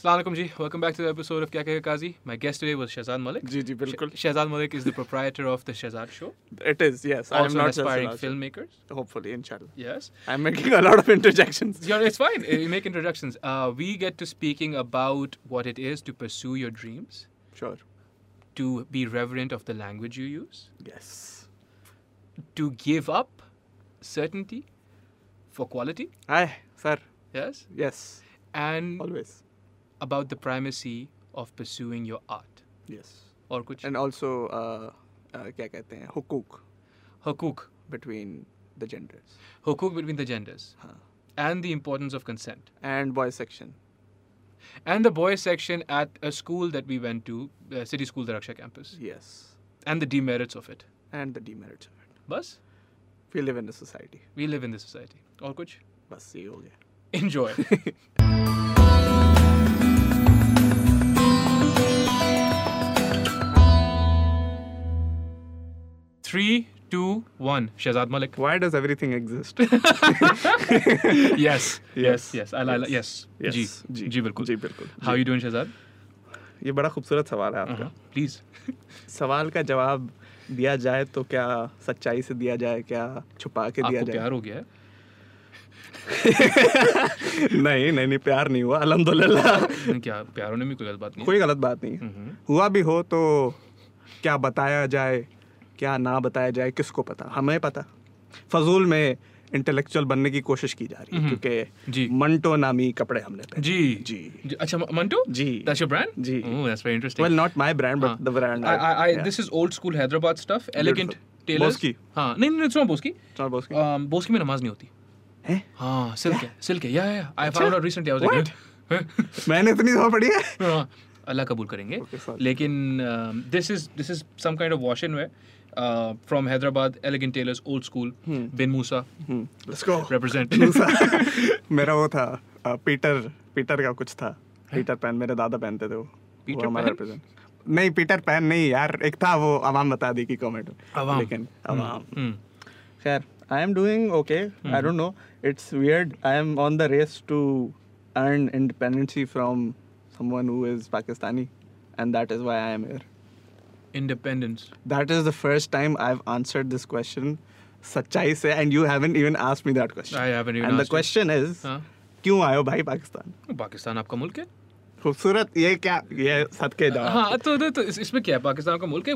Assalamualaikum ji. Welcome back to the episode of Kya Kya Kazi. My guest today was Shahzad Malik. Ji ji bilkul. Sh- Malik is the proprietor of the Shahzad Show. It is yes. Also I am not aspiring filmmakers. Hopefully, inshallah. Yes. I'm making a lot of interjections. Yeah, it's fine. Uh, you make introductions. Uh, we get to speaking about what it is to pursue your dreams. Sure. To be reverent of the language you use. Yes. To give up certainty for quality. Aye, sir. Yes. Yes. And always about the primacy of pursuing your art. yes Or kuch and also uh, uh, क्या कहते हैं हुकूक hukuk. between the genders Hukuk between the genders. हाँ And the importance of consent. and boys section And the boys section at a school that we went to, uh, City School, the Raksha campus. yes And the demerits of it. and the demerits of it Bus, we live in a society we live in this society. Or kuch बस ये हो गया Enjoy. Three, two one Shahzad exist? Yes, yes, yes. I like Yes. yes. yes जी, जी बिल्कुल. जी बिल्कुल How you doing, Shahzad? ये बड़ा खूबसूरत सवाल है आपका। Uh-huh. सवाल का जवाब दिया जाए तो क्या सच्चाई से दिया जाए क्या छुपा के दिया जाए? प्यार हो गया है? नहीं नहीं नहीं प्यार नहीं हुआ अल्हम्दुलिल्लाह। नहीं, क्या प्यार होने में कोई गलत बात नहीं कोई गलत बात नहीं हम्म, हुआ भी हो तो क्या बताया जाए? क्या ना बताया जाए किसको पता हमें पता फजूल में इंटेलेक्चुअल बनने की कोशिश की जा रही है हम्म। क्योंकि जी मंटो नामी कपड़े हमने पहने जी जी अच्छा म- Mantu? जी That's your brand? जी Oh, that's very interesting. Well not my brand हाँ. But the brand I, I, this is old school Hyderabad stuff. Elegant tailors. Boski. हाँ नहीं नहीं it's not Boski. Not boss Um, Boski में नमाज़ नहीं होती. हैं हाँ सिल्क है सिल्क है या या I? Found out recently I was like मैंने इतनी दफ़ा पढ़ी है हाँ, अल्लाह कबूल करेंगे लेकिन this is this is some kind of wash in way from Hyderabad elegant tailors old school Hmm. Bin Musa let's go represent मेरा वो था पीटर पीटर का कुछ था. पीटर पैन मेरे दादा पहनते थे वो. पीटर वो हमारा represent- नहीं पीटर पैन नहीं यार एक था वो अवाम बता दी की कमेंट। लेकिन अवाम Hmm. खैर I am doing okay I don't know it's weird I am on the race to earn independency from someone who is Pakistani and that is why I am here independence that is the first time I have answered this question सच्चाई से and you haven't even asked me that question I haven't even and the question is हाँ क्यों आयो भाई पाकिस्तान? पाकिस्तान आपका मुल्क है? खूबसूरत ये क्या ये सदके जवाब हाँ तो, तो, तो इस- इसमें क्या है? पाकिस्तान का मुल्क है?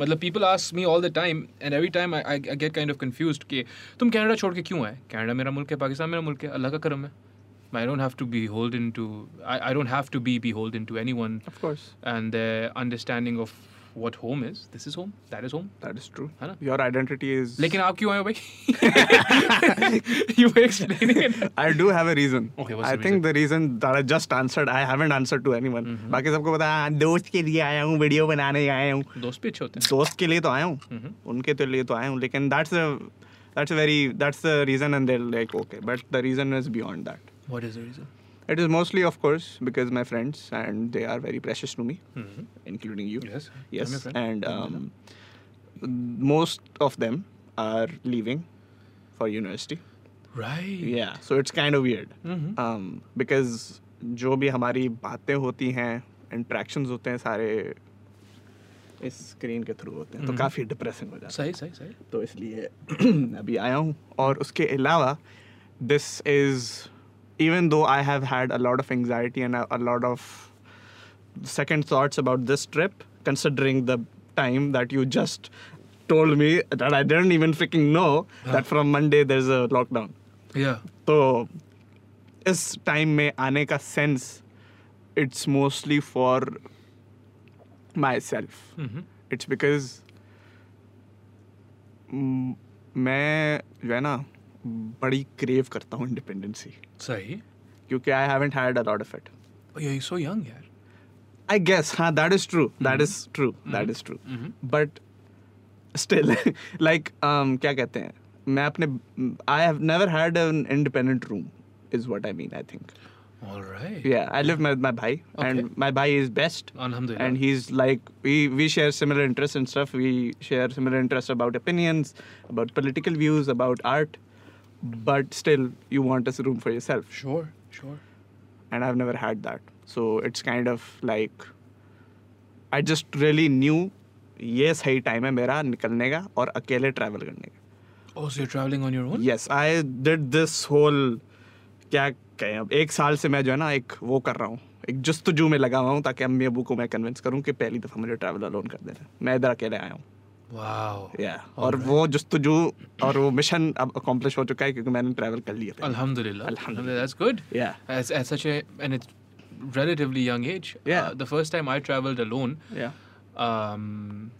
मतलब people ask me all the time and every time I get kind of confused कि तुम कनाडा छोड़ के क्यों आए? कनाडा मेरा मुल्क है पाकिस्तान मेरा मुल्क है अल्लाह का करम है। I don't have to be holden to I don't have to be be holden to anyone of course and their understanding of what home is. This is home. That is home. That is true है ना? Your identity is लेकिन आप क्यों आए हो भाई? you were explaining it. I do have a reason. Okay, what's I the think the reason that I just answered, I haven't answered to anyone. Mm-hmm. बाकी सबको पता है "हाँ, दोस्त के लिए आया हूँ वीडियो बनाने आया हूँ दोस्त भी अच्छे होते हैं दोस्त के लिए तो आया हूँ Mhm. उनके तो लिए तो आया हूँ लेकिन that's a that's a very that's the reason and they're like okay but the reason is beyond that What is the reason? It is mostly of course because my friends and they are very precious to me Mhm. including you Yes. yes and um, most of them are leaving for university Right. yeah so it's kind of weird Mhm. um, because जो भी हमारी बातें होती हैं interactions होते हैं सारे इस स्क्रीन के थ्रू होते हैं तो Mhm. काफ़ी डिप्रेसिंग हो जाता है सही सही सही तो इसलिए अभी आया हूँ और उसके अलावा this is Even though I have had a lot of anxiety and a lot of second thoughts about this trip considering the time that you just told me that I didn't even freaking know that from Monday there's a lockdown. Yeah. तो इस time में आने का sense it's mostly for myself Mhm. It's because मैं जो है ना बड़ी क्रेव करता हूँ इंडिपेंडेंसी सही क्योंकि I haven't had a lot of it Oh, yeah, you're so young, यार. I guess, huh, that is true. That is true. That is true. Mhm. But still, like, um, क्या कहते हैं? मैं अपने I have never had an independent room. Is what I mean. I think. All right. Yeah, I live with my bhai, and Okay. my bhai is best. Alhamdulillah. And he's like we we share similar interests and stuff. We share similar interests about opinions, about political views, about art. But still, you want a room for yourself. Sure, sure. and I've never had that. So it's kind of like I just really knew ये सही time है मेरा निकलने का और अकेले travel करने का Oh, so you're traveling on your own? Yes I did this whole क्या कहें अब एक साल से मैं जो है ना एक वो कर रहा हूँ एक जस्तजू में लगा हुआ हूँ ताकि अम्मी अबू को मैं कन्विंस करूँ कि पहली दफ़ा मुझे ट्रैवल अलोन कर देना मैं इधर अकेले आया हूँ. या और वो जस्तजू और वो मिशन अब अकॉम्प्लिश हो चुका है क्योंकि मैंने ट्रैवल कर लिया था Alhamdulillah. Alhamdulillah. That's good. Yeah. At, at such a and it's relatively young age. Yeah. Uh, the first time I traveled alone, या um,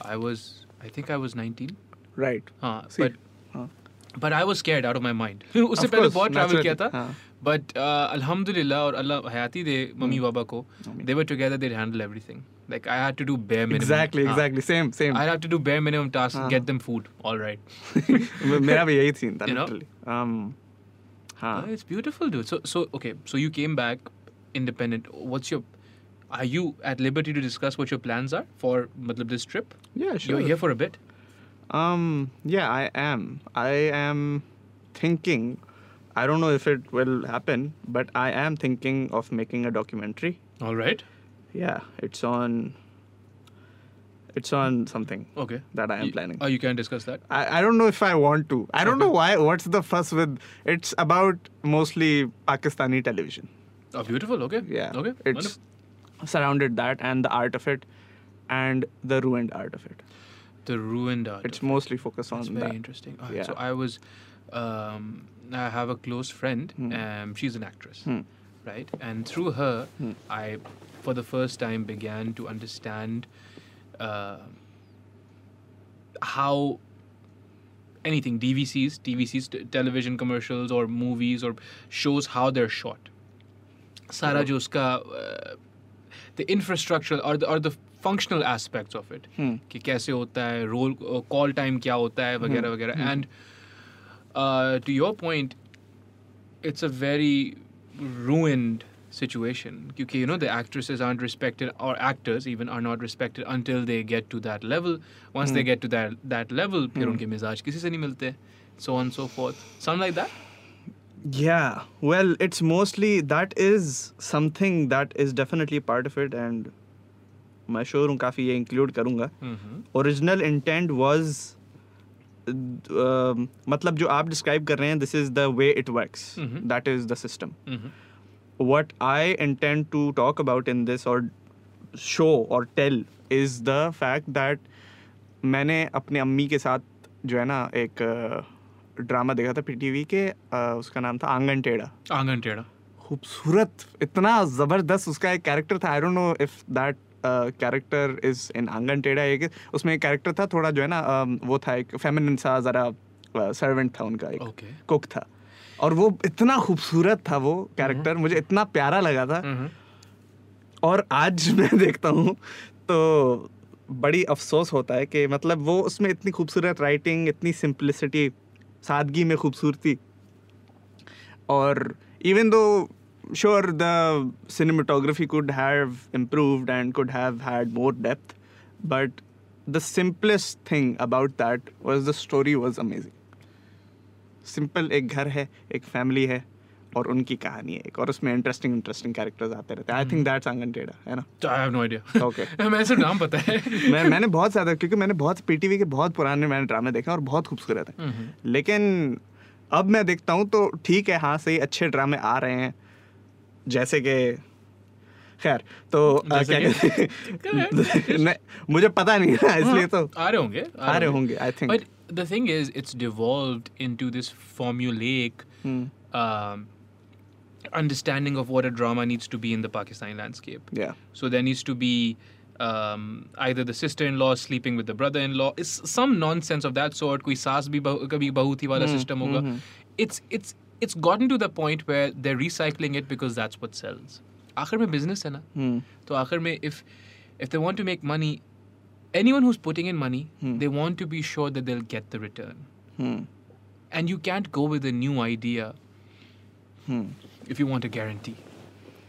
I was I think I was 19. Right हाँ, See, but हाँ. but I was scared out of my mind. course, बहुत travel किया था. naturally, हाँ. But uh, अल्हम्दुलिल्लाह और अल्लाह हयाती दे मम्मी बाबा को Mummy. they were together they handle everything. Like I had to do bare minimum. Exactly हाँ. Exactly same same I had to do bare minimum tasks, हाँ. get them food. All right. मेरा भी यही scene था You know? Literally um हाँ Oh, it's beautiful, dude. So, so okay. So you came back independent. What's your? Are you at liberty to discuss what your plans are for matlab, this trip? yeah sure You're here for a bit. Um, yeah, I am. I am thinking. I don't know if it will happen, but I am thinking of making a documentary. All right. Yeah, it's on. It's on something Okay. that I am You- planning. Oh, you can discuss that. I, I don't know if I want to. I don't know why. What's the fuss with? It's about mostly Pakistani television. Oh, beautiful. Okay. Yeah. Okay. It's wonderful. surrounded that and the art of it, and the ruined art of it. the ruined art. It's mostly focused on That's very that. interesting. Yeah. So I was, um, I have a close friend. Hmm. Um, she's an actress, Hmm. right? And through her, Hmm. I, for the first time, began to understand uh, how anything DVCs, TVCs, t- television commercials or movies or shows how they're shot. Sara jo uska, uh, the infrastructure or the or the functional aspects of it Hmm. कि कैसे होता है role call time क्या होता है वगैरह वगैरह and to your point it's a very ruined situation क्योंकि you know the actresses aren't respected or actors even are not respected until they get to that level once they Hmm. get to that that level फिर Hmm. उनके मिजाज किसी से नहीं मिलते so on so forth something like that Yeah, well, it's mostly that is something that is definitely part of it, and मैं sure हूँ काफ़ी ये इंक्लूड करूँगा mm-hmm. Original intent was um, मतलब जो आप डिस्क्राइब कर रहे हैं this is the way it works Mhm. That is the system Mm-hmm. what I intend to talk about in this or show or tell is the fact that मैंने अपने अम्मी के साथ जो है ना एक ड्रामा देखा था पीटीवी के अ, उसका नाम था आँगन टेढ़ा। आँगन टेढ़ा। खूबसूरत इतना ज़बरदस्त उसका एक कैरेक्टर था। I don't know if that character is in Aangan Terha एक उसमें एक कैरेक्टर था थोड़ा जो है ना वो था एक फेमिनिन सा ज़रा सर्वेंट था उनका एक कुक था। और वो इतना खूबसूरत था वो हम्म। कैरेक्टर मुझे इतना प्यारा लगा था। हम्म। और आज मैं देखता हूँ तो बड़ी अफसोस होता है कि मतलब वो उसमें इतनी खूबसूरत राइटिंग इतनी सिंपलिसिटी सादगी में खूबसूरती। और even though sure the cinematography could have improved and could have had more depth but the simplest thing about that was the story was amazing simple एक घर है एक फैमिली है और उनकी कहानी है एक और उसमें इंटरेस्टिंग इंटरेस्टिंग कैरेक्टर्स आते रहते हैं। आई थिंक दैट्स आँगन टेढ़ा है ना? I have no idea. Okay. मैं सिर्फ़ नाम पता है। मैं मैंने बहुत ज़्यादा क्योंकि मैंने बहुत पीटीवी के बहुत पुराने मैंने ड्रामे देखे और बहुत खूबसूरत हैं। Mhm. लेकिन अब मैं देखता हूँ तो ठीक है हाँ सही अच्छे ड्रामे आ रहे हैं। जैसे कि खैर तो जैसे क्या कहते हैं? मुझे पता नहीं है इसलिए तो आ रहे होंगे आ रहे होंगे। I think the thing is, it's devolved into this formulaic Hmm. um, understanding of what a drama needs to be in the Pakistani landscape. या So there needs to be um, either the sister-in-law sleeping with the brother-in-law. It's some nonsense of that sort. कोई सास भी बहु कभी बहू थी वाला Hmm, system होगा. hmm, It's it's it's gotten to the point where they're recycling it because that's what sells. आखिर में business है ना. Hmm. तो आखिर में if if they want to make money, anyone who's putting in money, Hmm. they want to be sure that they'll get the return. Hmm. And you can't go with a new idea Hmm. if you want a guarantee.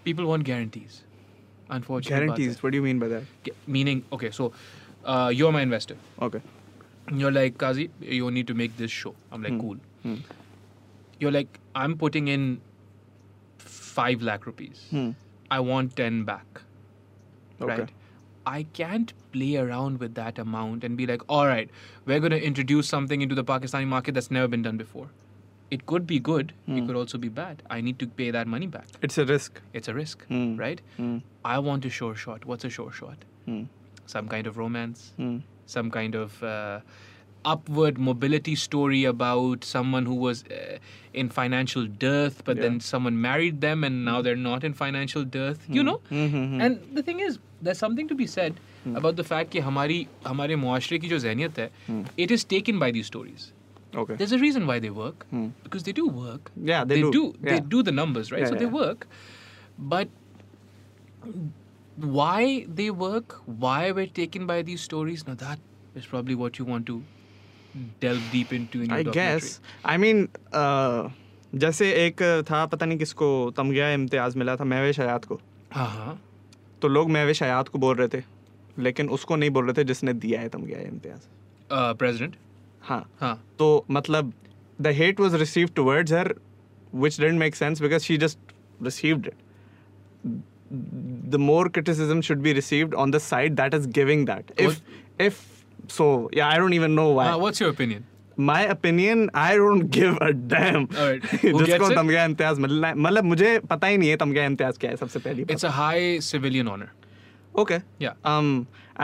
People want guarantees. Unfortunately, guarantees what do you mean by that meaning okay, so uh, you're my investor. okay You're like Kazi, you need to make this show. I'm like Hmm. cool. Hmm. You're like I'm putting in 5 lakh rupees. Hmm. I want 10 back. Okay. Right? I can't play around with that amount and be like, all right, we're going to introduce something into the Pakistani market that's never been done before. It could be good, Hmm. it could also be bad. I need to pay that money back. It's a risk. It's a risk, Hmm. right? Hmm. I want a sure shot. What's a sure shot? Hmm. Some kind of romance, Hmm. some kind of uh, upward mobility story about someone who was uh, in financial dearth, but Yeah. then someone married them and now they're not in financial dearth. You know? Hmm, hmm, hmm. And the thing is, there's something to be said about the fact कि हमारी हमारे मुआशरे की जो जहनीत है, Hmm. it is taken by these stories. Okay. There's a reason why they work Hmm. because they do work. Yeah, they do. They Yeah. do the numbers, right? Yeah, so they yeah. work. But why they work, why we're taken by these stories, now that is probably what you want to delve deep into in your I guess. I mean, uh, जैसे एक था पता नहीं किसको तमगया इम्तियाज़ मिला था महवेश हयात को। हाँ हाँ। तो लोग महवेश हयात को बोल रहे थे लेकिन उसको नहीं बोल रहे थे जिसने दिया है तमगया इम्तियाज़। प्रेसिडेंट? हाँ। हाँ। तो मतलब the hate was receive towards her which didn't make sense because she just received it the more criticism should be received on the side that is giving that if if so yeah i don't even know why हाँ what's your opinion my opinion i don't give a damn Alright. Who gets जिसको it? तमगा इम्तियाज मिलना है मतलब मुझे पता ही नहीं है तमगा इम्तियाज क्या है सबसे पहली it's a high civilian honor बात okay yeah um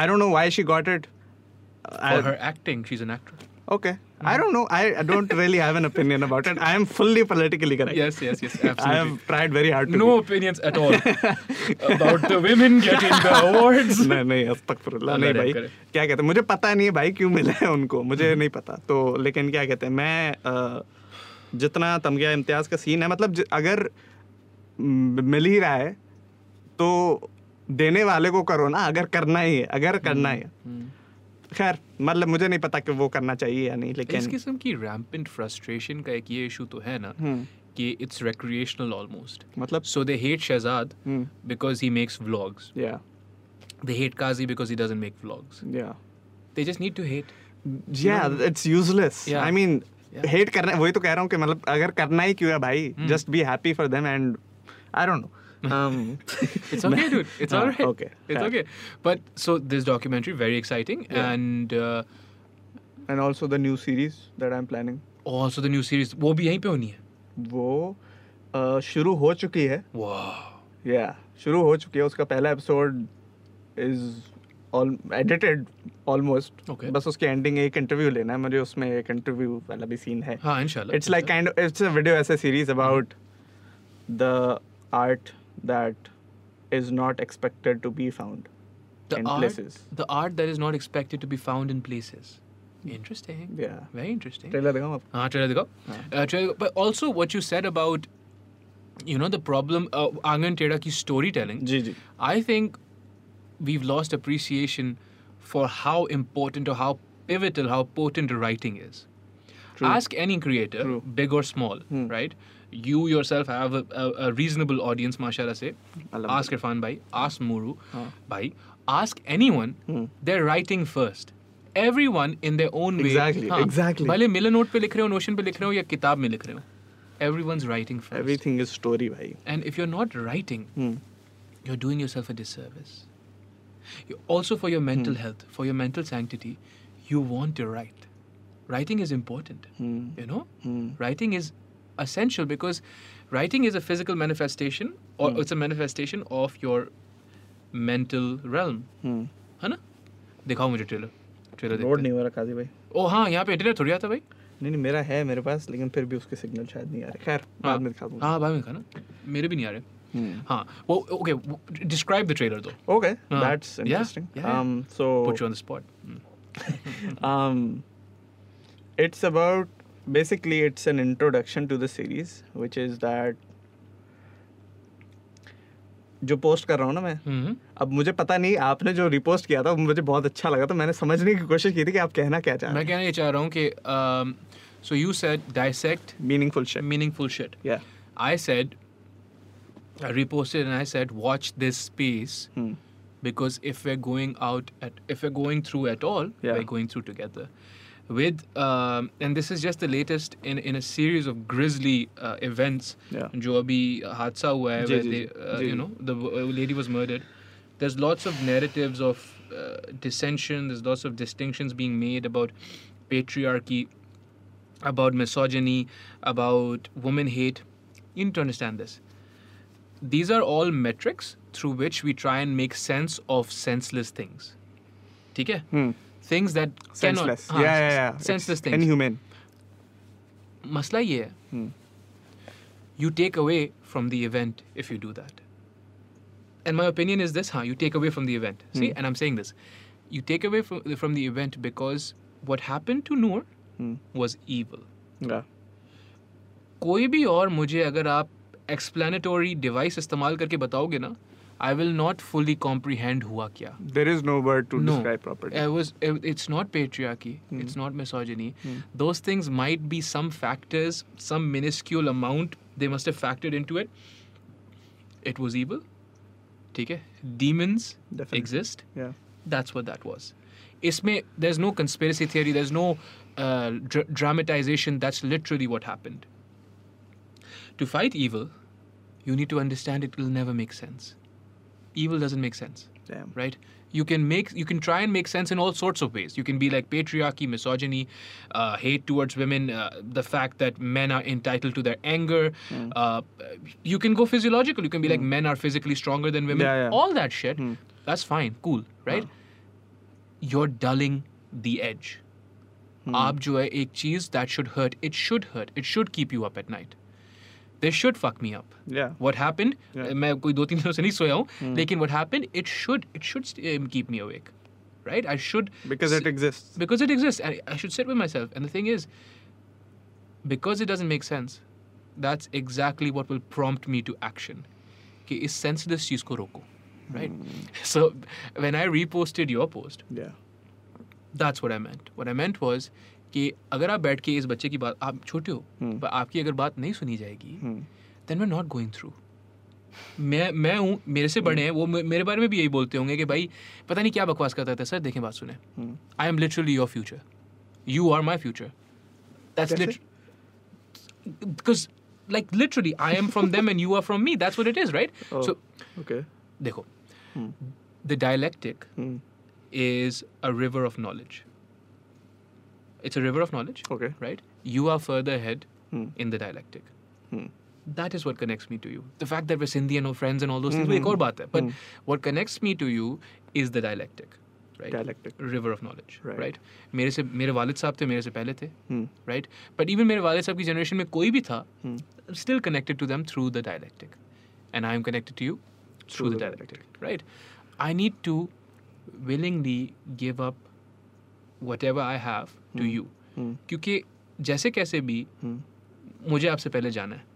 i don't know why she got it for I- her acting she's an actor okay i don't know I, I don't really have an opinion about it i am fully politically correct yes yes yes Absolutely. I have tried very hard to no be. opinions at all about the women getting the awards नहीं नहीं अस्तगफिरुल्लाह नहीं भाई। क्या कहते हैं मुझे पता नहीं है भाई क्यों मिला है उनको मुझे नहीं पता तो लेकिन क्या कहते हैं मैं अ, जितना तमगिया इम्तियाज़ का सीन है मतलब अगर मिल ही रहा है तो देने वाले को करो ना अगर करना ही है अगर करना ही है खैर मतलब मुझे नहीं पता कि वो करना चाहिए या नहीं लेकिन इस किस्म की रैम्पिंट फ्रस्ट्रेशन का एक ये इशू तो है ना हम्म। कि इट्स रिक्रिएशनल ऑलमोस्ट मतलब? So they hate Shahzad because he makes vlogs या they hate Qazi because he doesn't make vlogs या they just need to hate या it's useless I mean hate करना वही तो कह रहा हूँ कि मतलब अगर करना ही क्यों है भाई just be happy for them and I don't know um it's okay dude it's हाँ, all right okay it's yeah. okay but so this documentary very exciting Yeah. and uh, and also the new series that I'm planning also the new series वो भी यहीं पे होनी है वो uh, शुरू हो चुकी है wow या शुरू हो चुकी है उसका पहला episode is all edited almost Okay. बस उसकी एंडिंग एक इंटरव्यू लेना है मुझे उसमें एक इंटरव्यू वाला भी सीन है हाँ इंशाल्लाह it's like kind of it's a video essay series about the art that is not expected to be found the in art places the art that is not expected to be found in places interesting yeah very interesting trailer दिखाऊं आपको हाँ trailer दिखाओ हाँ. Uh, trailer, but also what you said about you know the problem uh, Angan Teda ki storytelling ji ji I think we've lost appreciation for how important or how pivotal, how potent writing is. True. Ask any creator, True. big or small, Hmm. right? You yourself have a, a, a reasonable audience, mashallah say. Alhamdulillah. Ask Irfan Bhai, ask Muru हाँ. Bhai, ask anyone, Hmm. they're writing first. Everyone in their own way. Exactly, हाँ, exactly. भले मिलन note पे लिख रहे हो notion पे लिख रहे हो या किताब में लिख रहे हो everyone's writing first everything is story भाई and if you're not writing hmm. you're doing yourself a disservice. You, also, for your mental health, for your mental sanctity, you want to write. Writing is important, Hmm. you know? Hmm. Writing is essential because writing is a physical manifestation or Hmm. it's a manifestation of your mental realm. Hmm. है ना दिखाओ मुझे trailer trailer load देखते नहीं हो रहा काजी भाई हैं। ओ हाँ यहाँ पे इंटरनेट थोड़ी आता भाई नहीं नहीं मेरा है मेरे पास लेकिन फिर भी उसके सिग्नल शायद नहीं आ रहे खैर हाँ बाद में दिखा दूंगा हाँ बाद में दिखा ना मेरे भी नहीं आ रहे Hmm. हाँ वो okay describe the trailer though okay हाँ. that's Yeah, interesting yeah, yeah. um so put you on the spot um, it's about basically it's an introduction to the series which is that जो post कर रहा हूँ ना मैं अब मुझे पता नहीं आपने जो रिपोस्ट किया था मुझे बहुत अच्छा लगा तो मैंने समझने की कोशिश की थी कि आप कहना क्या चाह हैं मैं कहना ये चाह रहा हूँ कि so you said dissect meaningful shit meaningful shit या I said I reposted and I said watch this piece because if we going out if we going through at all we going through together with um, and this is just the latest in in a series of grisly uh, events Yeah. जो अभी हादसा हुआ है जी, where ji, they, ji, uh, ji, you ji. know the w- uh, lady was murdered there's lots of narratives of uh, dissension there's lots of distinctions being made about patriarchy about misogyny about woman hate you need to understand this these are all metrics through which we try and make sense of senseless things ठीक है Hmm. things that Senseless. cannot हाँ, yeah, yeah, yeah. senseless It's things Inhumane. मसला ये है Hmm. you take away from the event if you do that and my opinion is this huh you take away from the event see Hmm. and i'm saying this you take away from, from the event because what happened to noor Hmm. was evil Yeah. कोई भी और मुझे अगर आप explanatory device इस्तेमाल करके बताओगे ना I will not fully comprehend hua kya. There is no word to no, describe properly. It was, it's not patriarchy. Mm. It's not misogyny. Mm. Those things might be some factors, some minuscule amount they must have factored into it. It was evil. Okay? Demons Definitely. exist. Yeah. That's what that was. Isme, there's no conspiracy theory. There's no uh, dr- dramatization. That's literally what happened. To fight evil, you need to understand it will never make sense evil doesn't make sense Damn. right you can make you can try and make sense in all sorts of ways you can be like patriarchy misogyny uh, hate towards women uh, the fact that men are entitled to their anger uh, you can go physiological you can be like men are physically stronger than women Yeah, yeah. all that shit that's fine cool right you're dulling the edge आप जो है एक चीज that should hurt it should hurt it should keep you up at night this should fuck me up Yeah. what happened Yeah. Hmm. मैं कोई दो तीन दिनों से नहीं सोया हूँ लेकिन what happened it should it should um, keep me awake right I should Because it s- exists. because it exists and I should sit with myself and the thing is because it doesn't make sense that's exactly what will prompt me to action कि इस senseless चीज को रोको right Hmm. so when I reposted your post Yeah. that's what I meant. What I meant was कि अगर आप बैठ के इस बच्चे की बात आप छोटे हो हम्म। पर आपकी अगर बात नहीं सुनी जाएगी. Then we not going through मैं मैं हूँ मेरे से बड़े हैं वो मेरे बारे में भी यही बोलते होंगे कि भाई पता नहीं क्या बकवास करता था सर देखें बात सुने. I am literally your future you are my future that's lit because like literally I am from them and you are from me that's what it is right. So Okay. देखो. The dialectic is a river of knowledge. It's a river of knowledge, Okay. right? You are further ahead Hmm. in the dialectic. Hmm. That is what connects me to you. The fact that we're Sindhi and no friends and all those things, वो एक और बात है. But Hmm. what connects me to you is the dialectic, right? Dialectic. River of knowledge, Right. right? मेरे से मेरे वालिद साहब थे मेरे से पहले थे, Hmm. right? But even मेरे वालिद साहब की generation में कोई भी था, Hmm. I'm still connected to them through the dialectic, and I am connected to you through, Through the, the dialectic, right? I need to willingly give up whatever I have to you क्योंकि जैसे कैसे भी मुझे आपसे पहले जाना है।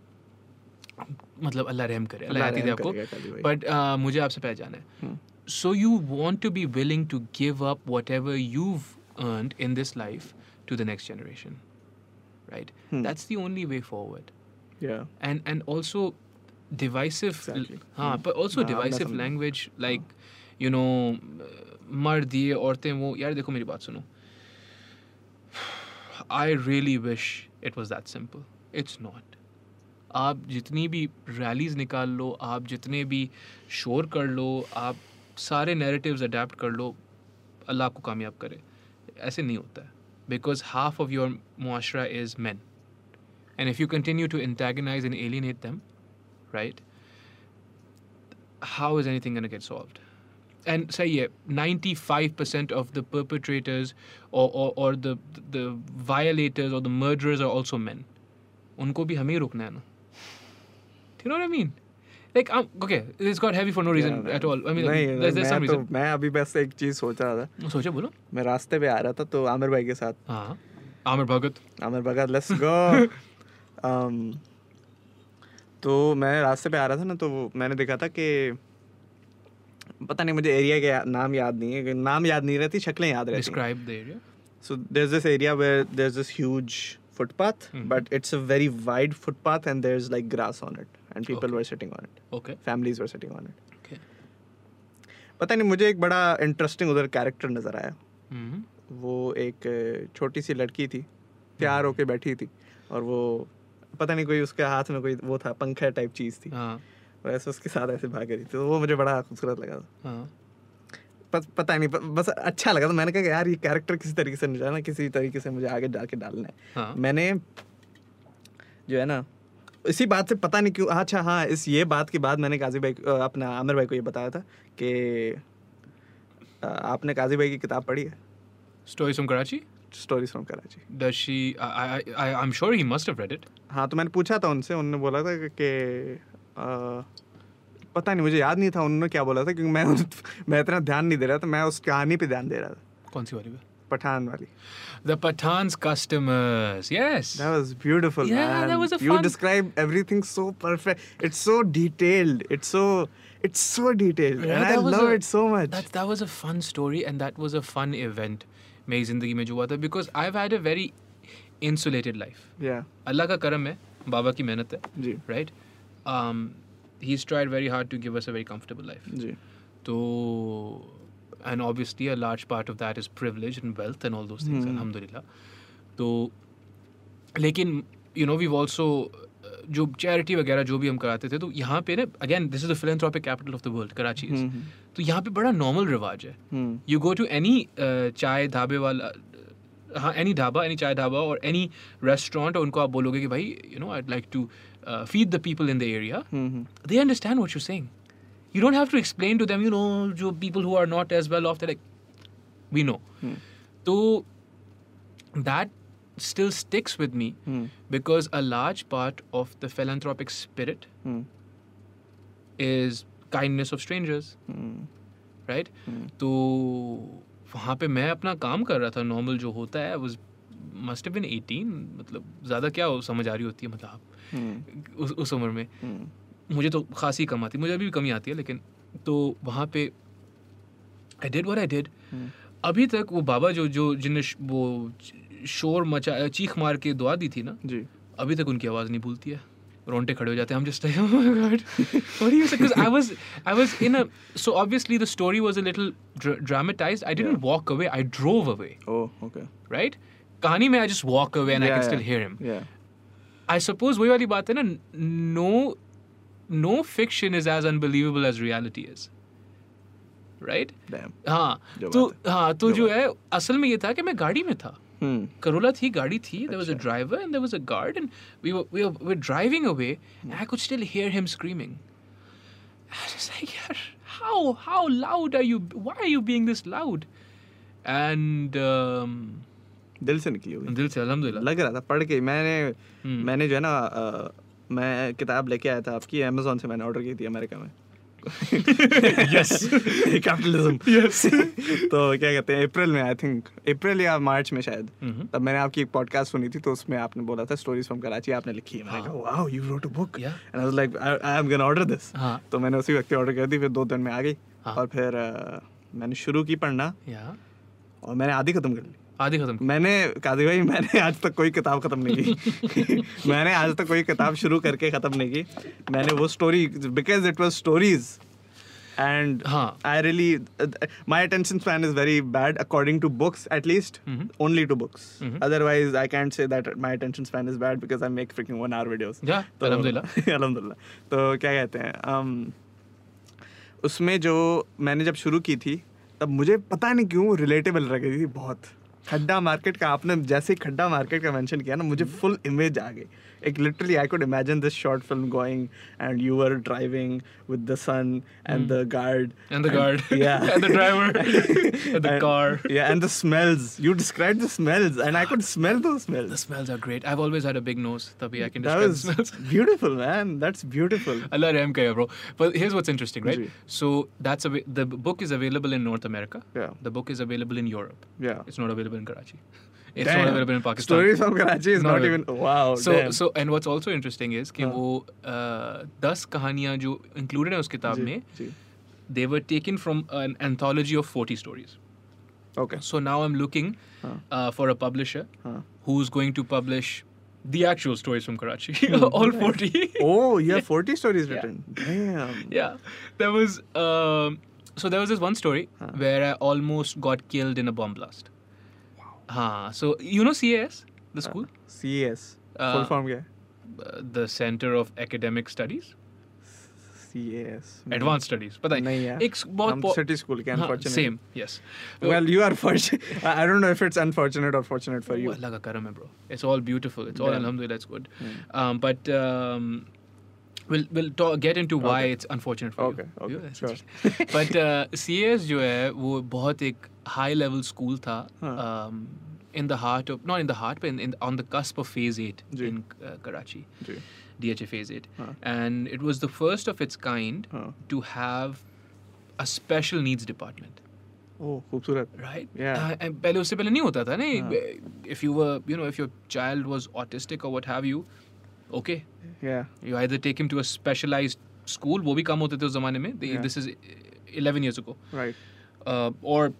मतलब अल्लाह रहम करे अल्लाह आती आपको। बट uh, मुझे आपसे पहले जाना है। So you want to be willing to give up whatever you earn in this life to the next generation right that's the only way forward and and also divisive हाँ पर also divisive language like you know मर दिए औरतें वो यार देखो मेरी बात सुनो। hmm. I really wish it was that simple. It's not. आप जितनी भी रैलीज निकाल लो आप जितने भी शोर कर लो आप सारे नैरेटिव्स अडेप्ट कर लो अल्लाह आपको कामयाब करे ऐसे नहीं होता है because half of your मुआशरा is man and if you continue to antagonise and alienate them right how is anything going to get solved? And say yeah, ninety-five percent of the perpetrators or, or or the the violators or the murderers are also men. उनको भी हमें ही रोकना है ना. Do you know what I mean? Like, um, okay, it's got heavy for no reason Yeah, at all. I mean, नहीं, there's, there's मैं some तो reason. मैं अभी बस एक चीज़ सोच रहा था सोचा बोलो. मैं रास्ते पे आ रहा था तो आमिर भाई के साथ हाँ. Aamir Bhagat. Aamir Bhagat let's go um, तो मैं रास्ते पे आ रहा था ना तो मैंने देखा था कि पता नहीं मुझे एरिया के नाम याद नहीं है नाम याद नहीं रहती शक्लें याद रहती Describe the area. So there's this area where there's this huge footpath, Mhm. but it's a very wide footpath and there's like grass on it, and people Okay. were sitting on it. Okay. Families were sitting on it. Okay. पता नहीं मुझे एक बड़ा interesting उधर character नज़र आया Mm-hmm. वो एक छोटी सी लड़की थी तैयार होके बैठी थी और वो पता नहीं कोई उसके हाथ में कोई वो था पंखा टाइप चीज़ थी हाँ वैसे उसके साथ ऐसे भाग रही थी तो वो मुझे बड़ा खूबसूरत लगा था हाँ पत, पता नहीं प- बस अच्छा लगा था मैंने कहा कि यार ये कैरेक्टर किसी तरीके से निकालना किसी तरीके से मुझे आगे जाके डालना है हाँ मैंने जो है ना इसी बात से पता नहीं क्यों अच्छा हाँ इस ये बात के बाद मैंने काजी भाई अपना आमिर भाई को ये बताया था कि आपने काजी भाई की किताब पढ़ी है Stories from Karachi? Stories from Karachi she? I, I, I, I'm sure he must have read it. हाँ तो मैंने पूछा था उनसे उन्होंने बोला था कि- पता नहीं मुझे याद नहीं था उन्होंने क्या बोला था क्योंकि मैं उस, मैं इतना ध्यान नहीं दे रहा था मैं उस कहानी पे ध्यान दे रहा था। कौन सी वाली पे? पठान वाली। The Pathans customers yes that was beautiful you describe everything so perfect it's so detailed it's so it's so detailed I love it so much that was a fun story and that was a fun event मेरी ज़िंदगी में जो हुआ था because I have had a very insulated life या अल्लाह का करम है बाबा की मेहनत है जी। Right right? Um, he's tried very hard to give us a very comfortable life. Ji, So, and obviously a large part of that is privilege and wealth and all those things. Hmm. Alhamdulillah. तो लेकिन you know we also जो charity वगैरह जो भी हम कराते थे तो यहाँ पे ना again this is the philanthropic capital of the world Karachi is. हम्म, तो यहाँ पे बड़ा नॉर्मल रिवाज है हम्म, you go to any chai ढाबे वाला हाँ एनी ढाबा एनी चाय ढाबा और एनी रेस्टोरेंट और उनको आप बोलोगे कि भाई you know I like to Feed the people in the area hmm, they understand what you're saying. You don't have to explain to them, you know, jo people who are not as well off, they're like, we know. Hmm. So that still sticks with me hmm, because a large part of the philanthropic spirit hmm, is kindness of strangers, hmm, right? Hmm, तो वहाँ पे मैं अपना काम कर रहा था normal जो होता है was must have been 18 मतलब ज़्यादा क्या हो समझ आ रही होती है मतलब आप हम्म, हम्म। उस उम्र में। हम्म। मुझे तो खास ही कम आती मुझे अभी भी कमी आती है लेकिन तो वहाँ पे I did were I did अभी तक वो बाबा जो जो जिनने वो शोर मचा चीख मार के दुआ दी थी ना जी। अभी तक उनकी आवाज़ नहीं भूलती है। रोंटे खड़े हो जाते हैं हम just I I was was in a so obviously the story was a little dramatize I didn't walk away I drove away right कहानी में I just walk away and I can still hear him hear him Yeah, I suppose वही वाली बात है ना no no fiction is as unbelievable as reality is right damn. हाँ जो तो बात है, हाँ तो जो जो बात है असल में ये था कि मैं गाड़ी में था हम्म, करोला थी गाड़ी थी there was a अच्छा। driver and there was a guard and we were we were, we were driving away and I could still hear him screaming I was just like yaar, how how loud are you why are you being this loud and um, दिल से निकली होगी दिल से अल्हम्दुलिल्लाह। लग रहा था पढ़ के मैंने हम्म। मैंने जो है ना मैं किताब लेके आया था आपकी अमेजोन से मैंने ऑर्डर की थी अमेरिका में। Yes. Capitalism Yes. तो क्या कहते हैं अप्रैल में आई थिंक अप्रैल या मार्च में शायद। Mhm. तब मैंने आपकी एक पॉडकास्ट सुनी थी तो उसमें आपने बोला था स्टोरीज फ्रॉम कराची आपने लिखी है। मैंने। कहा wow you wrote a book and I was like I am gonna order this तो मैंने उसी वक्त ऑर्डर कर दी फिर दो दिन में आ गई। हाँ। और फिर मैंने शुरू की पढ़ना। और मैंने आधी खत्म कर ली। आधी खत्म। मैंने कादी भाई मैंने आज तक कोई किताब खत्म नहीं की। मैंने आज तक कोई किताब शुरू करके खत्म नहीं की। मैंने वो story because it was stories and हाँ। I really my attention span is very bad according to books at least Mhm. Only two books. Otherwise I can't say that my attention span is bad because I make freaking one hour अल्हम्दुलिल्लाह। अल्हम्दुलिल्लाह तो क्या कहते हैं? Um, उसमें जो मैंने जब शुरू की थी तब मुझे पता नहीं क्यों रिलेटेबल लग रही थी बहुत। खड्डा मार्केट का आपने जैसे खड्डा मार्केट का मेंशन किया ना मुझे फुल इमेज आ गई। like literally i could imagine this short film going and you were driving with the sun and mm. the guard and the and, guard. yeah. And the driver. And the and, car. yeah and the smells. You described the smells and i could ah, smell those smells. the smells are great. I've always had a big nose tabhi i can describe that was the smells. beautiful man. That's beautiful. Allah rahm bro. But here's what's interesting right? So that's a the book is available in north america. Yeah. The book is available in europe. Yeah. It's not available in karachi It's Damn. not available in Pakistan. Stories from Karachi is Not not, even wow. so damn. so and what's also interesting is कि हाँ. वो uh, दस कहानियाँ जो included हैं उस किताब जी, में जी. they were taken from an anthology of 40 stories. Okay. So now I'm looking हाँ. uh, for a publisher हाँ. who's going to publish the actual stories from Karachi, Hmm, all nice. 40. Oh, you have 40 stories Yeah. written. Damn. yeah there was um, so there was this one story Huh. where i almost got killed in a bomb blast हाँ so you know CAS the school CAS. Uh, Full form क्या है? uh, Center of Academic Studies CAS. Advanced Studies पता नहीं है. एक स- बहुत city school के हाँ, unfortunately. same yes Well, you are fortunate. I I don't know if it's unfortunate or fortunate for Oh, you. Allah ka karam hai, bro. It's all beautiful. It's all Yeah. we'll we'll talk, get into why Okay. it's unfortunate for Okay, you. okay, You- that's sure. interesting. but uh, CS जो है वो बहुत एक high level school था. हाँ. Um, in the heart of not in the heart but in, in on the cusp of phase 8 ji. in uh, Karachi ji. DHA phase 8 हाँ. and it was the first of its kind हाँ. to have a special needs department Oh, खूबसूरत. right Yeah. Uh, and पहले उससे पहले नहीं होता था नहीं हाँ. if you were you know if your child was autistic or what have you Yeah. you either take him to a specialized school वो भी कम होते थे उस जमाने में They- Yeah. this is 11 years ago Right. uh, or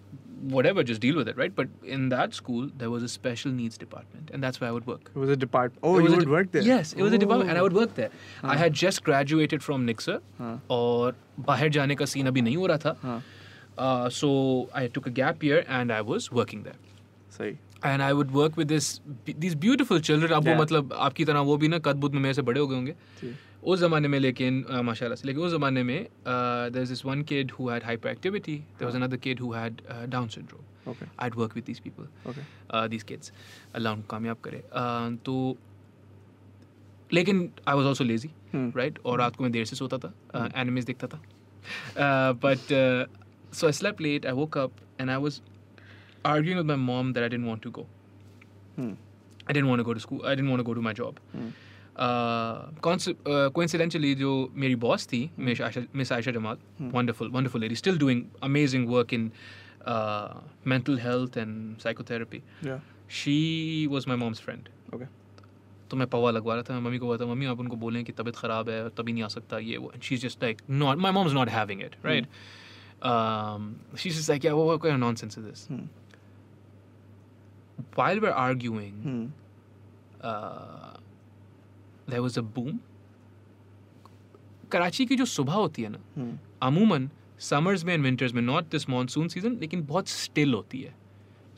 whatever just deal with it right but in that school there was a special needs department and that's where I would work It was a department. Oh, It you was a would de- work there. Yes, it was a department, and I Oh. would work there. I had just graduated from Nixer, हाँ. और बाहर जाने का scene अभी नहीं हो रहा था. हाँ. Uh, so I took a gap year, and I was working there. सही. And I would work with this this beautiful children अब वो मतलब आपकी तरह वो भी ना कदबुद में मेरे से बड़े हो गए होंगे। उस जमाने में लेकिन माशाल्लाह से लेकिन उस जमाने में there is one kid who. Had hyperactivity there was another kid who had Down syndrome I'd work with this people this kids अल्लाह उनको कामयाब करे। तो लेकिन I was also lazy right और रात को मैं देर से सोता था एनिमेज हम्म। देखता था। But so I slept late I woke up and I was arguing with my mom that I didn't want to go. Hmm. I didn't want to go to school. I didn't want to go to my job. Hmm. Uh, conce- uh, coincidentally, जो मेरी boss थी, Miss Aisha, Miss Aisha Jamal, wonderful, wonderful lady, still doing amazing work in uh, mental health and psychotherapy. Yeah. She was my mom's friend. Okay. तो मैं पवा लगवा रहा था mummy को बोला मम्मी आप उनको बोलें कि तबीयत ख़राब है तभी नहीं आ सकता ये वो she just like not my mom is not having it right she is like yeah what kind of while we're arguing Hmm. uh, there was a boom Karachi की जो सुबह होती है ना. अमूमन समर्स में एंड विंटर्स में not this monsoon season लेकिन बहुत स्टिल होती है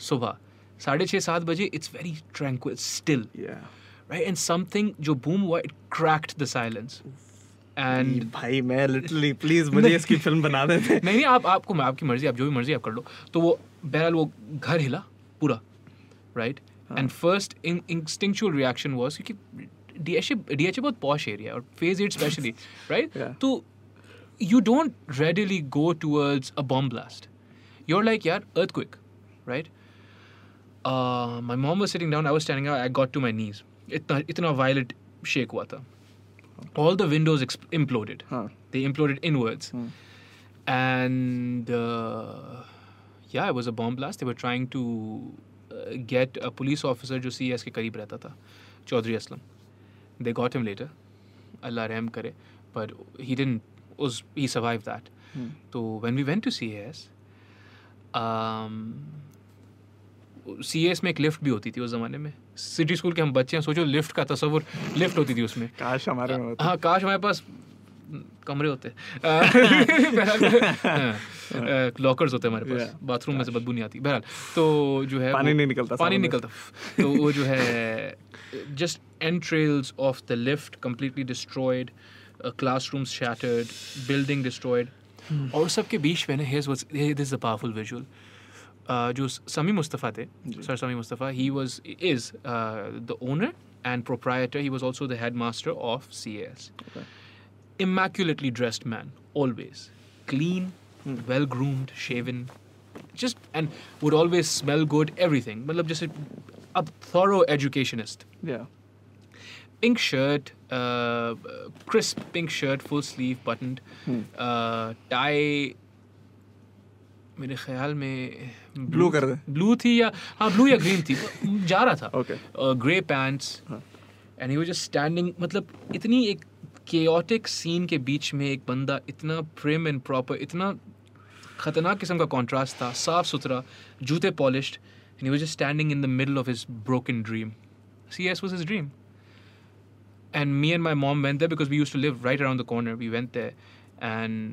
सुबह साढ़े छः सात बजे it's very tranquil still Yeah. right? And something जो boom हुआ it cracked the silence. And भाई मैं लिटरली प्लीज़ मुझे इसकी फ़िल्म बना देते नहीं नहीं आप आपको मैं आपकी मर्ज़ी आप जो भी मर्ज़ी आप कर लो तो वो बहरहाल वो घर हिला पूरा Right and first instinctual reaction was क्योंकि डीएचए डीएचए बहुत पॉश एरिया और phase eight specially right Yeah. तो you don't readily go towards a bomb blast. You're like, yeah, earthquake, right? Uh, my mom was sitting down. I was standing up. I got to my knees. इतना इतना violent shake हुआ था. All the windows exp- imploded. हाँ They imploded inwards. Hmm. And uh, yeah, it was a bomb blast. They were trying to get police officer जो C S के करीब रहता था Chaudhry Aslam. They got him later अल्लाह रहम करे पर he didn't उस ही सर्वाइव दैट तो when we went to C S C S में एक लिफ्ट भी होती थी उस जमाने में। सिटी स्कूल के हम बच्चे हैं सोचो लिफ्ट का तस्वुर लिफ्ट होती थी उसमें। काश हमारे हाँ, हाँ काश हमारे पास कमरे होते। लॉकर्स होते हमारे पास। बाथरूम में से बदबू नहीं आती। बहरहाल तो जो है पानी नहीं निकलता पानी निकलता। तो वो जो है just entrails of the lift completely destroyed classroom shattered building destroyed और सबके बीच में पावरफुल विजुअल जो समी मुस्तफ़ा थे sir Sami Mustafa he was is the owner and proprietor he was also the master of C S immaculately dressed man always clean well groomed shaven just and would always smell good everything मतलब जैसे a thorough educationist Yeah. pink shirt uh, crisp pink shirt full sleeve buttoned Hmm. uh, tie मेरे ख्याल में Blue कर दे। Blue थी या हाँ blue या ग्रीन थी जा रहा था Okay. ग्रे पैंट्स हाँ. And he was just standing मतलब इतनी एक केओटिक सीन के बीच में एक बंदा इतना प्रेम एंड प्रॉपर इतना खतरनाक किस्म का कॉन्ट्रास्ट था साफ़ सुथरा जूते polished and he was just standing in the middle of his broken dream CS was his dream. And me and my mom went there because we used to live right around the corner we there and,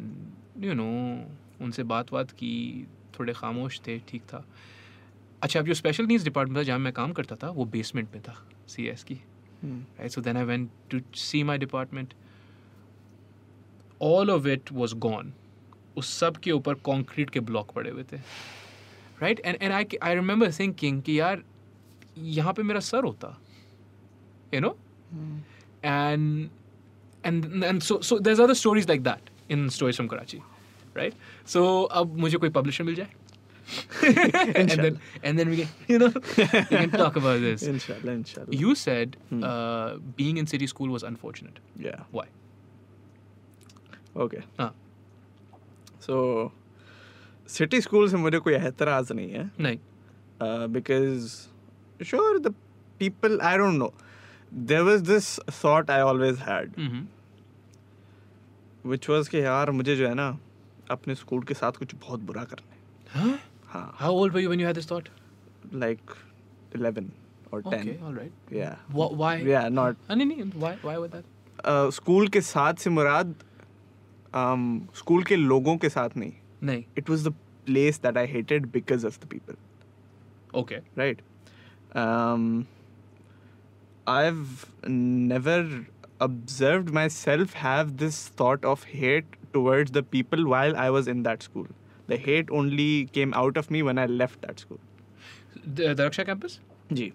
you know, उनसे बात बात की थोड़े खामोश थे ठीक था। अच्छा अब जो स्पेशल नीड्स डिपार्टमेंट था जहाँ मैं काम करता था वो बेसमेंट में था सी एस की। Hmm. right so then i went to see my all of it was gone उस सब के ऊपर कंक्रीट के ब्लॉक पड़े हुए थे right and and I I remember thinking कि यार यहाँ पे मेरा सर होता you know and and and so so there's other stories like that in stories from Karachi, right? So अब मुझे कोई publisher मिल जाए and then and then we can you know we can talk about this. Inshallah, inshallah. You said Hmm. uh, being in city school was unfortunate. Yeah. Why? Okay हाँ। So city school से मुझे कोई एतराज़ नहीं है। नहीं। Because sure the people I don't know there was this thought I always had which was के यार मुझे जो है ना अपने स्कूल के साथ कुछ बहुत बुरा करने हाँ। How old were you when you had this thought like 11 और 10 okay alright yeah why yeah not नहीं नहीं why why was that school के साथ से मुराद स्कूल के लोगों के साथ नहीं. नहीं. It was the place that I hated because of the people okay right I have never observe myself have this thought of hate towards the people while I was in that school the hate only came out of me when I left that school Darakhsha campus जी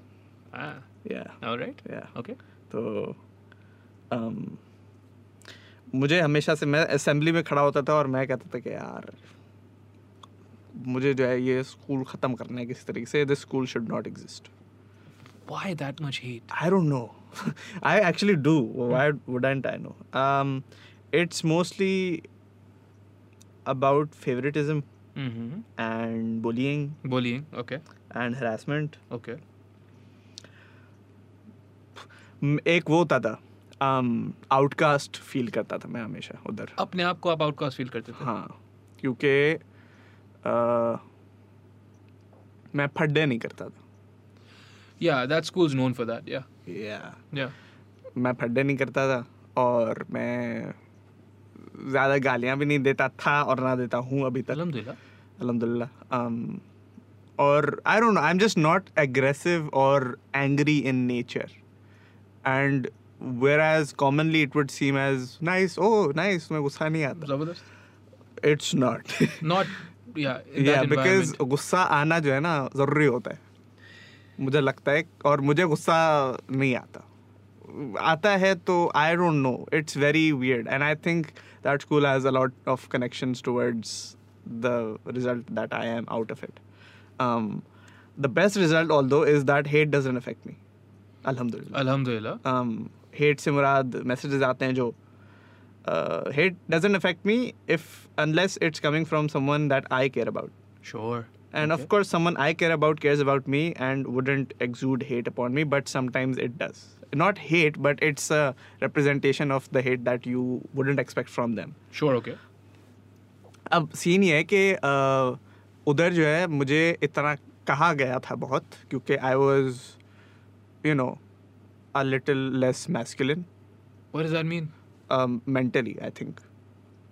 या right या okay तो मुझे हमेशा से मैं assembly में खड़ा होता था और मैं कहता था कि यार मुझे जो है ये स्कूल ख़त्म करना है किसी तरीके से this school should not exist Why that much hate? I don't know. I actually do. Why wouldn't I know? Um, it's mostly about favoritism Mm-hmm. and bullying Bullying. Okay. and harassment. Okay. एक वो होता था outcast um, feel करता था मैं हमेशा उधर। अपने आप को आप आउटकास्ट फील करते थे? हाँ क्योंकि uh, मैं फड्डे नहीं करता था। Yeah that school is known for that yeah yeah मैं फड्डे नहीं करता था और मैं ज़्यादा गालियाँ भी नहीं देता था और ना देता हूँ अभी तक। अलहमदिल्ला अलहमदिल्ला um, और I don't know I am just not aggressive और angry in nature and whereas commonly it would seem as nice. Oh, nice. मैं गुस्सा नहीं आता. Zabardast. It's not. Not. Yeah. In yeah, that because environment. गुस्सा आना जो है ना ज़रूरी होता है. मुझे लगता है और मुझे गुस्सा नहीं आता. आता है तो I don't know. It's very weird, and I think that school has a lot of connections towards the result that I am out of it. Um, the best result, although, is that hate doesn't affect me. Alhamdulillah. Alhamdulillah. Hate से मुराद messages आते हैं जो hate doesn't affect me if unless it's coming from someone that I care about sure and of course someone I care about cares about me and wouldn't exude hate upon me but sometimes it does not hate but it's a representation of the hate that you wouldn't expect from them sure okay अब scene ये है कि उधर जो है मुझे इतना कहा गया था बहुत क्योंकि I was you know a little less masculine What does that mean? Mentally I think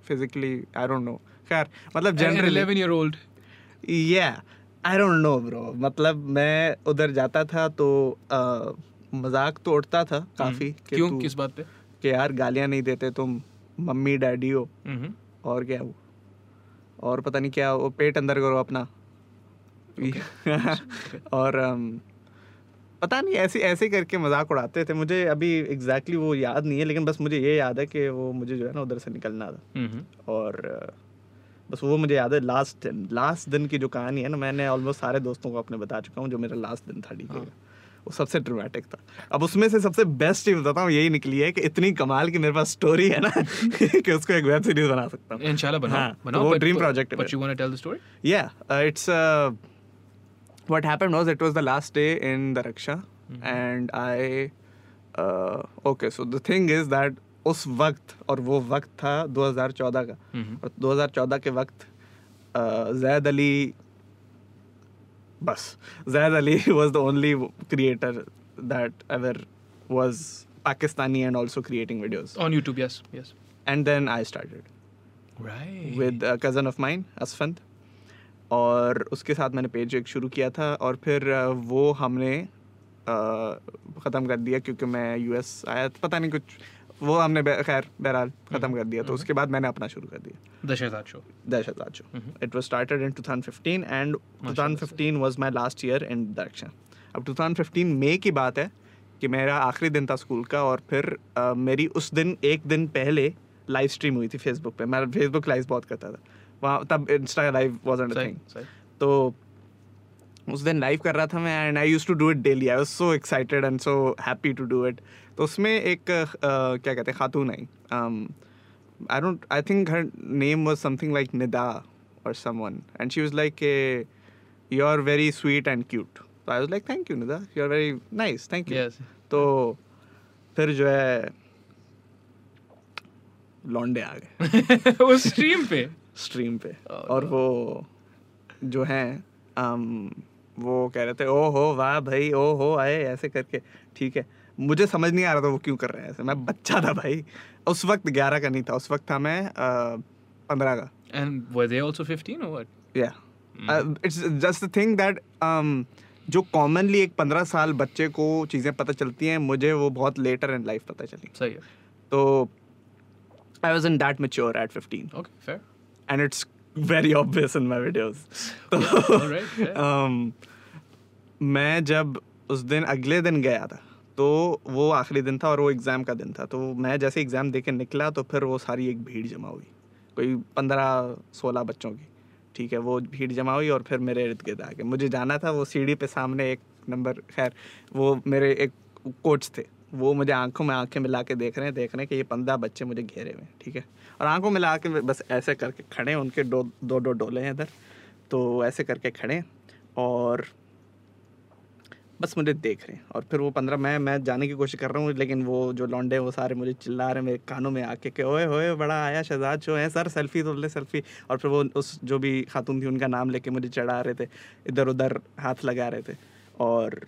physically I don't know खैर मतलब जनरली 11 year old. या आई डोंट नो ब्रो मतलब मैं उधर जाता था तो मज़ाक तो उड़ता था काफ़ी क्यों किस बात पे कि यार गालियाँ नहीं देते तुम मम्मी डैडी हो. और क्या वो और पता नहीं क्या वो पेट अंदर करो अपना और अम, पता नहीं ऐसे ऐसे करके मज़ाक उड़ाते थे मुझे अभी एग्जैक्टली exactly वो याद नहीं है लेकिन बस मुझे ये याद है कि वो मुझे जो है ना उधर से निकलना था. और बस वो मुझे याद है लास्ट लास्ट दिन की जो कहानी है ना मैंने ऑलमोस्ट सारे दोस्तों को अपने बता चुका हूँ जो मेरा लास्ट दिन था ठीक है वो सबसे ड्रामेटिक था अब उसमें से सबसे बेस्ट चीज़ बताता हूँ यही निकली है कि इतनी कमाल की मेरे पास स्टोरी है ना कि उसको एक वेब सीरीज़ बना सकता हूँ Inshallah, बनाओ. हाँ, तो बनाओ. वो but- project है But मेरा। what happened was it was the last day in the Raksha, and I. Uh, okay, so the thing is that उस वक्त और वो वक्त था 2014 का Mhm. और 2014 के वक्त uh, जैद अली बस Zaid Ali was the only creator that ever was Pakistani and also creating videos. On YouTube, yes. Yes. And then I started. Right. with a cousin of mine, Asfand. और उसके साथ मैंने पेज एक शुरू किया था और फिर वो हमने ख़त्म कर दिया क्योंकि मैं यूएस आया पता नहीं कुछ वो हमने खैर बहरहाल ख़त्म कर दिया तो उसके बाद मैंने अपना शुरू कर दिया। दशहत show show it was started in 2015 and 2015 was my last year in direction. अब 2015 मई की बात है कि मेरा आखिरी दिन था स्कूल का और फिर अ, मेरी उस दिन एक दिन पहले लाइव स्ट्रीम हुई थी फेसबुक पे। मैं फेसबुक लाइव बहुत करता था। वहाँ तब इंस्टा लाइव वॉज़ सही थिंग तो उस दिन लाइव कर रहा था मैं and I used to do it daily I was so excited and so happy to do it तो उसमें एक अ, क्या कहते हैं खातून आई। I don't I think her name was something like Nida और someone and she was like you are very sweet and cute तो I was like thank you Nida you are very nice thank you तो फिर जो है लौंडे आ गए। वो stream पे? स्ट्रीम पे। Oh, और no. वो जो हैं um, वो कह रहे थे ओ हो वाह भाई ओ हो आए ऐसे करके। ठीक है। मुझे समझ नहीं आ रहा था वो क्यों कर रहे हैं ऐसे। मैं बच्चा था भाई। उस वक्त ग्यारह का नहीं था उस वक्त था मैं पंद्रह का। And were they also 15 or what? Yeah it's just the thing that जो कॉमनली एक पंद्रह साल बच्चे को चीज़ें पता चलती हैं मुझे वो बहुत लेटर इन लाइफ पता चली। सही है। तो I was in that mature at fifteen okay fair. And it's very obvious in my videos. तो मैं जब उस दिन अगले दिन गया था तो वो आखिरी दिन था और वो एग्ज़ाम का दिन था। तो मैं जैसे एग्ज़ाम दे के निकला तो फिर वो सारी एक भीड़ जमा हुई। कोई पंद्रह सोलह बच्चों की ठीक है वो भीड़ जमा हुई और फिर मेरे इर्द गिर्द आ गए मुझे जाना था वो सीढ़ी पे सामने एक नंबर खैर वो मेरे एक कोच थे। वो मुझे आँखों में आँखें मिला के देख रहे हैं, देख रहे हैं कि ये पंद्रह बच्चे मुझे घेरे हुए हैं, ठीक है? और आँखों मिला के बस ऐसे करके खड़े हैं, उनके दो दो दो डोले हैं इधर तो ऐसे करके खड़े हैं और बस मुझे देख रहे हैं। और फिर वो पंद्रह, मैं मैं जाने की कोशिश कर रहा हूँ, लेकिन वो जो लौंडे वो सारे मुझे चिल्ला रहे हैं, मेरे कानों में आके कि, ओए होए बड़ा आया, शहजाद शो है, सर, सेल्फी तो ले, सेल्फी। और फिर वो उस, जो भी खातून थी, उनका नाम लेके मुझे चढ़ा रहे थे इधर उधर हाथ लगा रहे थे। और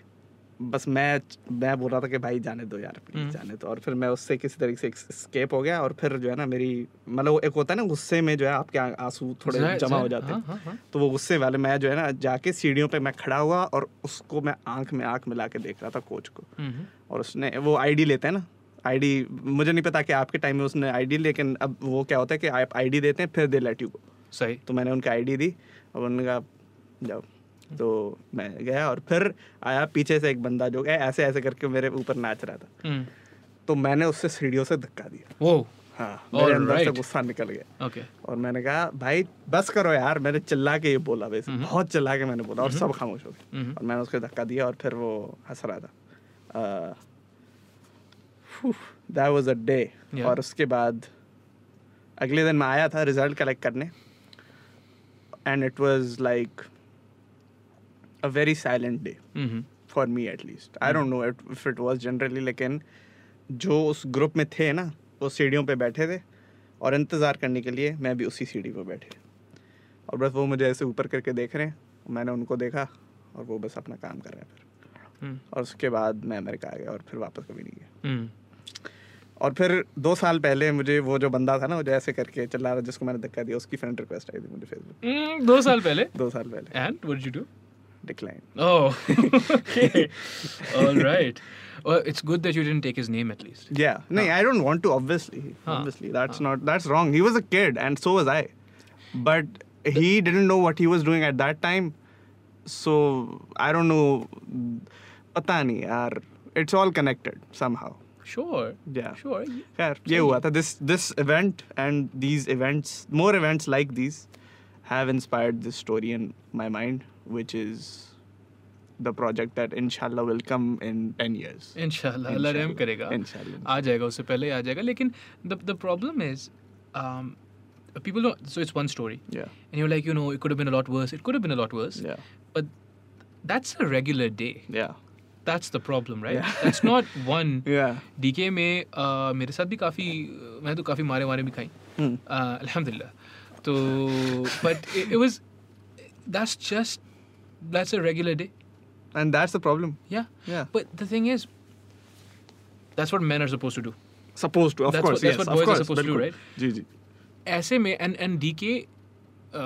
बस मैं मैं बोल रहा था कि भाई जाने दो यार प्लीज़ हम्म। जाने दो और फिर मैं उससे किसी तरीके से स्केप हो गया और फिर जो है ना मेरी मतलब वो एक होता है ना गुस्से में जो है आपके आँसू थोड़े जमा हो ज़ाहिर, जाते हैं हाँ, हाँ, हाँ. तो वो गुस्से वाले मैं जो है ना जाके सीढ़ियों पे मैं खड़ा हुआ और उसको मैं आँख में आँख मिला के देख रहा था कोच को Mhm. और उसने वो आईडी लेते हैं ना आईडी मुझे नहीं पता कि आपके टाइम में उसने आईडी लेकिन अब वो क्या होता है कि आप आईडी देते हैं फिर दे लेट यू सही तो मैंने उनका आईडी दी और उन्होंने कहा जाओ तो मैं गया और फिर आया पीछे से एक बंदा जो है ऐसे ऐसे करके मेरे ऊपर नाच रहा था। Mm. तो मैंने उससे सीढ़ियों से धक्का दिया। Whoa. हाँ मेरे अंदर से गुस्सा निकल गया। Okay. और मैंने कहा भाई बस करो यार। मैंने चिल्ला के ये बोला वैसे हम्म। बहुत चिल्ला के मैंने बोला और सब खामोश हो गए. और मैंने उसको धक्का दिया और फिर वो हंस रहा था। दैट वाज अ डे और उसके बाद अगले दिन मैं आया था रिज़ल्ट कलेक्ट करने। And it was like a very silent day Mhm. For me at least I don't know if it was generally लेकिन जो उस ग्रुप में थे ना वो सीढ़ियों पे बैठे थे और इंतज़ार करने के लिए मैं भी उसी सीढ़ी पे बैठे। और बस वो मुझे ऐसे ऊपर करके देख रहे हैं मैंने उनको देखा और वो बस अपना काम कर रहे हैं फिर। Mm. और उसके बाद मैं अमेरिका आ गया और फिर वापस कभी नहीं गया। Mm. और फिर दो साल पहले मुझे वो जो बंदा था ना वो जो ऐसे करके चिल्ला रहा जिसको मैंने धक्का दिया उसकी फ्रेंड रिक्वेस्ट आई थी मुझे फेसबुक Mm, दो साल पहले? दो साल पहले। What did you do? Decline Oh, okay. All right. Well, it's good that you didn't take his name at least. Yeah, no, I don't want to. Obviously, Huh. obviously, that's not that's wrong. He was a kid, and so was I, but he didn't know what he was doing at that time. So I don't know. पता नहीं यार. It's all connected somehow. Sure. Yeah. Sure. खैर ये हुआ था. This this event and these events, more events like these, have inspired this story in my mind, which is the project that inshallah will come in 10 years. Inshallah, Allah रहम Inshallah. करेगा Inshallah. आ जाएगा उससे पहले ही आ जाएगा लेकिन the the problem is um, people don't so it's one story Yeah. and you're like you know it could have been a lot worse it could have been a lot worse Yeah. but that's a regular day Yeah. that's the problem right Yeah. that's not one Yeah. DK में uh, मेरे साथ भी काफ़ी मैं तो काफ़ी मारे वारे भी खाई Hmm. uh, अल्हम्दुलिल्लाह तो but it, it was that's just that's a regular day And that's the problem. yeah Yeah. but the thing is that's what men are supposed to do Supposed to, of That's course. what- that's yes, what of boys are course. supposed to do, बिल्कुल. right? जी जी. ऐसे में and and DK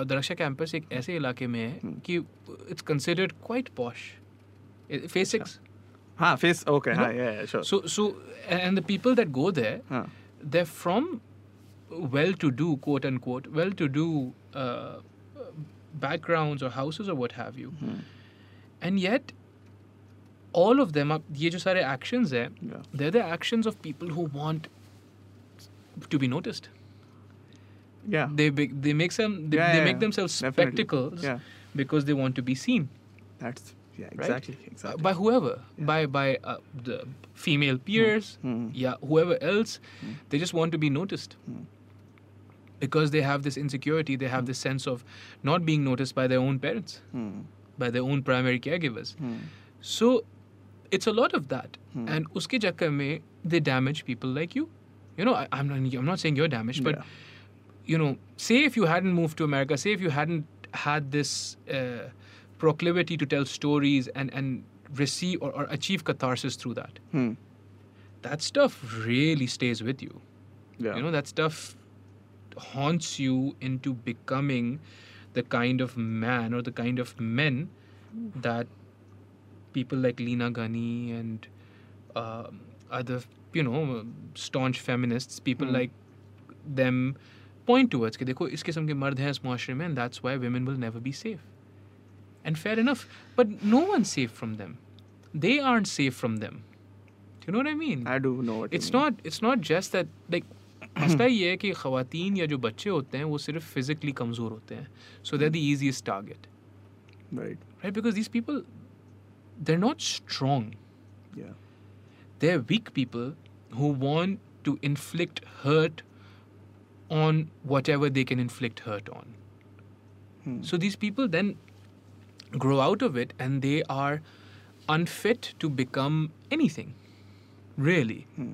Darakhsha campus एक ऐसे इलाके में है कि it's considered quite posh phase six हाँ फेस ओके You हाँ know? yeah, yeah, sure So, so, and the people that go there, हाँ they're from well-to-do, quote unquote, well-to-do uh, backgrounds or houses or what have you mm-hmm. and yet all of them are ye jo sare actions hai, yeah. they're the actions of people who want to be noticed yeah they be, they make some they, yeah, they yeah, make themselves Definitely. spectacles because they want to be seen that's yeah exactly right? exactly by whoever by by uh, the female peers mm-hmm. yeah whoever else mm-hmm. they just want to be noticed hmm. Because they have this insecurity, they have this sense of not being noticed by their own parents, Hmm. by their own primary caregivers. Hmm. So it's a lot of that. Hmm. And uske chakkar mein, they damage people like you. You know, I, I'm, not, I'm not saying you're damaged, but you know, say if you hadn't moved to America, say if you hadn't had this uh, proclivity to tell stories and, and receive or, or achieve catharsis through that, Hmm. that stuff really stays with you. yeah You know, that stuff haunts you into becoming the kind of man or the kind of men that people like Lena Ghani and um other, you know, staunch feminists, people Hmm. like them point towards कि देखो इस किस्म के मर्द हैं इस मुआशरे में and that's why women will never be safe. And fair enough. But no one's safe from them. They aren't safe from them. Do you know what I mean? I do know what you it's mean. not it's not just that like मसला ये है कि ख़वातीन या जो बच्चे होते हैं वो सिर्फ फिजिकली कमज़ोर होते हैं so they the easiest target right right because these people they're not strong yeah they're weak people who want to inflict hurt on whatever they can inflict hurt on Hmm. so these people then grow out of it and they are unfit to become anything really Hmm.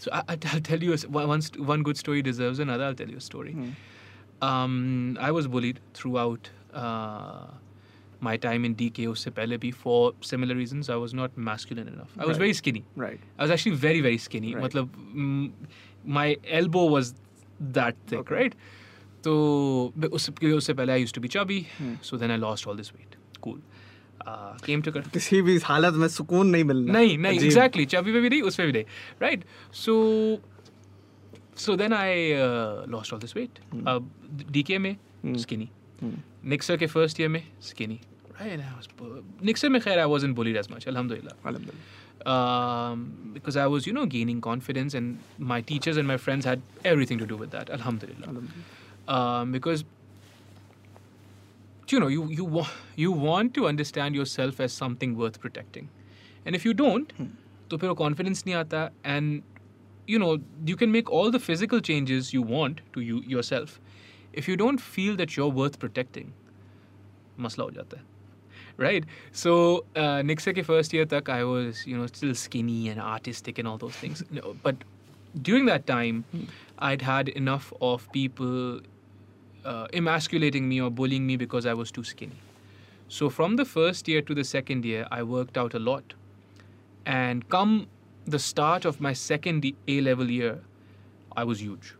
So I, I'll tell you a s one, one st- one good story deserves another. I'll tell you a story. Hmm. Um, I was bullied throughout uh, my time in DK usse pehle bhi for similar reasons. I was not masculine enough. I was Right. very skinny. right I was actually very very skinny. Right. Matlab, mm, my elbow was that thick, Okay. right? So ब- उससे उससे पहले I used to be chubby. Hmm. So then I lost all this weight. Cool. Uh, came to किसी भी हालत में सुकून नहीं मिलना नहीं नहीं अजीब। एग्जैक्टली चाबी पे भी नहीं उसमें भी नहीं right so so then I lost all this weight अब डीके में Hmm. Skinny Hmm. निक्सर के फर्स्ट ईयर में स्किनी राइट निक्सर में खैर I wasn't bullied as much अल्हम्दुलिल्लाह अल्हम्दुलिल्लाह um, because I was, you know, gaining confidence, and my teachers and my friends had everything to do with that. Alhamdulillah. अल्हम्दुलिल्लाह Um, because you know, you you wa- you want to understand yourself as something worth protecting, and if you don't, Hmm. तो फिर वो confidence नहीं आता, and you know, you can make all the physical changes you want to you yourself. If you don't feel that you're worth protecting, मसला हो जाता है. Right. So, uh, Nixa ke first year tak, I was, you know, still skinny and artistic and all those things. No, but during that time, I'd had enough of people uh, emasculating me or bullying me because I was too skinny. So, from the first year to the second year, I worked out a lot. And come the start of my second A level year, I was huge,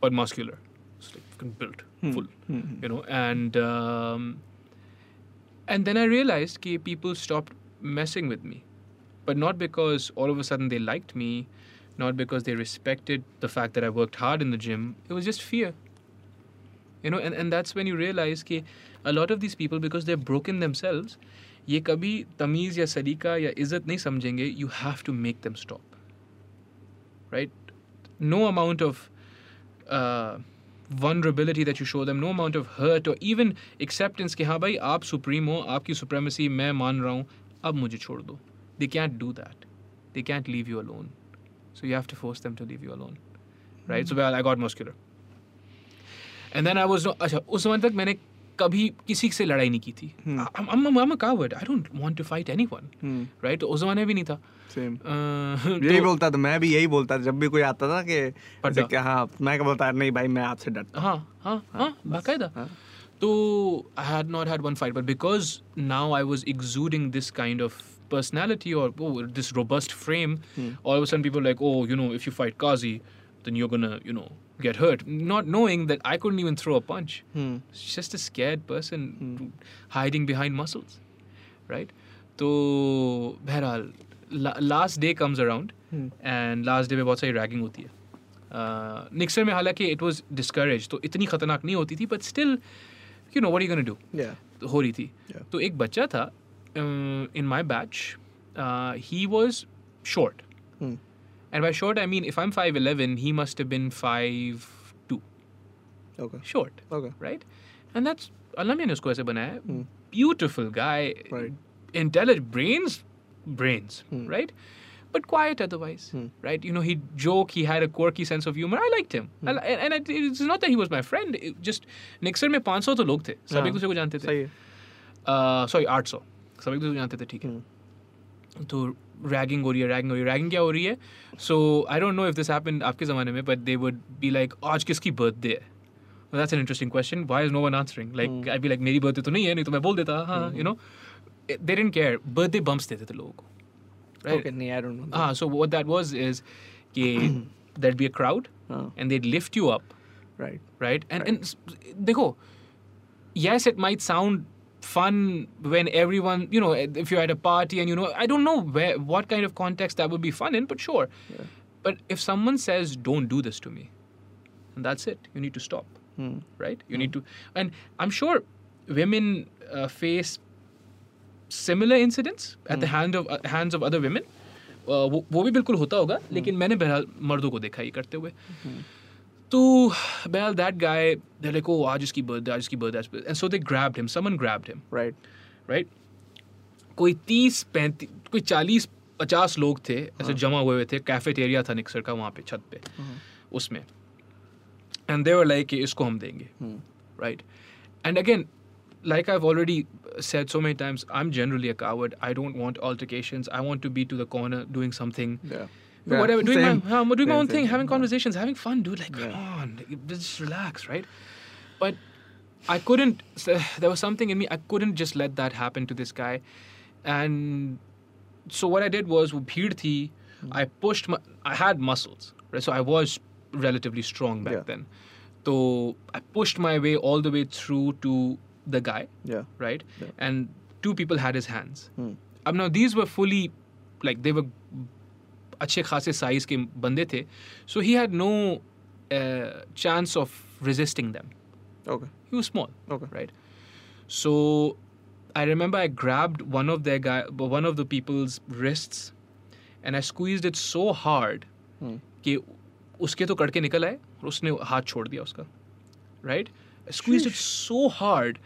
but muscular. It's like built, full Hmm. you know and um, and then i realized that people stopped messing with me but not because all of a sudden they liked me not because they respected the fact that i worked hard in the gym it was just fear you know and, and that's when you realize that a lot of these people because they're broken themselves ये कभी तमीज़ या सलीका या इज़्ज़त नहीं समझेंगे you have to make them stop right no amount of uh, vulnerability that you show them, no amount of hurt or even acceptance कि हाँ भाई आप supreme हो आपकी supremacy मैं मान रहा हूँ अब मुझे छोड़ दो they can't do that they can't leave you alone so you have to force them to leave you alone right so well I got muscular Then I was no अच्छा उस समय तक मैंने कभी किसी से लड़ाई नहीं की थी Hmm. Don't want to fight anyone Hmm. right तो उस जमाने भी नहीं था. अह, यही तो- बोलता था मैं भी यही बोलता था जब भी कोई आता था कि हाँ मैं क्या बोलता नहीं भाई मैं आपसे डरता हाँ हाँ हाँ बाकायदा हाँ. तो I had not had one fight but because now I was exuding this kind of personality or oh, this robust frame Hmm. all of a sudden people are like oh you know if you fight Qazi then you're gonna you know get hurt, not knowing that I couldn't even throw a punch. Hmm. It's just a scared person hiding behind muscles, right? तो बहरहाल last day comes around Hmm. And last day में बहुत सारी ragging होती है निक्सर में हालांकि it was discourage तो इतनी खतरनाक नहीं होती थी but still you know what you gonna do Yeah. हो रही थी Yeah. तो एक बच्चा था in my batch he was short Hmm. And by short I mean if I am 5'11 he must have been 5'2 Okay. short Okay. right? And that's अल्लाह ने उसको ऐसे बनाया है Hmm. beautiful guy Right. intelligent brains brains Hmm. right but quiet otherwise Hmm. right you know he'd joke he had a quirky sense of humor I liked him I li- and, and it, it's not that he was my friend it just निक्सर में 500 तो लोग थे सब हाँ, एक दूसरे को जानते थे सही है सॉरी 800 सब एक दूसरे को जानते थे ठीक है Hmm. तो रैगिंग हो रही है रैगिंग हो रही है रैगिंग क्या हो रही है so I don't know if this happened आपके ज़माने में but they would be like आज किसकी बर्थडे है an interesting question why is no one answering like Hmm. i'd be like मेरी बर्थडे तो नहीं है नहीं तो मैं बोल देता हाँ you know they didn't care birthday bumps देते थे लोगों को ah so what that was is कि crowd हाँ. and they'd lift you up Right. right? And and s- देखो, yes, it might sound fun when everyone, you know, if you're at a party and you know, I don't know where what kind of context that would be fun in, but sure. Yeah. But if someone says, "Don't do this to me," and that's it, you need to stop, Hmm. right? You need to, and I'm sure women uh, face similar incidents at the hand of uh, hands of other women. Uh, वो वो भी बिल्कुल होता होगा लेकिन मैंने बहरहाल मर्दों को देखा ये करते हुए तो बहरहाल that guy they like oh आज इसकी बर्थडे आज इसकी birthday and so they grabbed him someone grabbed him Right. Right कोई तीस पैंतीस कोई चालीस पचास लोग थे ऐसे जमा हुए हुए थे कैफेटेरिया था निक्सर का वहाँ पे छत पे उसमें एंड देवर लाइक कि इसको हम देंगे Hmm. right? And again, like I've already said so many times, I'm generally a coward. I don't want altercations. I want to be to the corner doing something. Yeah. Do whatever, doing same. my, uh, doing my Same, own thing, same, having conversations, having fun, dude. Like, come on, like, just relax, right? But I couldn't. There was something in me. I couldn't just let that happen to this guy, and so what I did was, bheed thi, Hmm. I pushed my. I had muscles, right? So I was relatively strong back Yeah. then. So I pushed my way all the way through to the guy, Yeah. right? Yeah. And two people had his hands. Hmm. अब now these were fully like they were अच्छे खासे size के बंदे थे uh, chance of resisting them Okay. he was small Okay. right so I remember I grabbed one of their guy one of the people's wrists and I squeezed it so hard Hmm. कि उसके तो कड़के निकल आए और उसने हाथ छोड़ दिया उसका right squeezed it so hard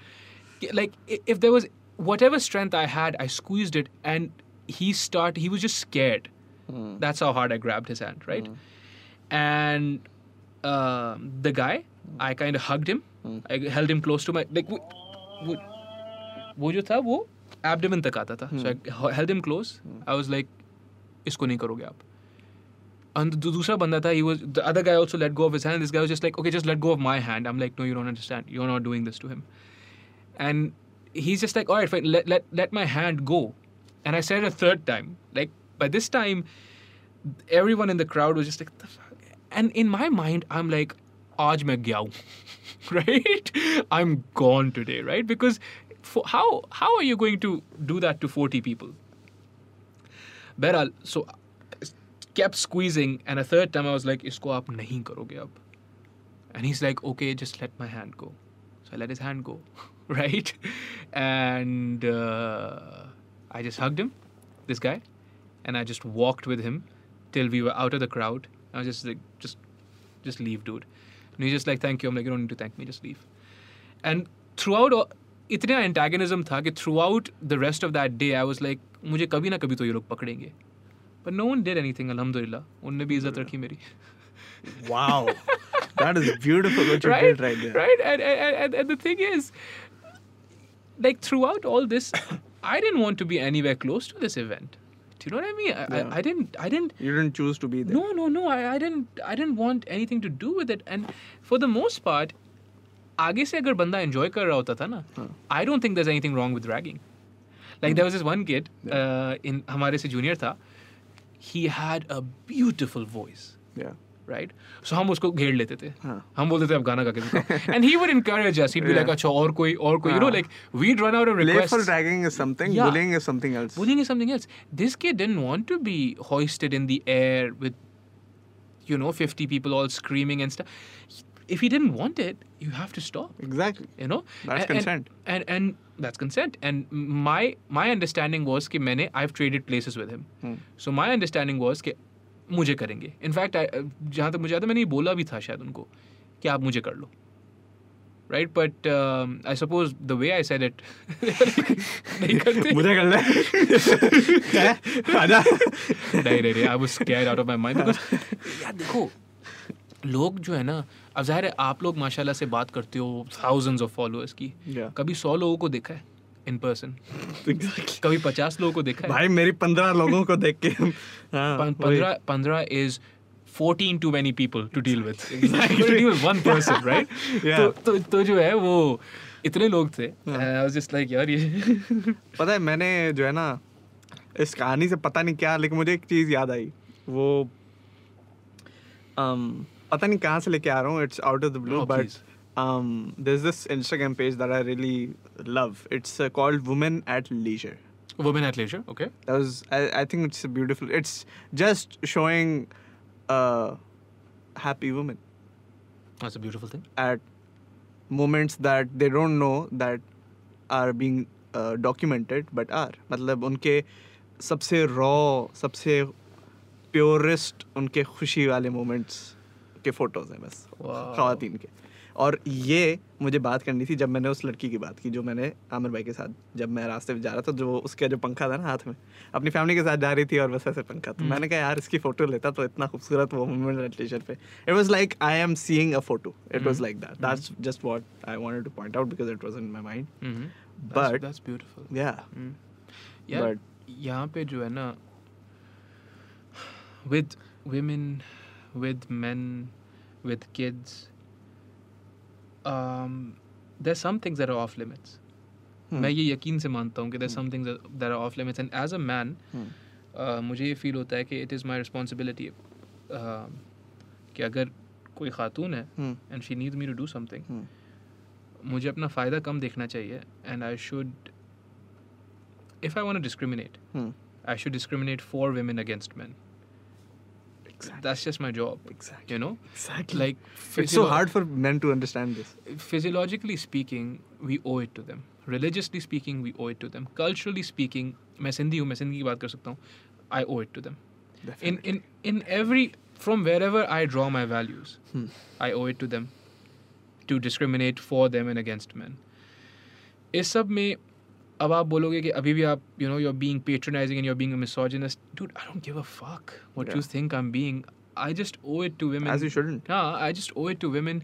like i- if there was whatever strength i had i squeezed it and he start he was just scared Hmm. that's how hard i grabbed his hand right and um, the guy i kind of hugged him Hmm. i held him close to my like वो वो, वो जो था वो abdomen तक आता था so i held him close i was like इसको नहीं करोगे आप and the दूसरा बंदा था he was the other guy also let go of his hand this guy was just like okay just let go of my hand i'm like no you don't understand you're not doing this to him and he's just like all right fine let, let, let my hand go and i said it a third time like by this time, everyone in the crowd was just like, the fuck? and in my mind, I'm like, aaj main right? I'm gone today, right? Because for, how how are you going to do that to 40 people? Beral, so I kept squeezing, and a third time I was like, isko aap nahi karoge ab. And he's like, okay, just let my hand go. So I let his hand go, right? And uh, I just hugged him, this guy, and I just walked with him till we were out of the crowd I was just like just just leave dude and he's just like thank you I'm like you don't need to thank me just leave and throughout all- इतना एंटेगनिज्म था कि throughout the rest of that day I was like मुझे कभी ना कभी तो ये लोग पकड़ेंगे but no one did anything अल्हम्दुलिल्लाह उनने भी इज्जत रखी मेरी Wow. that is beautiful what you right did right there. right and, and, and, and the thing is like throughout all this i didn't want to be anywhere close to this event do you know what i mean I, Yeah. I, I didn't i didn't You didn't choose to be there. no no no I, I didn't i didn't want anything to do with it and for the most part आगे से अगर बंदा enjoy कर रहा होता था ना I don't think there's anything wrong with ragging like there was this one kid uh, in हमारे से जूनियर था he had a beautiful voice Yeah. Right so हम उसको घेर लेते थे हाँ. हम बोलते थे अब गाना गा के दिखाओ and he would encourage us he be like अच्छा और कोई और कोई यू नो हाँ. Like we'd run out of Playful request ragging is something. Yeah. Bullying is something else. Bullying is something else. This kid didn't want to be hoisted in the air with, you know, 50 people all screaming and stuff. If he didn't want it, you have to stop. Exactly. You know, That's And- consent. And, and and that's consent. And my my understanding was कि मैंने I've traded places with him. Hmm. So my understanding was कि मुझे करेंगे. In fact जहाँ तक मुझे याद है मैंने ये बोला भी था शायद उनको कि आप मुझे कर लो. Right but I suppose the way I said it, नहीं करते. मुझे कर ले क्या? नहीं नहीं I was scared out of my mind यार देखो लोग जो है ना अब ज़ाहिर है आप लोग माशाल्लाह से बात करते हो थाउजेंड्स ऑफ़ फॉलोअर्स की Yeah. कभी सौ लोगों को देखा है इन पर्सन कभी पचास लोगों को देखा है भाई मेरी पंद्रह लोगों को देख के हाँ, पंद्रह पंद्रह is 14 too many people to deal with. to deal with one person, right? Yeah. तो, तो तो जो है वो इतने लोग थे I was just यार ये पता है मैंने जो है ना इस कहानी से पता नहीं क्या लेकिन मुझे एक चीज़ याद आई वो um, पता नहीं कहाँ से लेके आ रहा हूँ it's out of the blue but. um, there's this Instagram page that I really love. It's uh, called Women at Leisure. women at leisure, okay? That was I, I think it's a beautiful. It's just showing uh, happy women That's a beautiful thing. at moments that they don't know that are being uh, documented but are मतलब उनके सबसे raw सबसे purest उनके खुशी वाले moments के photos हैं बस Wow. खातन के और ये मुझे बात करनी थी जब मैंने उस लड़की की बात की जो मैंने आमिर भाई के साथ जब मैं रास्ते में जा रहा था जो उसका जो पंखा था ना हाथ में अपनी फैमिली के साथ जा रही थी और बस ऐसे पंखा तो। मैंने कहा यार इसकी फ़ोटो लेता तो इतना खूबसूरत वो मोमेंट लेजर पे it was like I am seeing a photo it was. Like that that's just what I wanted to point out because it was in my mind. Yeah Mm. यार यहाँ पे जो है ना with women with men with kids um things that are off limits Hmm. मैं ये यकीन से मानता हूँ कि there's some things that, that are off limits and as a man Hmm. uh, मुझे ये फील होता है कि it is my responsibility uh, कि अगर कोई खातून है Hmm. and she needs me to do something Hmm. मुझे अपना फ़ायदा कम देखना चाहिए and I should if I want to discriminate Hmm. I should discriminate for women against men. Exactly. That's just my job. Exactly. You know, Exactly. like it's so physio- hard for men to understand this. Physiologically speaking, we owe it to them. Religiously speaking, we owe it to them. Culturally speaking, मैं सिंधी हूँ मैं सिंधी की बात कर सकता हूँ. I owe it to them. In Definitely. in in every from wherever I draw my values, Hmm. I owe it to them to discriminate for them and against men. इस सब में अब आप बोलोगे कि अभी भी आप you know you are being patronizing and you are being a misogynist dude I don't give a fuck what you. Think I am being I just owe it to women As you shouldn't. हाँ I just owe it to women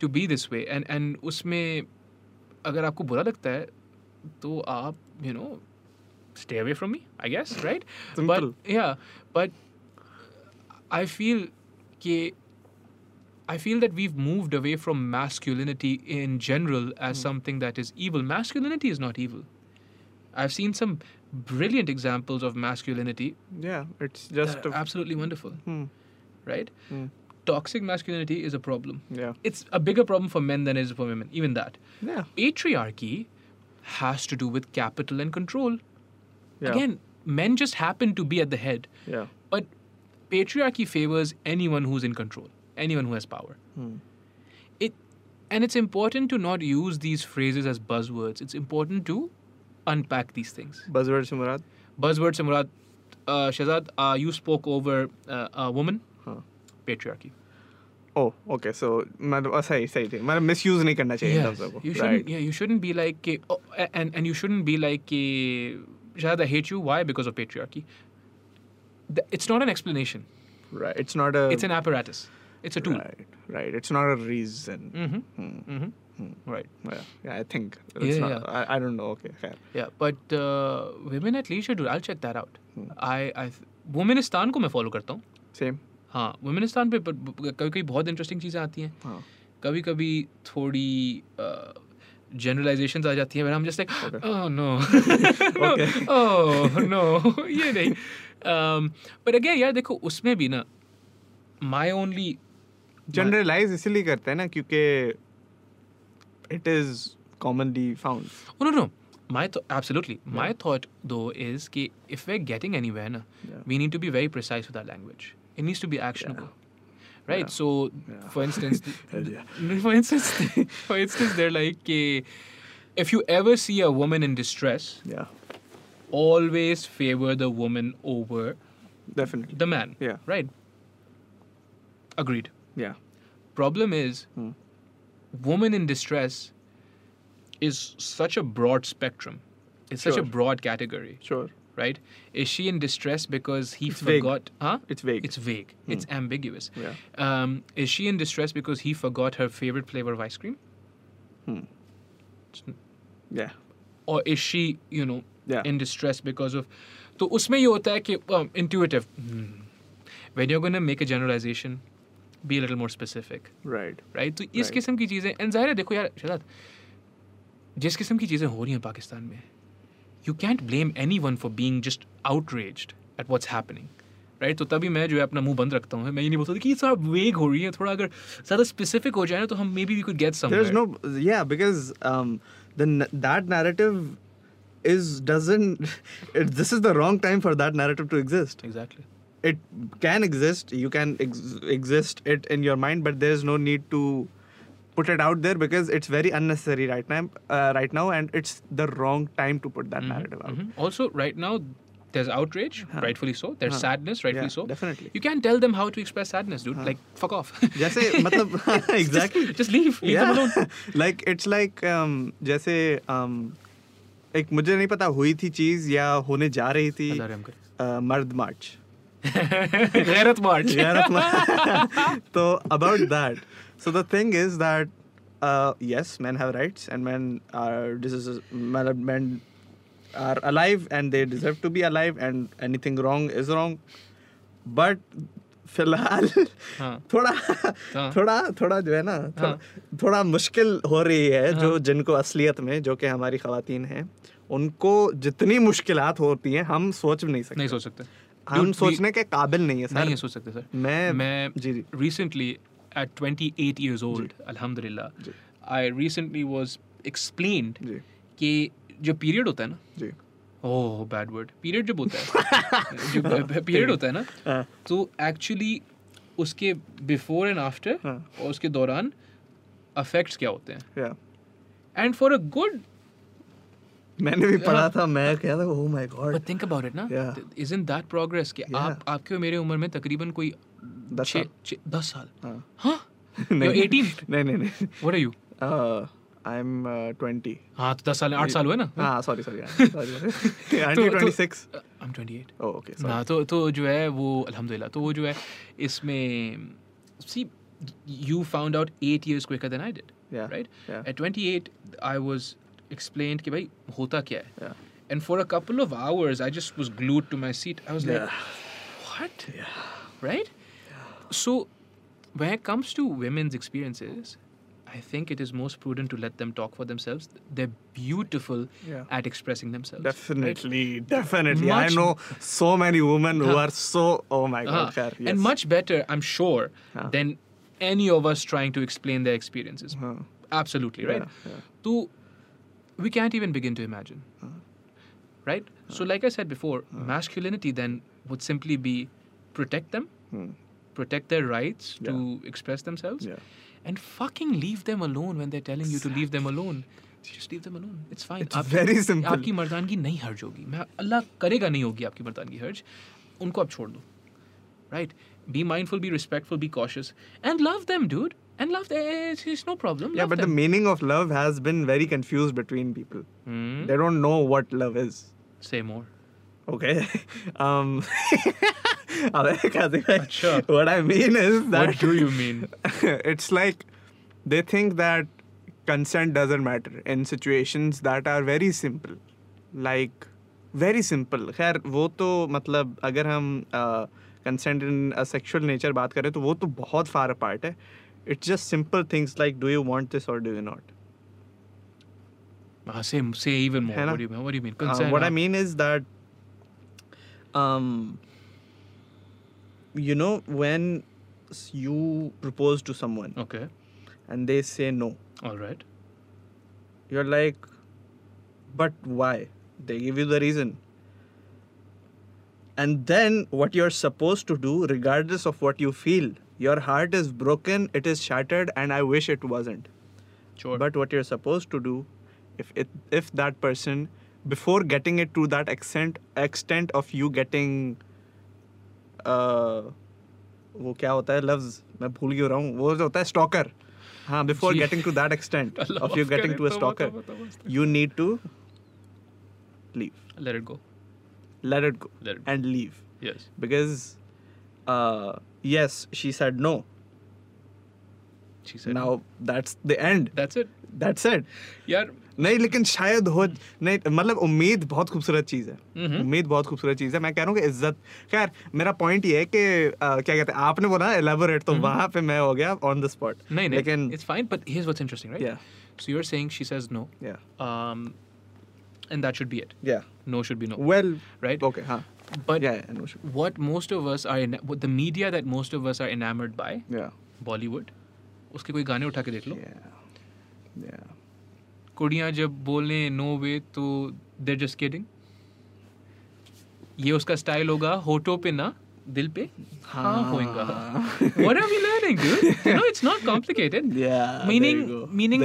to be this way and and उसमें अगर आपको बुरा लगता है तो आप you know away from me i guess right Simple. but yeah but i feel कि I feel that we've moved away from masculinity in general as something that is evil. Masculinity is not evil. I've seen some brilliant examples of masculinity Yeah, it's just a, absolutely wonderful, hmm, right? hmm, Toxic masculinity is a problem. yeah, It's a bigger problem for men than it is for women, even that. yeah, Patriarchy has to do with capital and control. yeah, Again, men just happen to be at the head, yeah. but patriarchy favors anyone who's in control, anyone who has power. Hmm. it and it's important to not use these phrases as buzzwords it's important to unpack these things Buzzword से मुराद buzzwords se murad uh, shazad uh, you spoke over uh, a woman हाँ. patriarchy Oh, okay. So मतलब uh, सही सही थी मतलब misuse नहीं करना चाहिए इन yes. शब्दों को. you shouldn't Right. yeah you shouldn't be like कि, oh, a- and and you shouldn't be like कि, shazad i hate you why because of patriarchy Th- it's not an explanation Right. It's not a. it's an apparatus it's a tool Right. Right. It's not a reason. mm-hmm. Hmm. Mm-hmm. Right Yeah. Yeah. I think. It's Yeah, not, yeah. I, I don't know. Okay. Fair. Yeah, but uh, women at leisure, dude, I'll check that out. Hmm. I, I, वुमेनिस्तान को मैं follow करता हूँ Same. हाँ वुमेनिस्तान पे कभी कभी बहुत interesting चीज़ें आती हैं हाँ. कभी कभी थोड़ी जनरलाइजेशंस आ जाती हैं हम just like oh no oh no ये नहीं बट अगेन यार देखो उसमें भी ना my ओनली जनरलाइज इसीलिए करते हैं ना क्योंकि it is commonly found. Oh, no, no. My th- absolutely. Yeah. My thought though is that if we're getting anywhere, na, yeah. we need to be very precise with our language. It needs to be actionable. Yeah. Right, so for instance, for instance, for instance, they're like, if you ever see a woman in distress, yeah, always favor the woman over definitely the man. Yeah, right. Agreed. Yeah. Problem is, hmm woman in distress is such a broad spectrum. It's such a Sure. broad category. Sure right? Is she in distress because he It's vague. forgot? Huh? It's vague. It's vague. It's ambiguous. Yeah. Um, is she in distress because he forgot her favorite flavor of ice cream, Hmm. या or is she, you know, Yeah. in distress because of? तो उसमें ये होता है कि um, intuitive. Hmm. When you're gonna make a generalization, be a little more specific, right तो इस Right. किस्म की चीज़ें एंड ज़ाहिर है देखो यार शहजाद जिस किस्म की चीज़ें हो रही हैं पाकिस्तान में you can't blame anyone for being just outraged at what's happening right तो तभी मैं जो है अपना मुँह बंद रखता हूँ। मैं ये नहीं बोलता कि ये थोड़ा वेग हो रही है थोड़ा अगर ज़्यादा स्पेसिफिक हो जाए ना तो हम maybe we could get some there's no yeah because um the n- that narrative is doesn't it, this is the wrong time for that narrative to exist. Exactly it can exist you can ex- exist it in your mind but there's no need to put it out there because it's very unnecessary right now uh, right now and it's the wrong time to put that Mm-hmm. narrative out Also, right now, there's outrage, Huh. rightfully so. There's Huh. sadness, rightfully Yeah, so. definitely. You can't tell them how to express sadness, dude. Like, fuck off. जैसे मतलब exactly Just, just leave. Leave them alone. like it's like um, जैसे um, एक मुझे नहीं पता हुई थी चीज या होने जा रही थी अल्लाह रहम करे। uh, मर्द मार्च गैरत मार्च गैरत मार्च तो about that so the thing is that yes man have rights and man are this is मतलब man are alive and they deserve to be alive and anything wrong is wrong but फ़िलहाल थोड़ा थोड़ा थोड़ा जो है ना थोड़ा मुश्किल हो रही है जो जिनको असलियत में जो कि हमारी खातन हैं उनको जितनी मुश्किलात होती हैं हम सोच भी नहीं सकते नहीं सोच सकते हम सोचने के काबिल नहीं है सर। नहीं सोच सकते सर। मैं मैं जी जी। recently at 28 years old alhamdulillah ji. I recently was explained कि जो पीरियड होता है ना जी। ओह बैड वर्ड पीरियड जब होता है जो पीरियड होता है ना हाँ, तो एक्चुअली उसके बिफोर एंड आफ्टर हाँ। और उसके दौरान अफेक्ट्स क्या होते हैं? एंड फॉर अ गुड मैंने भी पढ़ा। था मैं कह था ओह my God but think about it ना Yeah. इजंट दैट प्रोग्रेस कि आप आपके और मेरे उम्र में तकरीबन कोई दस साल। दस साल। हाँ। हाँ नहीं, 18? नहीं नहीं what are you I am 20 हाँ तो दस साल आठ साल हुए ना? हाँ sorry sorry sorry 26 I am 28 oh okay हाँ तो तो जो है वो अल्हम्दुलिल्लाह तो वो जो है इसमें see you found out eight years quicker than I did Yeah, right? yeah. at 28 I was explained कि भाई होता क्या है Yeah. and for a couple of hours I just was glued to my seat I was like Yeah. what right so when it comes to women's experiences I think it is most prudent to let them talk for themselves. They're beautiful Yeah. at expressing themselves. right? Definitely, definitely. I Much- know so many women who Huh. are so. Oh my God, Uh-huh. khair, yes. And much better, I'm sure, Huh. than any of us trying to explain their experiences. Huh. Absolutely, right? Yeah, yeah. So we can't even begin to imagine. Right? So, like I said before, masculinity then would simply be protect them, Hmm. protect their rights to express themselves, Yeah. and fucking leave them alone when they're telling you to leave them alone. Just leave them alone. It's fine. It's आपकी- very simple. आपकी मर्दानगी नहीं हर्ज होगी मैं अल्लाह करेगा नहीं होगी आपकी मर्दानगी हर्ज उनको आप छोड़ दो right be mindful be respectful be cautious and love them dude and love them it's, it's no problem Yeah, love but the them. meaning of love has been very confused between people. Hmm? They don't know what love is. say more Okay. um. अबे कादिर भाई, अच्छा। what I mean is that what do you mean it's like they think that consent doesn't matter in situations that are very simple like very simple खैर वो तो मतलब अगर हम consent in sexual nature बात करें तो वो तो बहुत फार अपार्ट है it's just simple things like do you want this or do you not? Ah, uh, say, say even more. What do, you, what do you mean? Uh, Concern, uh, what I mean is that, um, you know, when you propose to someone, okay, and they say no, all right, you're like, but why? They give you the reason. And then what you're supposed to do, regardless of what you feel, your heart is broken, it is shattered, and I wish it wasn't. Sure. But what you're supposed to do, if it if that person, before getting it to that extent extent of you getting, uh, वो क्या होता है लफ्ज मैं भूल क्यों रहा हूँ वो जो होता है स्टॉकर हाँ before ji. Getting to that extent Allah of you माफ getting करे, to a तौबा, stalker तौबा, तौबा, तौबा। you need to leave Let it go. yes she said no. She said now that's the end. That's it. That's it. yeah नहीं लेकिन शायद हो नहीं मतलब उम्मीद बहुत खूबसूरत चीज़ है। mm-hmm. उम्मीद बहुत खूबसूरत चीज़ है। मैं कह रहा हूँ इज़्ज़त खैर मेरा पॉइंट ये है कि आ, क्या कहते हैं आपने बोला एलेबोरेट तो mm-hmm. वहाँ पे मैं हो गया ऑन द स्पॉट नहीं लेकिन it's fine but here what's interesting right so you are saying she says no yeah um and that should be it. Yeah. No should be no. Well right? okay huh but yeah, yeah what most of us are in what the media that most of us are enamored by yeah bollywood उसके कोई गाने उठा के देख लो yeah. yeah. कुड़ियाँ जब बोले no वे तो देर just kidding ये उसका स्टाइल होगा होटो पे ना दिल पे? हाँ। होएगा। What are we learning you know it's not complicated meaning meaning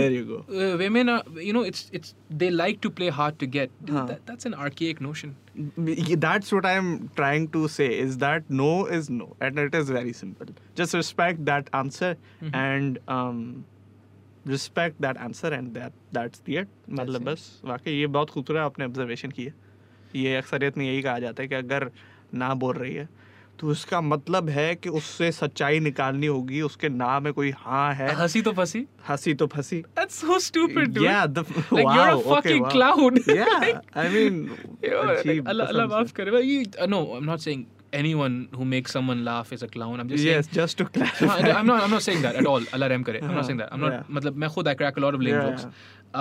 women you know it's it's they like to play hard to get that's an archaic notion that's what I am trying to say is that no is no and it is very simple just respect that answer and respect that answer and that that's the it मतलब बस वाकई ये बहुत खूबसूरत आपने observation किए ये अक्सरियत में यही कहा जाता है कि अगर ना बोल रही है तो उसका मतलब है कि उससे सच्चाई निकालनी होगी उसके ना में कोई हाँ है हँसी तो फंसी हँसी तो फंसी that's so stupid dude Yeah, the like wow, you're a okay, fucking wow. cloud Yeah, I mean, अजीब Allah maaf करे. Uh, no, I'm not saying anyone who makes someone laugh is a clown. I'm just Yes, saying. just to हाँ, clarify. I'm not. I'm not saying that at all. Allah rehm करे. I'm not saying that. I'm not. Yeah. मतलब मैं खुद I crack a lot of lame Yeah, jokes.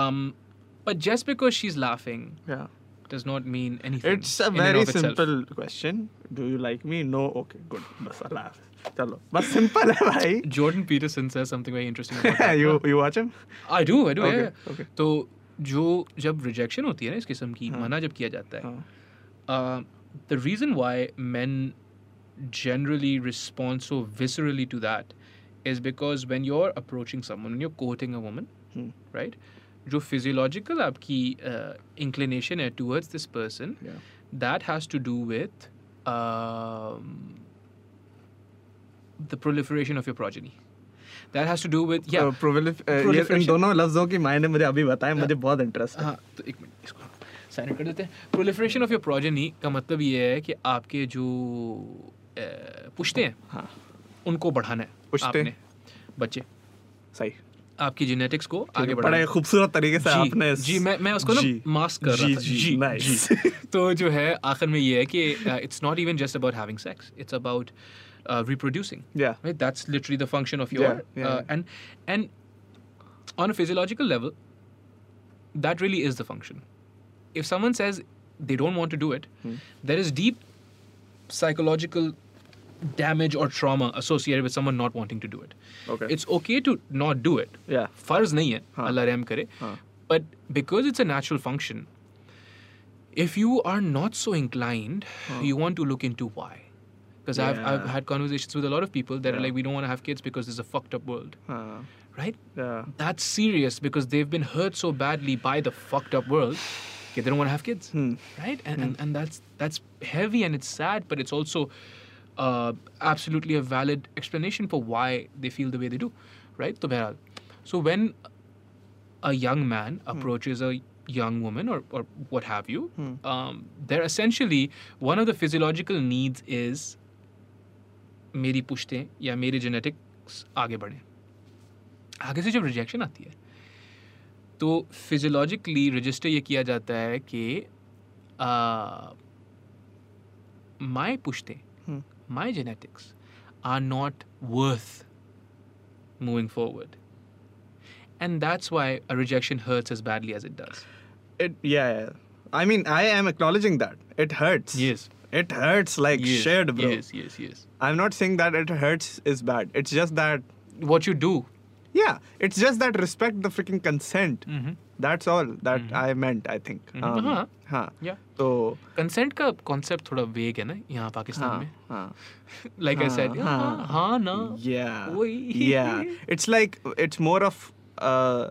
Um, but just because she's laughing Yeah. does not mean anything. It's a in and very of itself. simple question. Do you like me? No. Okay, good. बस अल्लाह हाफ़िज़। चलो बस simple है भाई Jordan Peterson says something very interesting. About that. you you watch him? I do. I do. Okay, yeah, yeah. okay. तो जो जब rejection होती है ना इस किस्म की हाँ. मना जब किया जाता है हाँ. uh, the reason why men generally respond so viscerally to that is because when you're approaching someone, when you're courting a woman, Hmm. right? जो फिजियोलॉजिकल आपकी uh, इंक्लिनेशन है towards this person that has to do with the proliferation of your progeny that has to do with या इन दोनों लफ्ज़ों की मायने मुझे अभी बताएँ मुझे बहुत इंटरेस्ट है। हाँ तो एक मिनट इसको साइन कर देते हैं। प्रोलिफरेशन ऑफ़ योर प्रोजेनी का मतलब ये है कि आपके जो uh, पुश्ते हैं हाँ। उनको बढ़ाना है पुश्ते? बच्चे। सही। आपकी जेनेटिक्स को आगे बढ़ाए खूबसूरत तरीके से जी, आपने जी मैं मैं उसको ना मास्क कर जी, रहा था। जी, जी, जी, जी. तो जो है आखिर में ये है कि it's not even just about having sex it's about reproducing that's literally the function of your and and on a physiological level that really is the function if someone says they don't want to do it there is deep psychological damage or trauma associated with someone not wanting to do it. Okay. It's okay to not do it. Yeah. Farz nahi hai. Haan. Allah rahm kare. But because it's a natural function, if you are not so inclined, you want to look into why. Because yeah. I've, I've had conversations with a lot of people that yeah. are like, we don't want to have kids because there's a fucked up world. Right? Yeah. That's serious because they've been hurt so badly by the fucked up world Okay, they don't want to have kids. Hmm. Right? And, hmm. and, and that's that's heavy and it's sad, but it's also uh, absolutely a valid explanation for why they feel the way they do right so, behral, so when a young man approaches a young woman or, or what have you Hmm. um, they're essentially one of the physiological needs is मेरी पुश्तें या मेरे genetics आगे बढ़े आगे से जब rejection आती है तो फिजियोलॉजिकली रजिस्टर ये किया जाता है कि माई पुश्ते my genetics are not worth moving forward. And that's why a rejection hurts as badly as it does. It yeah. I mean, I am acknowledging that. It hurts. Yes. It hurts like yes, bro. Yes, yes, yes. I'm not saying that it hurts is bad. It's just that what you do. Yeah, it's just that respect the freaking consent. Mm-hmm. That's all that I meant, I think. Mhm. Um, हाँ. हाँ. Yeah. तो consent का concept थोड़ा वेग है ना यहाँ पाकिस्तान हाँ, में हाँ. लाइक आई सेड हाँ, हाँ हाँ ना Yeah. वही। Yeah. It's like it's more of uh,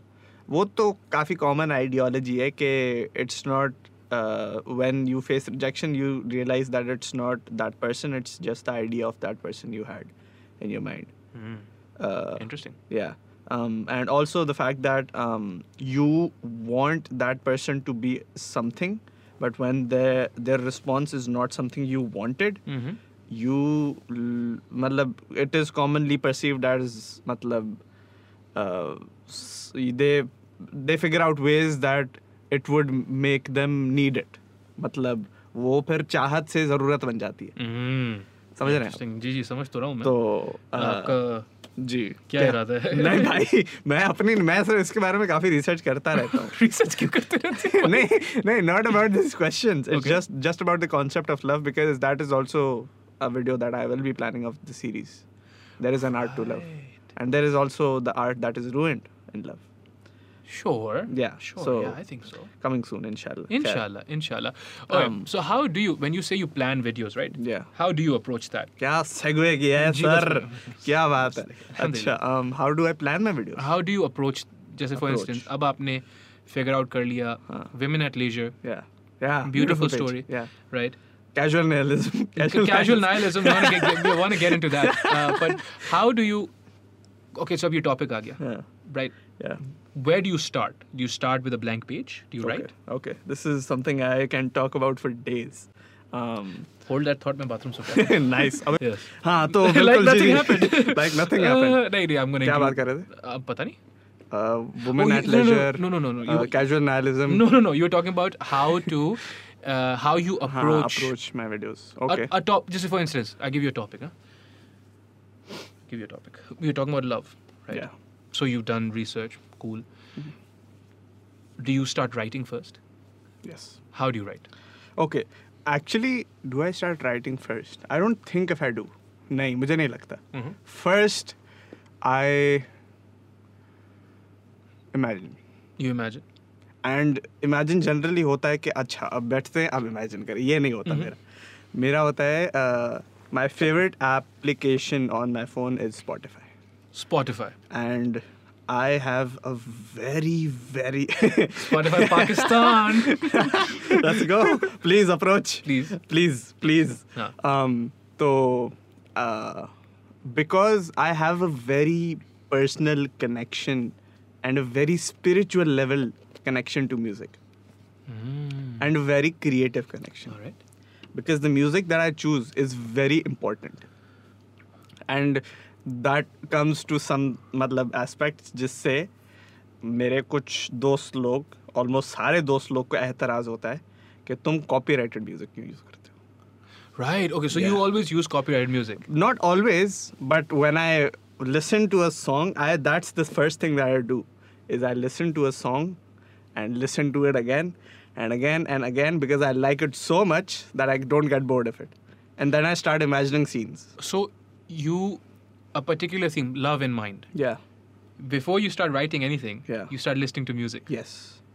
वो तो काफ़ी कॉमन आइडियोलॉजी है कि it's not when you face rejection you realize that it's not that person it's just the idea of that person you had in your mind Hmm. uh, Interesting. yeah um, and also the fact that um, you want that person to be something but when their their response is not something you wanted Mm-hmm. you l- matlab it is commonly perceived as matlab uh, s- they they figure out ways that it would make them need it मतलब वो फिर चाहत से ज़रूरत बन जाती है Mm. समझ रहे हैं आप? Interesting. जी जी समझ तो रहा हूँ मैं तो uh, आपका जी। क्या इरादा है? नहीं भाई मैं अपनी मैं सर इसके बारे में काफ़ी रिसर्च करता रहता हूँ। क्यों करते रहते नहीं not about this question just just about the concept of love because that is also a video that I will be planning of the series there is an art to love and there is also the art that is ruined in love Sure. Yeah, Sure. so- yeah, I think so. coming soon inshallah Khair. Inshallah, inshallah. Alright, Um, so how do you when you say you plan videos, right? Yeah. How do you approach that? क्या segue किया है जी, बस- sir क्या बात है अच्छा um, how do I plan my videos How do you approach जैसे for Approach. instance अब आपने figure out कर लिया हाँ. women at leisure, yeah yeah beautiful, page. story, yeah right? casual nihilism Casual, nihilism. We want to get, we want to get into that, uh, but how do you? Okay, so अब ये topic आ गया, yeah right? yeah Where do you start? Do you start with a blank page? Do you okay. write? okay this is something I can talk about for days um Hold that thought. मैं bathroom से उठा। nice अबे- Yes. हाँ तो like बिल्कुल nothing जी happened. like nothing happened Uh, नहीं नहीं I'm gonna. क्या include- बात कर रहे थे अब पता नहीं. uh, women Oh, at you- no, no, leisure no, no, no, no, uh, you- casual nihilism No, no, no. You're talking about how to, uh, how you हाँ, approach, approach my videos a, okay a top. Just for instance, I give you a topic. Huh? Give you a topic. We're talking about love, right? Yeah. So you've done research. Cool. Do you start writing first? yes How do you write? okay actually do I start writing first I don't think if I do नहीं मुझे नहीं लगता Mhm. first I imagine You imagine. And imagine generally होता है कि अच्छा अब बैठते हैं अब इमेजिन करें ये नहीं होता Mhm. मेरा मेरा होता है uh, my favourite application on my phone is Spotify Spotify. And I have a very, very Spotify Pakistan. Let's go. Please approach. Please. Please, please. Yeah. Um, so, uh, because I have a very personal connection and a very spiritual level connection to music mm. and a very creative connection. All right. Because the music that I choose is very important. And that comes to some मतलब aspect जिससे मेरे कुछ दोस्त लोग almost सारे दोस्त लोग को एतराज़ होता है कि तुम कॉपी राइटेड म्यूज़िक क्यों यूज़ करते हो। Right okay so you always use copyright music not always but when I listen to a song I that's the first thing that I do is I listen to a song and listen to it again and again and again because I like it so much that I don't get bored of it and then I start imagining scenes so you a particular theme, love in mind. yeah Before you start writing anything, Yeah. you start listening to music. yes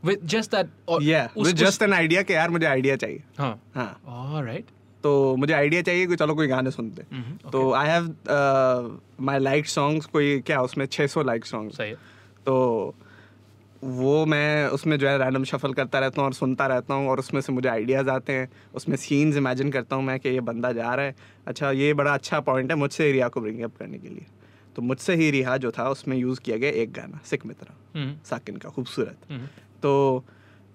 With just that. Or yeah उस- with just an idea कि यार मुझे idea चाहिए उस- हाँ. हाँ All right. तो मुझे आइडिया चाहिए कि चलो कोई गाने सुनते हैं। Mhm, तो I have my like songs कोई क्या उसमें 600 लाइक सॉन्ग्स सही है. तो वो मैं उसमें जो है रैंडम शफल करता रहता हूँ और सुनता रहता हूँ और उसमें से मुझे आइडियाज़ आते हैं। उसमें सीन्स इमेजिन करता हूँ मैं कि ये बंदा जा रहा है। अच्छा ये बड़ा अच्छा पॉइंट है मुझसे ही रिया को ब्रिंग अप करने के लिए। तो मुझसे ही रिहा जो था उसमें यूज़ किया गया एक गाना सिख मित्रा Mhm, साकिन का खूबसूरत। mhm. तो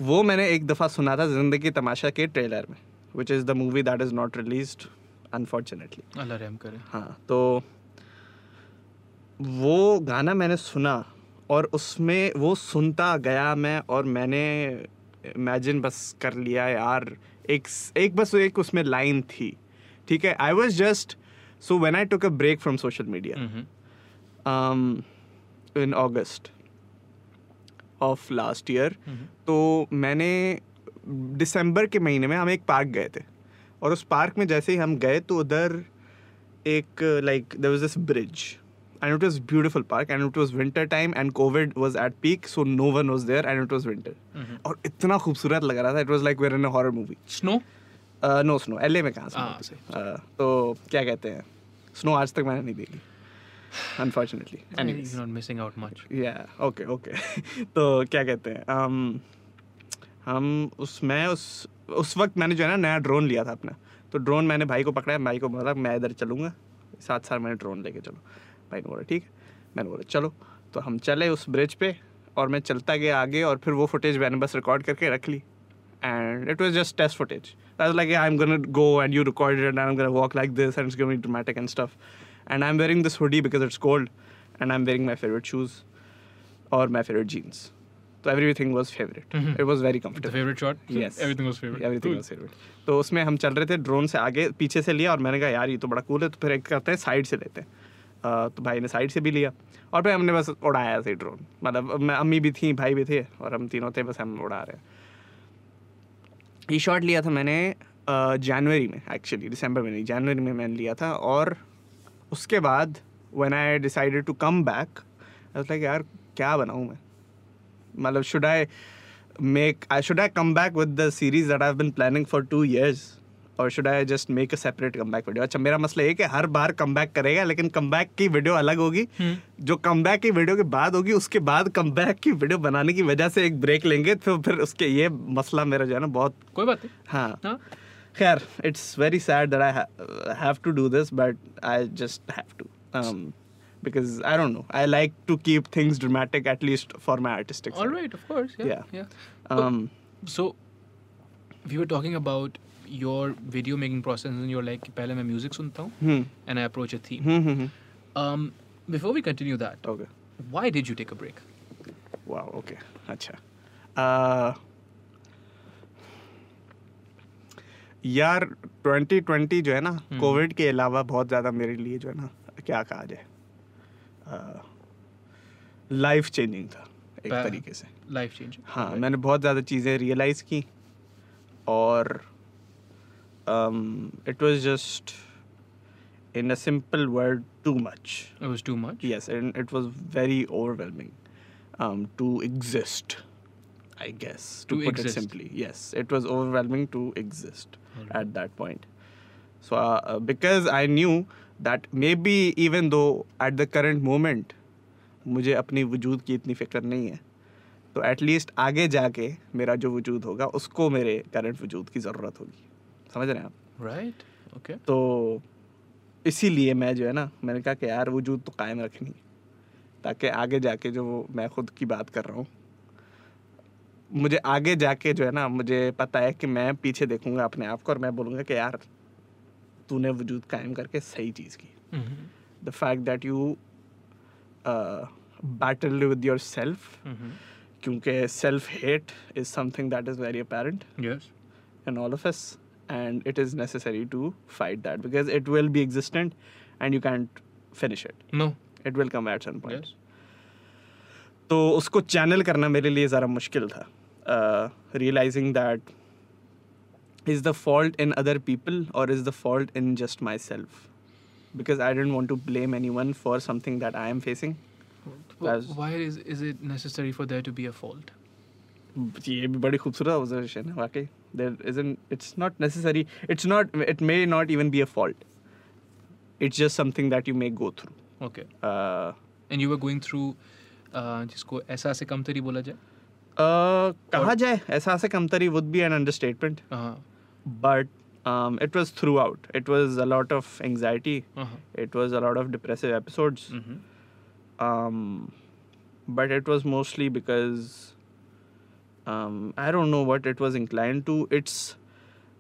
वो मैंने एक दफ़ा सुना था ज़िंदगी तमाशा के ट्रेलर में which is the movie that is not released unfortunately Allah रहम करे. हाँ तो वो गाना मैंने सुना और उसमें वो सुनता गया मैं और मैंने इमेजिन बस कर लिया यार। एक एक बस एक उसमें लाइन थी ठीक है? I was just so when I took a break from social media in August of last Mhm. तो मैंने दिसंबर के महीने में हम एक पार्क गए थे। और उस पार्क में जैसे ही हम गए तो उधर एक like there was this bridge and it was beautiful park and it was winter time and Covid was at peak so no one was there and it was winter और इतना खूबसूरत लग रहा था it was like we're in horror movie snow no snow L में कहाँ से हाँ, uh, तो क्या कहते हैं? स्नो आज तक मैंने नहीं देखी unfortunately you're not missing out much. Yeah okay okay तो क्या कहते हैं? Um, हम उस मैं उस उस वक्त मैंने जो है ना नया ड्रोन लिया था अपना। तो ड्रोन मैंने भाई को पकड़ा भाई को बोला मैं इधर चलूँगा साथ साथ मैंने ड्रोन लेके चलो। मैंने बोला ठीक है? मैंने बोला चलो। तो हम चले उस ब्रिज पे और मैं चलता गया आगे और फिर वो फुटेज मैंने बस रिकॉर्ड करके रख ली। And it was just test footage like I am gonna go and you record and I am gonna walk like this and it's dramatic and stuff and I am wearing this hoodie because it's cold and I am wearing my favourite shoes और my favourite jeans तो everything was favourite it was very comfortable तो उसमें हम चल रहे थे drone से आगे पीछे से लिया और मैंने कहा यार ये तो बड़ा कूल है। तो फिर एक करते हैं साइड से लेते हैं। तो भाई ने साइड से भी लिया। और फिर हमने बस उड़ाया ऐसे ड्रोन मतलब मैं अम्मी भी थी, भाई भी थे, और हम तीनों थे, बस हम उड़ा रहे ये शॉट लिया था मैंने जनवरी में एक्चुअली दिसंबर में नहीं, जनवरी में मैंने लिया था। और उसके बाद when I decided to come back like यार, क्या बनाऊँ मैं? मतलब should I make I should I come back with the series that I have been planning for two years और should I just make a separate come video अच्छा मेरा मसला ये कि हर बार कम करेगा लेकिन कम की वीडियो अलग होगी हम्म। जो कम की वीडियो के बाद होगी उसके बाद कम की वीडियो बनाने की वजह से एक ब्रेक लेंगे तो फिर उसके ये मसला मेरा जो है ना बहुत कोई बात नहीं हाँ हाँ खैर it's very sad that I have to do this but I just have to because I don't know. I like to keep things dramatic at least for my artistic. all side. right of course yeah Yeah. yeah Um, so we were talking about your video making process in your like पहले मैं music सुनता हूँ and I approach a theme before we continue that okay why did you take a break wow okay अच्छा। uh, यार 2020 जो है ना Covid के अलावा बहुत ज़्यादा मेरे लिए जो है ना क्या कहा जाए? Uh, लाइफ चेंजिंग था एक तरीके से। लाइफ चेंज हाँ मैंने बहुत ज़्यादा चीज़ें रियलाइज़ की और um, it was just in a simple word too much it was too much yes and it was very overwhelming um, to exist i guess to, To put exist. it simply yes it was overwhelming to exist Alright. at that point so uh, uh, because i knew that maybe even though at the current moment मुझे अपनी वजूद की इतनी फ़िक्र नहीं है तो at least आगे जाके मेरा जो वजूद होगा उसको मेरे करंट वजूद की ज़रूरत होगी समझ रहे हैं आप? Right. Okay. तो इसीलिए मैं जो है ना मैंने कहा कि यार वजूद तो कायम रखनी है ताकि आगे जाके जो मैं खुद की बात कर रहा हूँ। मुझे आगे जाके जो है ना मुझे पता है कि मैं पीछे देखूँगा अपने आप को और मैं बोलूँगा कि यार तूने वजूद कायम करके सही चीज़ की. The fact that you battle with yourself. क्योंकि self hate is something that is very apparent yes all of us and it is necessary to fight that because it will be existent and you can't finish it no it will come at some point yes तो उसको channel करना मेरे लिए ज़रा मुश्किल था realising that is the fault in other people और is the fault in just myself because I don't want to blame anyone for something that I am facing Wh- That's- why is is it necessary for there to be a fault ये भी बड़ी खूबसूरत observation है वाकई There isn't it's not necessary it's not it may not even be a fault it's just something that you may go through okay and you were going through uh, जिसको ऐसा से कमतरी बोला जाए कहा जाए ऐसा से कमतरी would be an understatement uh-huh. but um, it was throughout. It was a lot of anxiety. Uh-huh. It was a lot of depressive episodes. Mm-hmm. Um, but it was mostly because um, I don't know what it was inclined to. It's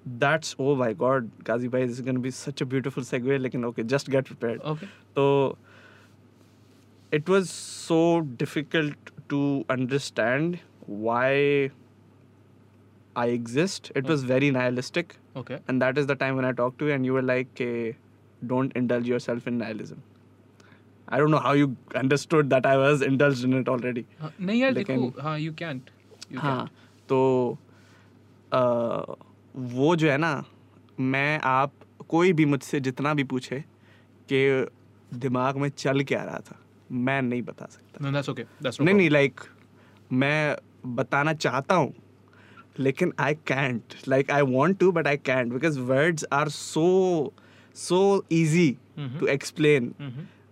that's oh my god, Ghazi bhai, this is gonna be such a beautiful segue. Like, okay, just get prepared. Okay. So it was so difficult to understand why I exist. It okay. was very nihilistic. Okay. And that is the time when I talked to you, and you were like, hey, don't indulge yourself in nihilism. I don't know how you understood that I was indulged in it already. Uh, no, uh, you can't. हाँ तो अ, वो जो है ना मैं आप कोई भी मुझसे जितना भी पूछे कि दिमाग में चल क्या रहा था मैं नहीं बता सकता No, that's okay. That's no नहीं. नहीं लाइक मैं बताना चाहता हूँ लेकिन I can't like I want to but I can't because words are so so easy. To explain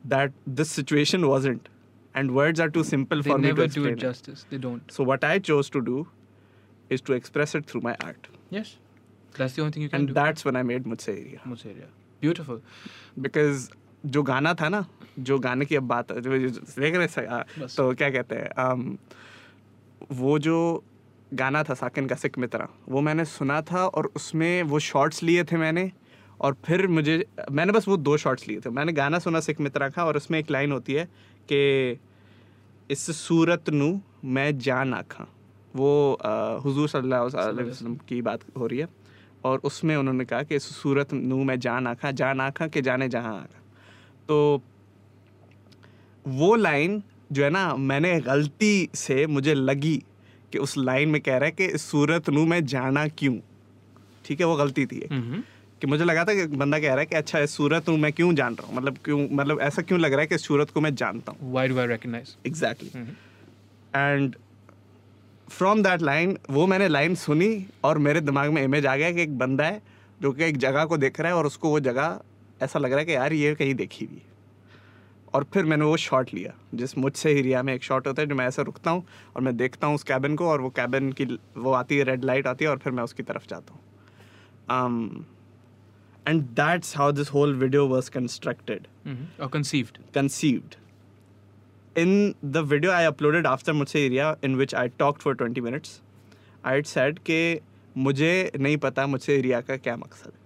that this situation wasn't and words are too simple They for me to never do explain it it. justice. They don't. so what i chose to do is to express it through my art Yes. That's the only thing you can and do. And that's when i made Mujhe area. Beautiful. because जो गाना था ना जो गाने की अब बात जो देख रहे तो क्या कहते हैं um, वो जो गाना था साकिन का सिक मित्रा वो मैंने सुना था और उसमें वो शॉर्ट्स लिए थे मैंने और फिर मुझे मैंने बस वो दो शॉर्ट्स लिए थे मैंने गाना सुना सिक मित्रा का और उसमें एक लाइन होती है कि इस सूरत नू मैं जान आखा। वो हुजूर सल्लल्लाहु वसल्लम की बात हो रही है और उसमें उन्होंने कहा कि इस सूरत नू मैं जान आखा जान आखा के जाने जहाँ आखा। तो वो लाइन जो है ना, मैंने गलती से मुझे लगी कि उस लाइन में कह रहा है कि इस सूरत नू मैं जाना क्यों? ठीक है, वो गलती थी. कि मुझे लगा था कि बंदा कह रहा है कि अच्छा इस सूरत हूँ मैं क्यों जान रहा हूँ? मतलब क्यों मतलब ऐसा क्यों लग रहा है कि इस सूरत को मैं जानता हूँ? Why do I recognize? Exactly. And from that line वो मैंने लाइन सुनी और मेरे दिमाग में इमेज आ गया कि एक बंदा है जो कि एक जगह को देख रहा है और उसको वो जगह ऐसा लग रहा है कि यार ये कहीं देखी हुई और फिर मैंने वो शॉट लिया जिस मुझसे ही रिया में एक शॉट होता है जो मैं ऐसे रुकता हूँ और मैं देखता हूँ उस कैबिन को और वो कैबिन की वो आती है रेड लाइट आती है और फिर मैं उसकी तरफ़ जाता हूँ। and that's how this whole video was constructed. Mm-hmm. or conceived. Conceived. In the video i uploaded after mujhse area in which i talked for 20 minutes i had said ke mujhe nahi pata mujhse area ka kya maksad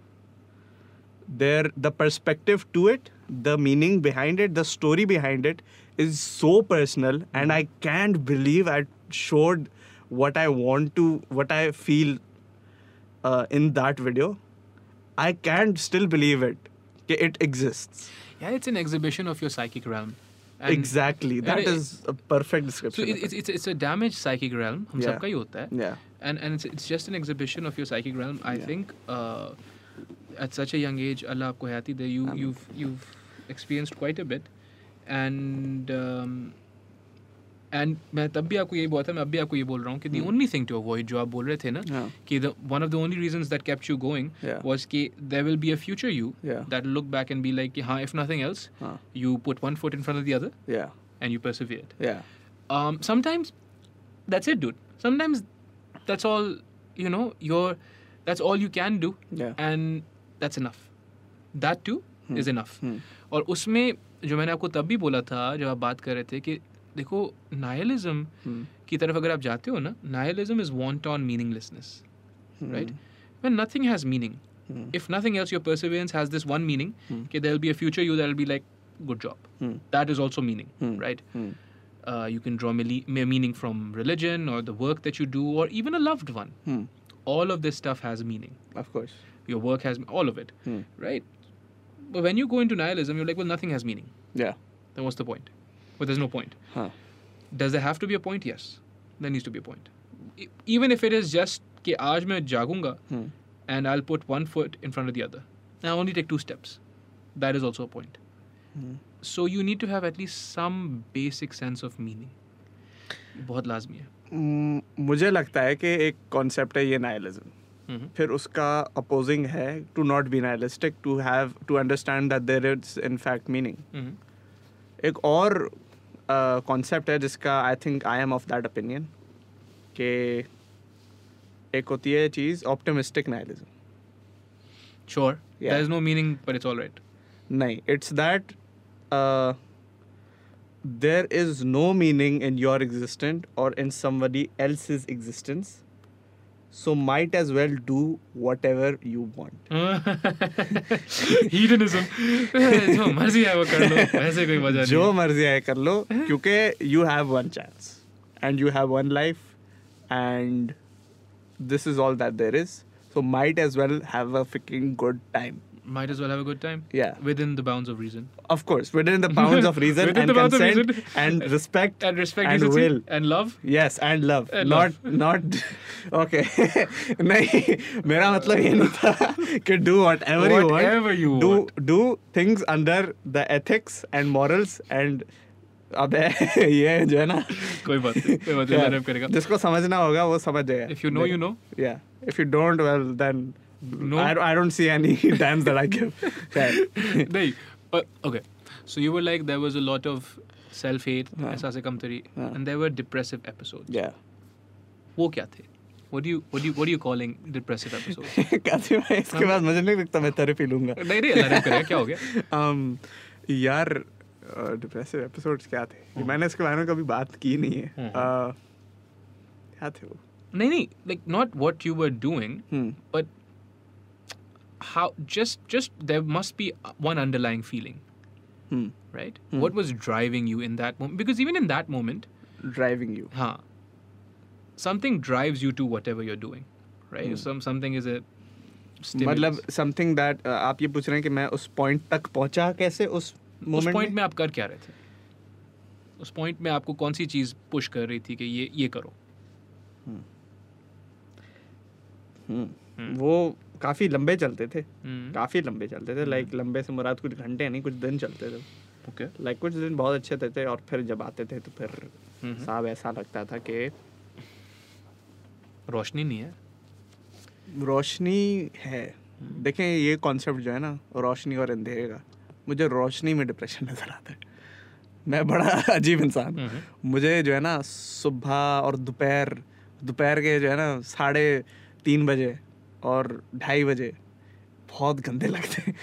there the perspective to it the meaning behind it the story behind it is so personal and i can't believe i showed what i want to what i feel uh, in that video. i can't still believe it कि it exists Yeah, it's an exhibition of your psychic realm. And- exactly and that it- is a perfect So description it, it's, it's, it's a damaged psychic realm. हम Yeah. सबका ही होता है. yeah And and it's, it's just an exhibition of your psychic realm. I Yeah. think uh, at such a young age, Allah आपको हयाती दे. You Amin. you've you've experienced quite a bit, and um, and मैं तब भी आपको यही बोला था मैं अभी आपको ये बोल रहा हूँ कि the only thing to avoid जो आप बोल रहे थे ना कि the one of the only reason that kept you going was कि there will be a future you that look back and be like कि हाँ if nothing else you put one foot in front of the and you persevere sometimes that's it dude sometimes that's all you know your that's all you can do and that's enough that too is enough और उसमें जो मैंने आपको तब भी बोला था जब आप बात कर रहे थे कि देखो नायलिज्म Hmm. की तरफ अगर आप जाते हो ना nihilism is want on meaninglessness Hmm. right when nothing has meaning Hmm. if nothing else your perseverance has this one meaning Hmm. okay there'll be a future you that'll be like good job Hmm. that is also meaning Hmm. right Hmm. uh, you can draw mele- me- meaning from religion or the work that you do or even a loved one Hmm. all of this stuff has meaning of course your work has all of it Hmm. right but when you go into nihilism you're like well nothing has meaning yeah then what's the point but there's no point huh. does there have to be a point yes there needs to be a point E- even if it is just कि आज मैं जागूंगा Hmm. and I'll put one foot in front of the other and I'll only take two steps that is also a point Hmm. so you need to have at least some basic sense of meaning बहुत लाजमी है Mm, मुझे लगता है कि एक concept है ये नाइलिज्म Mhm. फिर उसका अपोजिंग है to not be nihilistic to have to understand that there is in fact meaning Mhm. एक और कॉन्सेप्ट है जिसका I think I am of that opinion कि एक होती है चीज़ optimistic nihilism sure there is no meaning but it's alright नहीं it's that there is no meaning in your existent और in somebody else is existence so might as well do whatever you want Hedonism. जो मर्जी है वो कर लो ऐसे कोई वजह जो नहीं मर्जी है कर लो क्योंकि you have one chance and you have one life and this is all that there is so might as well have a fucking good time might as well have a good time. Yeah. Within the bounds of reason. Of course, within the bounds of reason Within and the bounds of consent reason. and respect And respect and decency will. and love. Yes, and love. And not love. not okay. नहीं मेरा मतलब ये नहीं था कि do whatever, you want. Whatever you do want. do things under the ethics and morals and अबे ये जो है ना कोई बात नहीं कोई बात नहीं Yeah. अल्लाह रहम करेगा जिसको समझना होगा वो समझ जाएगा If you know, you know. yeah if you don't well then No. I, I don't see any damns that I give. नहीं okay so you were like there was a lot of self hate हाँ. एहसास कमतरी हाँ. and there were depressive episodes yeah वो क्या थे what do you what do you what are you calling depressive episodes काफ़ी मैं इसके बाद मुझे नहीं लगता मैं थेरेपी लूँगा नहीं नहीं अल्लाह रहम करेगा क्या हो गया um, यार डिप्रेसिव एपिसोड्स क्या थे मैंने इसके बारे में कभी बात की नहीं है हम्म। Uh, क्या थे वो नहीं नहीं like not what you were doing Hmm. but how just just there must be one underlying feeling Hmm. right Hmm. what was driving you in that moment because even in that moment driving you huh something drives you to whatever you're doing right Hmm. some something is a मतलब stimulus. Something that आप ये पूछ रहे हैं कि मैं उस point तक पहुंचा कैसे उस उस मोमेंट पॉइंट में आप कर क्या रहे थे उस पॉइंट में आपको कौन सी चीज पुश कर रही थी कि ये ये करो हम्म। वो काफ़ी लंबे चलते थे। हम्म, काफ़ी लंबे चलते थे। लाइक लंबे से मुराद कुछ घंटे नहीं कुछ दिन चलते थे। Okay लाइक कुछ दिन बहुत अच्छे थे, थे और फिर जब आते थे तो फिर हम्म, साहब ऐसा लगता था कि रोशनी नहीं है? रोशनी है। देखें ये कॉन्सेप्ट जो है ना रोशनी और अंधेरे का मुझे रोशनी में डिप्रेशन नज़र आता है। मैं बड़ा अजीब इंसान हम्म, मुझे जो है ना सुबह और दोपहर दोपहर के जो है ना साढ़े तीन बजे और ढाई बजे। बहुत गंदे लगते हैं।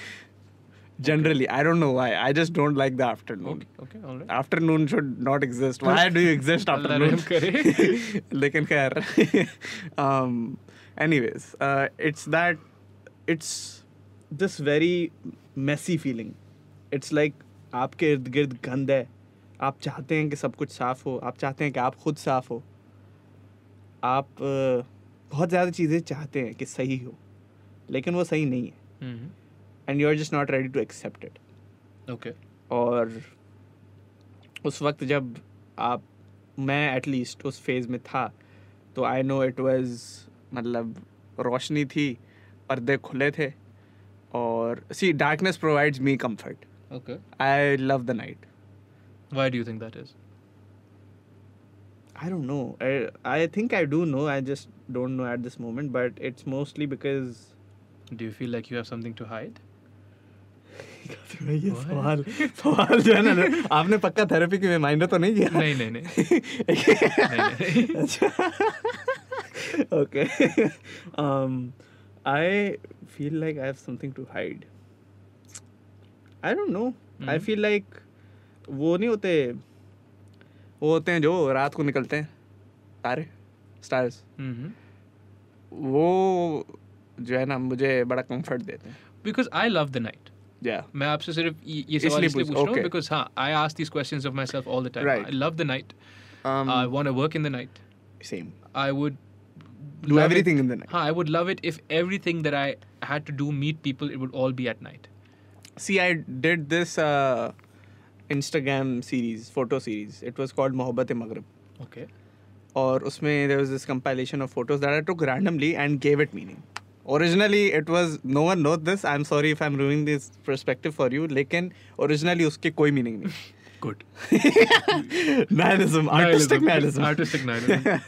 Generally I don't know why I just don't like the afternoon okay okay all right. Afternoon should not exist why do you exist Allah afternoon रहम करे। लेकिन खैर um anyways uh, it's that it's this very messy feeling. It's like आपके इर्द गिर्द गंद है। आप चाहते हैं कि सब कुछ साफ़ हो। आप चाहते हैं कि आप खुद साफ़ हो। आप uh, बहुत ज़्यादा चीज़ें चाहते हैं कि सही हो लेकिन वो सही नहीं है। And you are just not ready to accept it okay. और उस वक्त जब आप मैं एटलीस्ट उस फ़ेज़ में था तो आई नो इट वाज मतलब रोशनी थी पर्दे खुले थे और see darkness provides me comfort okay I love the night why do you think that is? I don't know. I, I think I do know. I just don't know at this moment. But it's mostly because do you feel like you have something to hide ये What? सवाल सवाल जो है ना आपने पक्का therapy की reminder तो नहीं किया नहीं नहीं नहीं नहीं, नहीं। okay. um, I feel like I have something to hide. I don't know. I Mhm. feel like वो नहीं होते वो होते हैं जो रात को निकलते हैं तारे स्टार्स Mhm. वो जो है ना मुझे बड़ा कंफर्ट देते हैं because I love the night या मैं आपसे सिर्फ़ ये सवाल इसलिए पूछ- रहा हूँ because हाँ ask these questions of myself all the time Right. I love the night um, I want to work in the night same I would do love everything it, in the night हाँ I would love it if everything that I had to do meet people it would all be at night See, I did this uh, Instagram series, photo series. It was called Mohabbat Maghrib. okay और उसमें there was this compilation of photos that I took randomly and gave it meaning. Originally, it was no one knows this. I'm sorry if I'm ruining this perspective for you. लेकिन originally उसके कोई meaning नहीं. good nihilism, artistic nihilism. artistic nihilism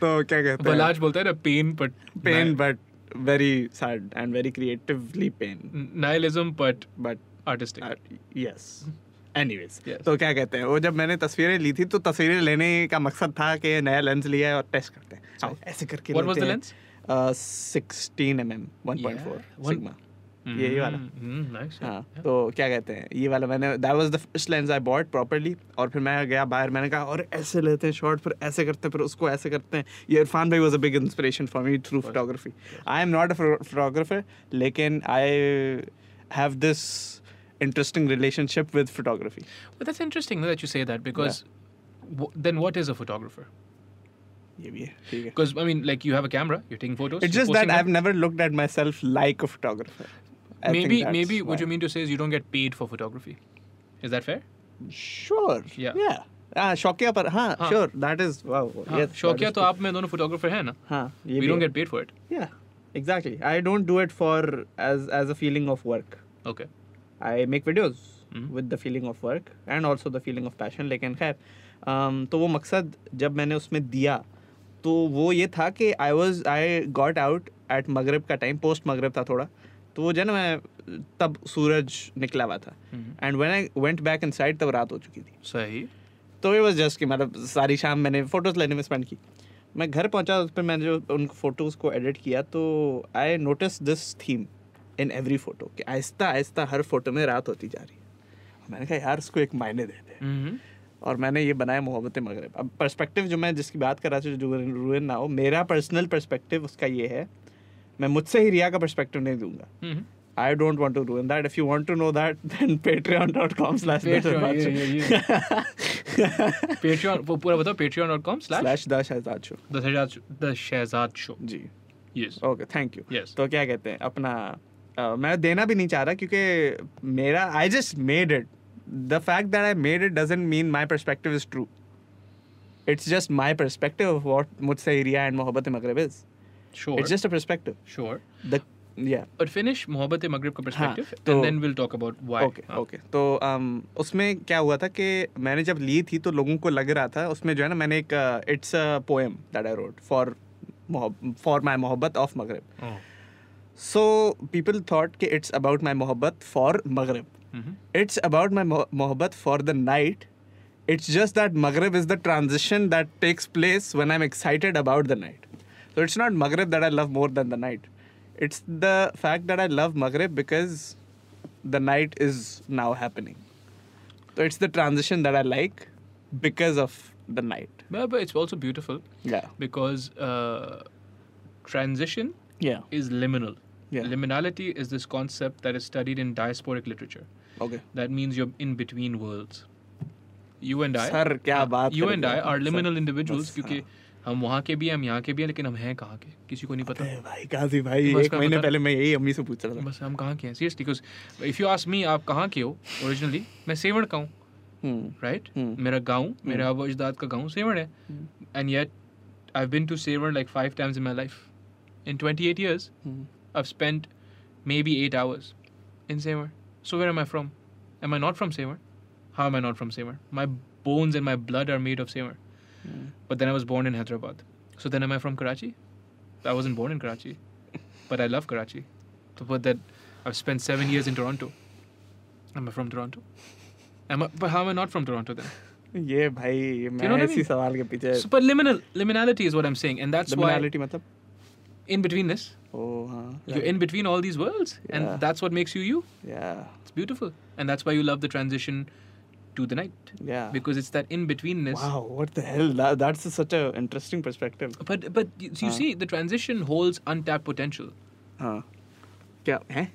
तो क्या कहते हैं? बलाज बोलता है ना pain but Pain, but very sad and very creatively pain. nihilism but But artistic yes anyways Yes. तो क्या कहते हैं वो जब मैंने तस्वीरें ली थी तो तस्वीरें लेने का मकसद था कि नया लेंस लिया है और टेस्ट करते हैं। आओ, ऐसे करके What was the lens? Sixteen M M one point four Sigma यही वाला। Mm, nice yeah. हाँ तो क्या कहते हैं ये वाला मैंने that was the first lens I bought properly और फिर मैं गया बाहर मैंने कहा और ऐसे लेते हैं शॉट फिर ऐसे करते हैं फिर उसको ऐसे करते हैं। ये इरफान भाई was a big inspiration for me through photography I am not a photographer लेकिन I have this Interesting relationship with photography But that's interesting that you say that because w- then what is a photographer? ये भी है ठीक है Because I mean, like you have a camera, you're taking photos. It's you're just that posting I've them. never looked at myself like a photographer. I think maybe that's maybe what you why. mean to say is you don't get paid for photography. Is that fair? Sure. Yeah. Yeah. Ah, शौकिया पर हाँ हाँ. sure that is wow हाँ, yes शौकिया that तो is आप में दोनों फोटोग्राफर हैं ना true. हाँ ये we भी don't है. get paid for it yeah exactly I don't do it for as as a feeling make videos Mhm. with the feeling of work and also the feeling of passion लेकिन खैर um, तो वो मकसद जब मैंने उसमें दिया तो वो ये था कि I was I got out at मगरब का टाइम पोस्ट मगरब था थोड़ा तो वो जो ना मैं तब सूरज निकला हुआ था. And when I went back inside तब रात हो चुकी थी। सही। तो इट वॉज़ जस्ट कि मतलब सारी शाम मैंने फ़ोटोज़ लेने में स्पेंड की। मैं घर पहुँचा उस पर मैंने जो उन फ़ोटोज़ को एडिट किया तो I notice this theme in every photo कि आहिस्ता आहिस्ता हर फ़ोटो में रात होती जा रही है। मैंने कहा यार इसको एक मायने देते हैं Mhm. और मैंने ये बनाया मोहब्बत मगरब। अब पर्सपेक्टिव जो मैं जिसकी बात कर रहा था जो रूइन ना हो मेरा पर्सनल पर्सपेक्टिव उसका ये है मैं मुझसे ही रिया का पर्सपेक्टिव नहीं दूँगा. I don't want to ruin that. If you want to know that then patreon.com slash Patreon, वो पूरा बताओ patreon.com slash the shahzad show. The Shehzad the Shehzad show. जी। Yes. Okay thank you yes. तो क्या कहते हैं अपना मैं देना भी नहीं चाह रहा क्योंकि मेरा I just made it the fact that I made it doesn't mean my perspective is true it's just my perspective of what मुझसे एरिया एंड मोहब्बत मगरब is sure. It's just a perspective sure. The या but finish मोहब्बत का perspective तो- and then we'll talk about why. Okay हाँ. Okay तो um, उसमें क्या हुआ था कि मैंने जब ली थी तो लोगों को लग रहा था उसमें जो है ना मैंने एक it's a poem that I wrote for for my मोहब्बत ऑफ़ मगरब. Oh. So people thought कि it's about my mohabbat for Maghrib. Mhm. It's about my mohabbat for the night. It's just that Maghrib is the transition that takes place when I'm excited about the night. So it's not Maghrib that I love more than the night. It's the fact that I love Maghrib because the night is now happening. So it's the transition that I like because of the night. But it's also beautiful Yeah. because uh, transition Yeah. is liminal. Yeah. Liminality is this concept that is studied in diasporic literature. Okay. That means you're in between worlds. You and I, Sir, क्या हाँ, बात you कर and रहे I हो? are sir, liminal individuals बस, क्योंकि हाँ। हम वहाँ के भी हैं हम यहाँ के भी हैं लेकिन हम हैं कहाँ के किसी को नहीं पता अरे भाई काजी भाई बस एक मैं महीने बता- पहले मैं यही अम्मी से पूछ रहा था बस हम कहाँ के हैं seriously because if you ask me आप कहाँ के हो ओरिजिनली मैं सेवड़ का हूँ हम्म राइट हम्म। मेरा गांव मेरे आबा अजदाद का गांव सेवड़ है and yet I been to Seawoods like five times in my life In twenty eight years hmm. I've spent maybe eight hours in Seymour. So where am I from? Am I not from Seymour? How am I not from Seymour? My bones and my blood are made of Seymour. But then I was born in Hyderabad. So then am I from Karachi? I wasn't born in Karachi. But I love Karachi. So but that I've spent seven years in Toronto. Am I from Toronto? Am I, but how am I not from Toronto then? ये भाई मैं know what I इसी mean? सवाल के पीछे So, but liminal liminality is what I'm saying, and that's why लिमिनालिटी मतलब in betweenness. Oh, huh? You're in between all these worlds, yeah. and that's what makes you you. Yeah. It's beautiful, and that's why you love the transition to the night. Yeah. Because it's that in betweenness. Wow, what the hell? That, that's a, such an interesting perspective. But but you, you see, the transition holds untapped potential. Huh. Yeah. Eh?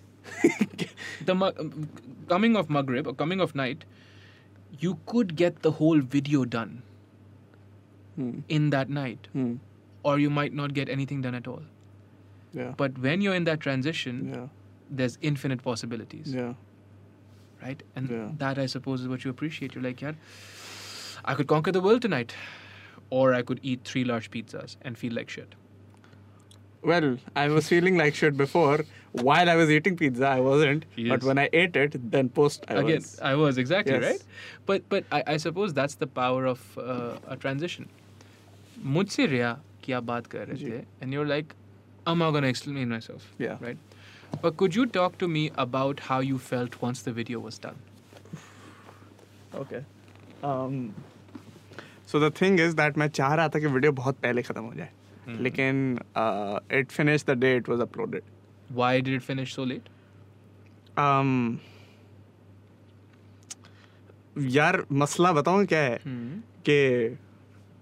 the um, coming of Maghrib or coming of night, you could get the whole video done hmm. in that night, hmm. or you might not get anything done at all. yeah But when you're in that transition, yeah there's infinite possibilities, yeah right? And Yeah. that, I suppose, is what you appreciate. You're like, yeah, I could conquer the world tonight, or I could eat three large pizzas and feel like shit. well I was feeling like shit before while I was eating pizza I wasn't Yes. but when I ate it then post I Again, was I was exactly Yes. right. But but I, I suppose that's the power of uh, a transition. मुझसे रिया की आप बात कर रहे जी. थे and you're like I'm not gonna explain myself. Yeah. Right. But could you talk to me about how you felt once the video was done? okay um so the thing is that मैं चाह रहा था कि video बहुत पहले खत्म हो जाए Hmm. लेकिन it finish the day it was uploaded Why did it finish so late? um यार मसला बताऊँ क्या है Hmm. कि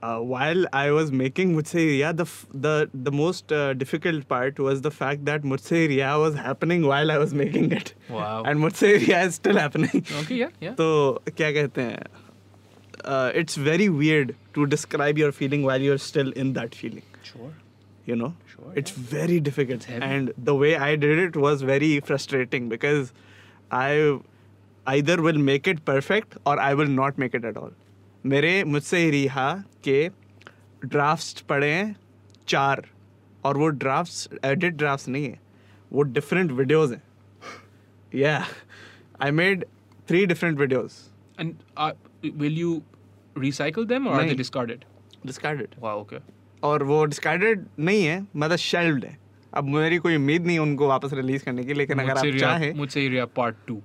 uh, while I was making मुझसे रिया the f- the the most uh, difficult part was the fact that मुझसे रिया was happening while I was making it Wow. and मुझसे रिया is still happening okay. Yeah. Yeah. तो क्या कहते हैं uh, it's very weird to describe your feeling while you're still in that feeling sure. you know Sure, it's very difficult heavy. and the way i did it was very frustrating because i either will make it perfect or i will not make it at all मेरे मुझसे ही रिहा के drafts पड़े हैं चार और वो ड्राफ्ट्स एडिट ड्राफ्ट्स नहीं है वो डिफरेंट वीडियोस हैं या I made three different videos uh, will you recycle them or are they नहीं. discarded? Discarded Wow, okay. और वो डिस्कार्डेड नहीं है मतलब शेल्व्ड है अब मेरी कोई उम्मीद नहीं उनको वापस रिलीज़ करने की लेकिन अगर आप चाहें मुझसे part two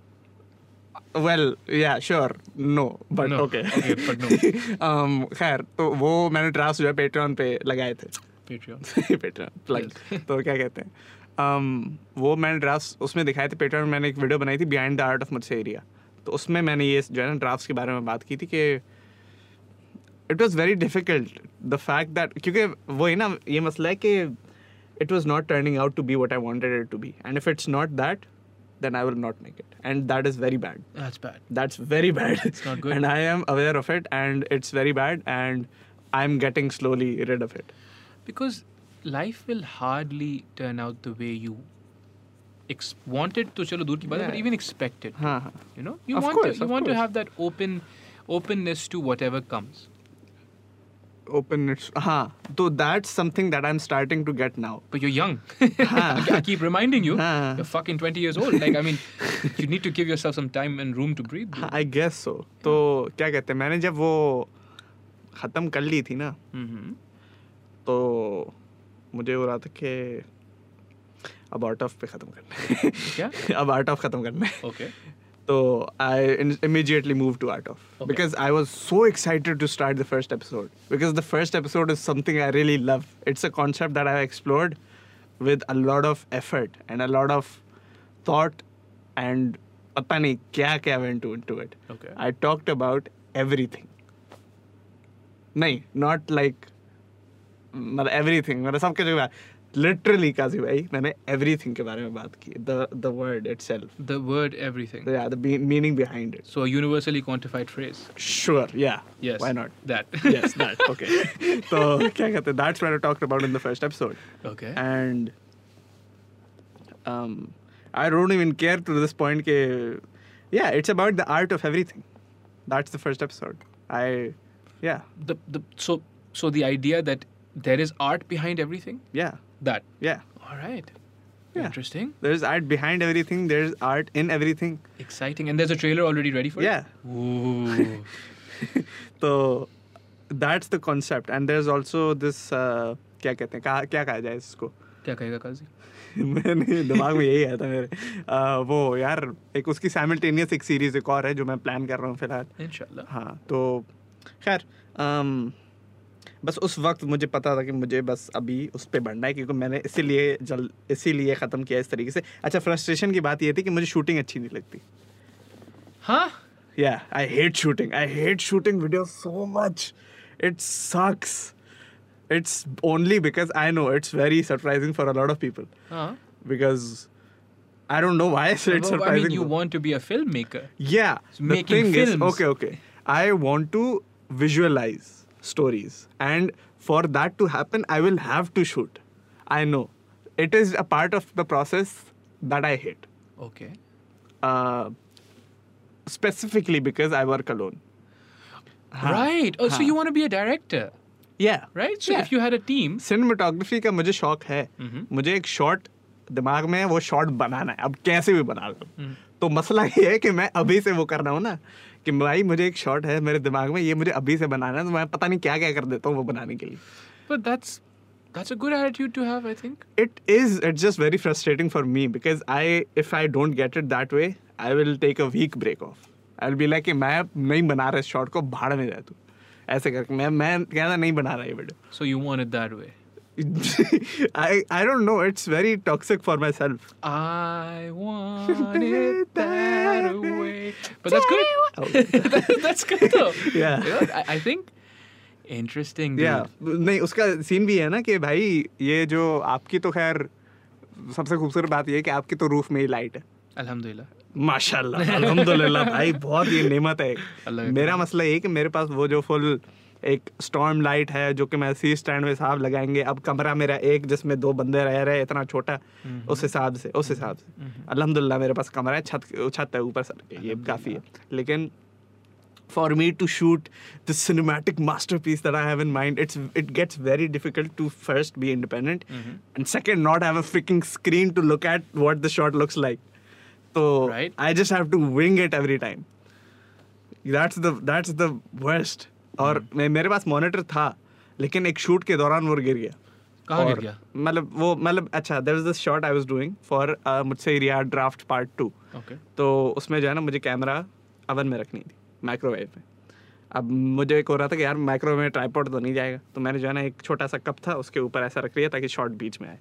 well yeah sure no but okay खैर तो वो मैंने ड्राफ्ट जो है पेट्रॉन पे लगाए थे. पेट्रॉन प्लग तो क्या कहते हैं? Um, वो मैंने ड्राफ्ट उसमें दिखाए थे पेट्रॉन में मैंने एक वीडियो बनाई थी बिहाइंड द आर्ट ऑफ़ मुझसे एरिया तो उसमें मैंने ये जो है ना ड्राफ्ट्स के बारे में बात की थी कि it was very difficult the fact that क्योंकि वही ना ये मसला है कि it was not turning out to be what I wanted it to be and if it's not that then I will not make it. And that is very bad. That's bad. That's very bad. It's not good. and I am aware of it, and it's very bad, and I'm getting slowly rid of it. Because life will hardly turn out the way you ex- wanted to chalo dur ki baat hai, but Yeah. even expected. You know, you Of want course, to, you want to have that open openness to whatever comes. Open it's हाँ तो that's something that I'm starting to get now. But you're young. हाँ. I keep reminding you. हाँ. You're fucking 20 years old. Like, I mean, you need to give yourself some time and room to breathe. dude. I guess so. तो क्या कहते हैं मैंने जब वो ख़त्म कर ली थी ना Mhm. तो मुझे हो रहा था कि अब आर्ट ऑफ़ पे ख़त्म करना है क्या? अब आर्ट ऑफ़ ख़त्म करना है Okay. So I in- immediately moved to Art of Okay. because I was so excited to start the first episode because the first episode is something I really love. It's a concept that I've explored with a lot of effort and a lot of thought and पता नहीं क्या क्या went into it. Okay. I talked about everything. नहीं not like मतलब everything मतलब सबके जो literally kazi bhai I everything ke bare mein the the word itself. The word everything. Yeah the meaning behind it. So a universally quantified phrase. Sure yeah. Yes why not? that. Yes that okay. So kya kehte that's what i talked about in the first episode. Okay. And um, i don't even care to this point yeah it's about the art of everything. That's the first episode. I yeah. The the so so the idea that there is art behind everything? Yeah That. yeah All right. Yeah. Interesting. there's art behind everything there's art in everything Exciting. And there's a trailer already ready for yeah it. Ooh. so that's the concept and there's also this uh, क्या कहते हैं कहा क्या कहा जाए इसको क्या कहेगा काजी? मैंने दिमाग में यही आया था मेरे आ, वो यार एक उसकी साइमल्टेनियस एक सीरीज एक और है जो मैं प्लान कर रहा हूँ फिलहाल Inshallah. हाँ तो खैर अम, बस उस वक्त मुझे पता था कि मुझे बस अभी उस पर बढ़ना है क्योंकि मैंने इसीलिए जल इसीलिए ख़त्म किया इस तरीके से अच्छा फ्रस्ट्रेशन की बात ये थी कि मुझे शूटिंग अच्छी नहीं लगती हाँ या I hate shooting I hate shooting video so much it's it's only because I know it's very surprising for a of people because I don't know why I said surprising. I mean, you want to be a filmmaker. Yeah. So making films. is, okay, okay. I want to visualize. Stories, and for that to happen, I will have to shoot. I know it is a part of the process that I hate. Okay. Uh, specifically because I work alone. हाँ, Right. Oh, so हाँ. you want to be a director, Yeah. right? So Yeah. if you had a team, cinematography का मुझे शौक है Mhm. मुझे एक shot दिमाग में है वो शॉट बनाना है अब कैसे भी बना लो हम्म। तो मसला ये है कि मैं अभी से वो कर रहा हूँ ना कि भाई मुझे एक शॉट है मेरे दिमाग में ये मुझे अभी से बनाना है तो मैं पता नहीं क्या क्या कर देता हूँ वो बनाने के लिए but that's that's a good attitude to have, I think. it is it's just very frustrating for me because I if I don't get it that way I will take a week break off I'll be like मैं नहीं बना रहा इस shot को भाड़ में जाए तू ऐसे करके मैं मैं कहना नहीं बना रहा ये video So you want it that way. I I don't know. It's very toxic for myself. I want it that way. But that's good. that's good though. Yeah. You know, I, I think interesting. Dude. Yeah. नहीं उसका scene भी है ना कि भाई ये जो आपकी तो खैर सबसे खूबसूरत बात ये है कि आपकी तो रूफ में ही लाइट है Alhamdulillah. माशाल्लाह अल्हम्दुलिल्लाह भाई बहुत ये नेमत है। मेरा मसला ये है कि मेरे पास वो जो फुल एक स्टॉर्म लाइट है जो कि मैं सी स्टैंड में हिसाब लगाएँगे। अब कमरा मेरा एक जिसमें दो बंदे रह रहे इतना छोटा हम्म, उस हिसाब से उस हिसाब से। हम्म, हम्म। अलहमदुल्ला मेरे पास कमरा है छत छत है ऊपर सर ये काफ़ी है। लेकिन for me to shoot the cinematic masterpiece that I have in mind it's it gets very difficult to first be independent and second not have a fricking screen to look at what the shot looks like तो I just have to wing it every time that's the that's the worst और मेरे पास monitor था लेकिन एक shoot के दौरान वो गिर गया। कहाँ गिर गया? मतलब वो मतलब अच्छा there is this shot I was doing for मुझसे रिया ड्राफ्ट पार्ट टू तो उसमें जो है ना मुझे कैमरा अवन में रखनी थी माइक्रोवेव में। अब मुझे एक हो रहा था कि यार माइक्रोवेव में ट्राईपोर्ट तो नहीं जाएगा। तो मैंने जो है ना एक छोटा सा कप था उसके ऊपर ऐसा रख लिया ताकि शॉट बीच में आए।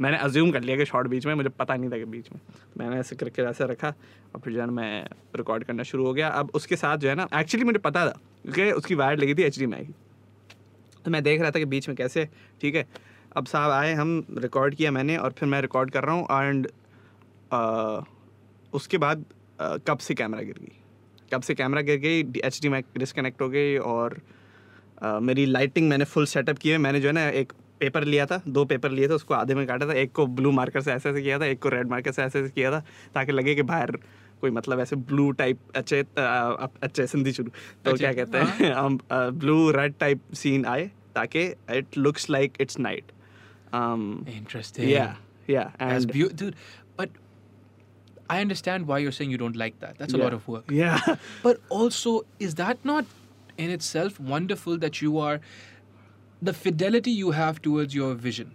मैंने अज्यूम कर लिया कि शॉट बीच में मुझे पता नहीं था कि बीच में। मैंने ऐसे करके ऐसे रखा और फिर जो है ना मैं रिकॉर्ड करना शुरू हो गया। अब उसके साथ जो है ना एक्चुअली मुझे पता था क्योंकि उसकी वायर लगी थी एच डी की। तो मैं देख रहा था कि बीच में कैसे ठीक है? अब साहब आए हम रिकॉर्ड किया मैंने और फिर मैं रिकॉर्ड कर रहा हूँ एंड उसके बाद अ, कब से कैमरा गिर गई? कब से कैमरा गिर गई? एच डी मैक डिसकनेक्ट हो गई और अ, मेरी लाइटिंग मैंने फुल सेटअप की मैंने जो है ना एक पेपर लिया था दो पेपर लिए थे उसको आधे में काटा था। एक को ब्लू मार्कर से ऐसे ऐसे किया था एक को रेड मार्कर से ऐसे ऐसे किया था ताकि लगे कि बाहर कोई मतलब ऐसे ब्लू टाइप अच्छे अ, अ, अच्छे सिंधी शुरू तो क्या कहते हैं हम ब्लू रेड टाइप सीन आए ताकि it looks like it's night Interesting. yeah yeah and beautiful, dude. But I understand why you're saying you don't like that. That's a yeah. lot of work. yeah But also, is that not in itself wonderful that you are the fidelity you have towards your vision?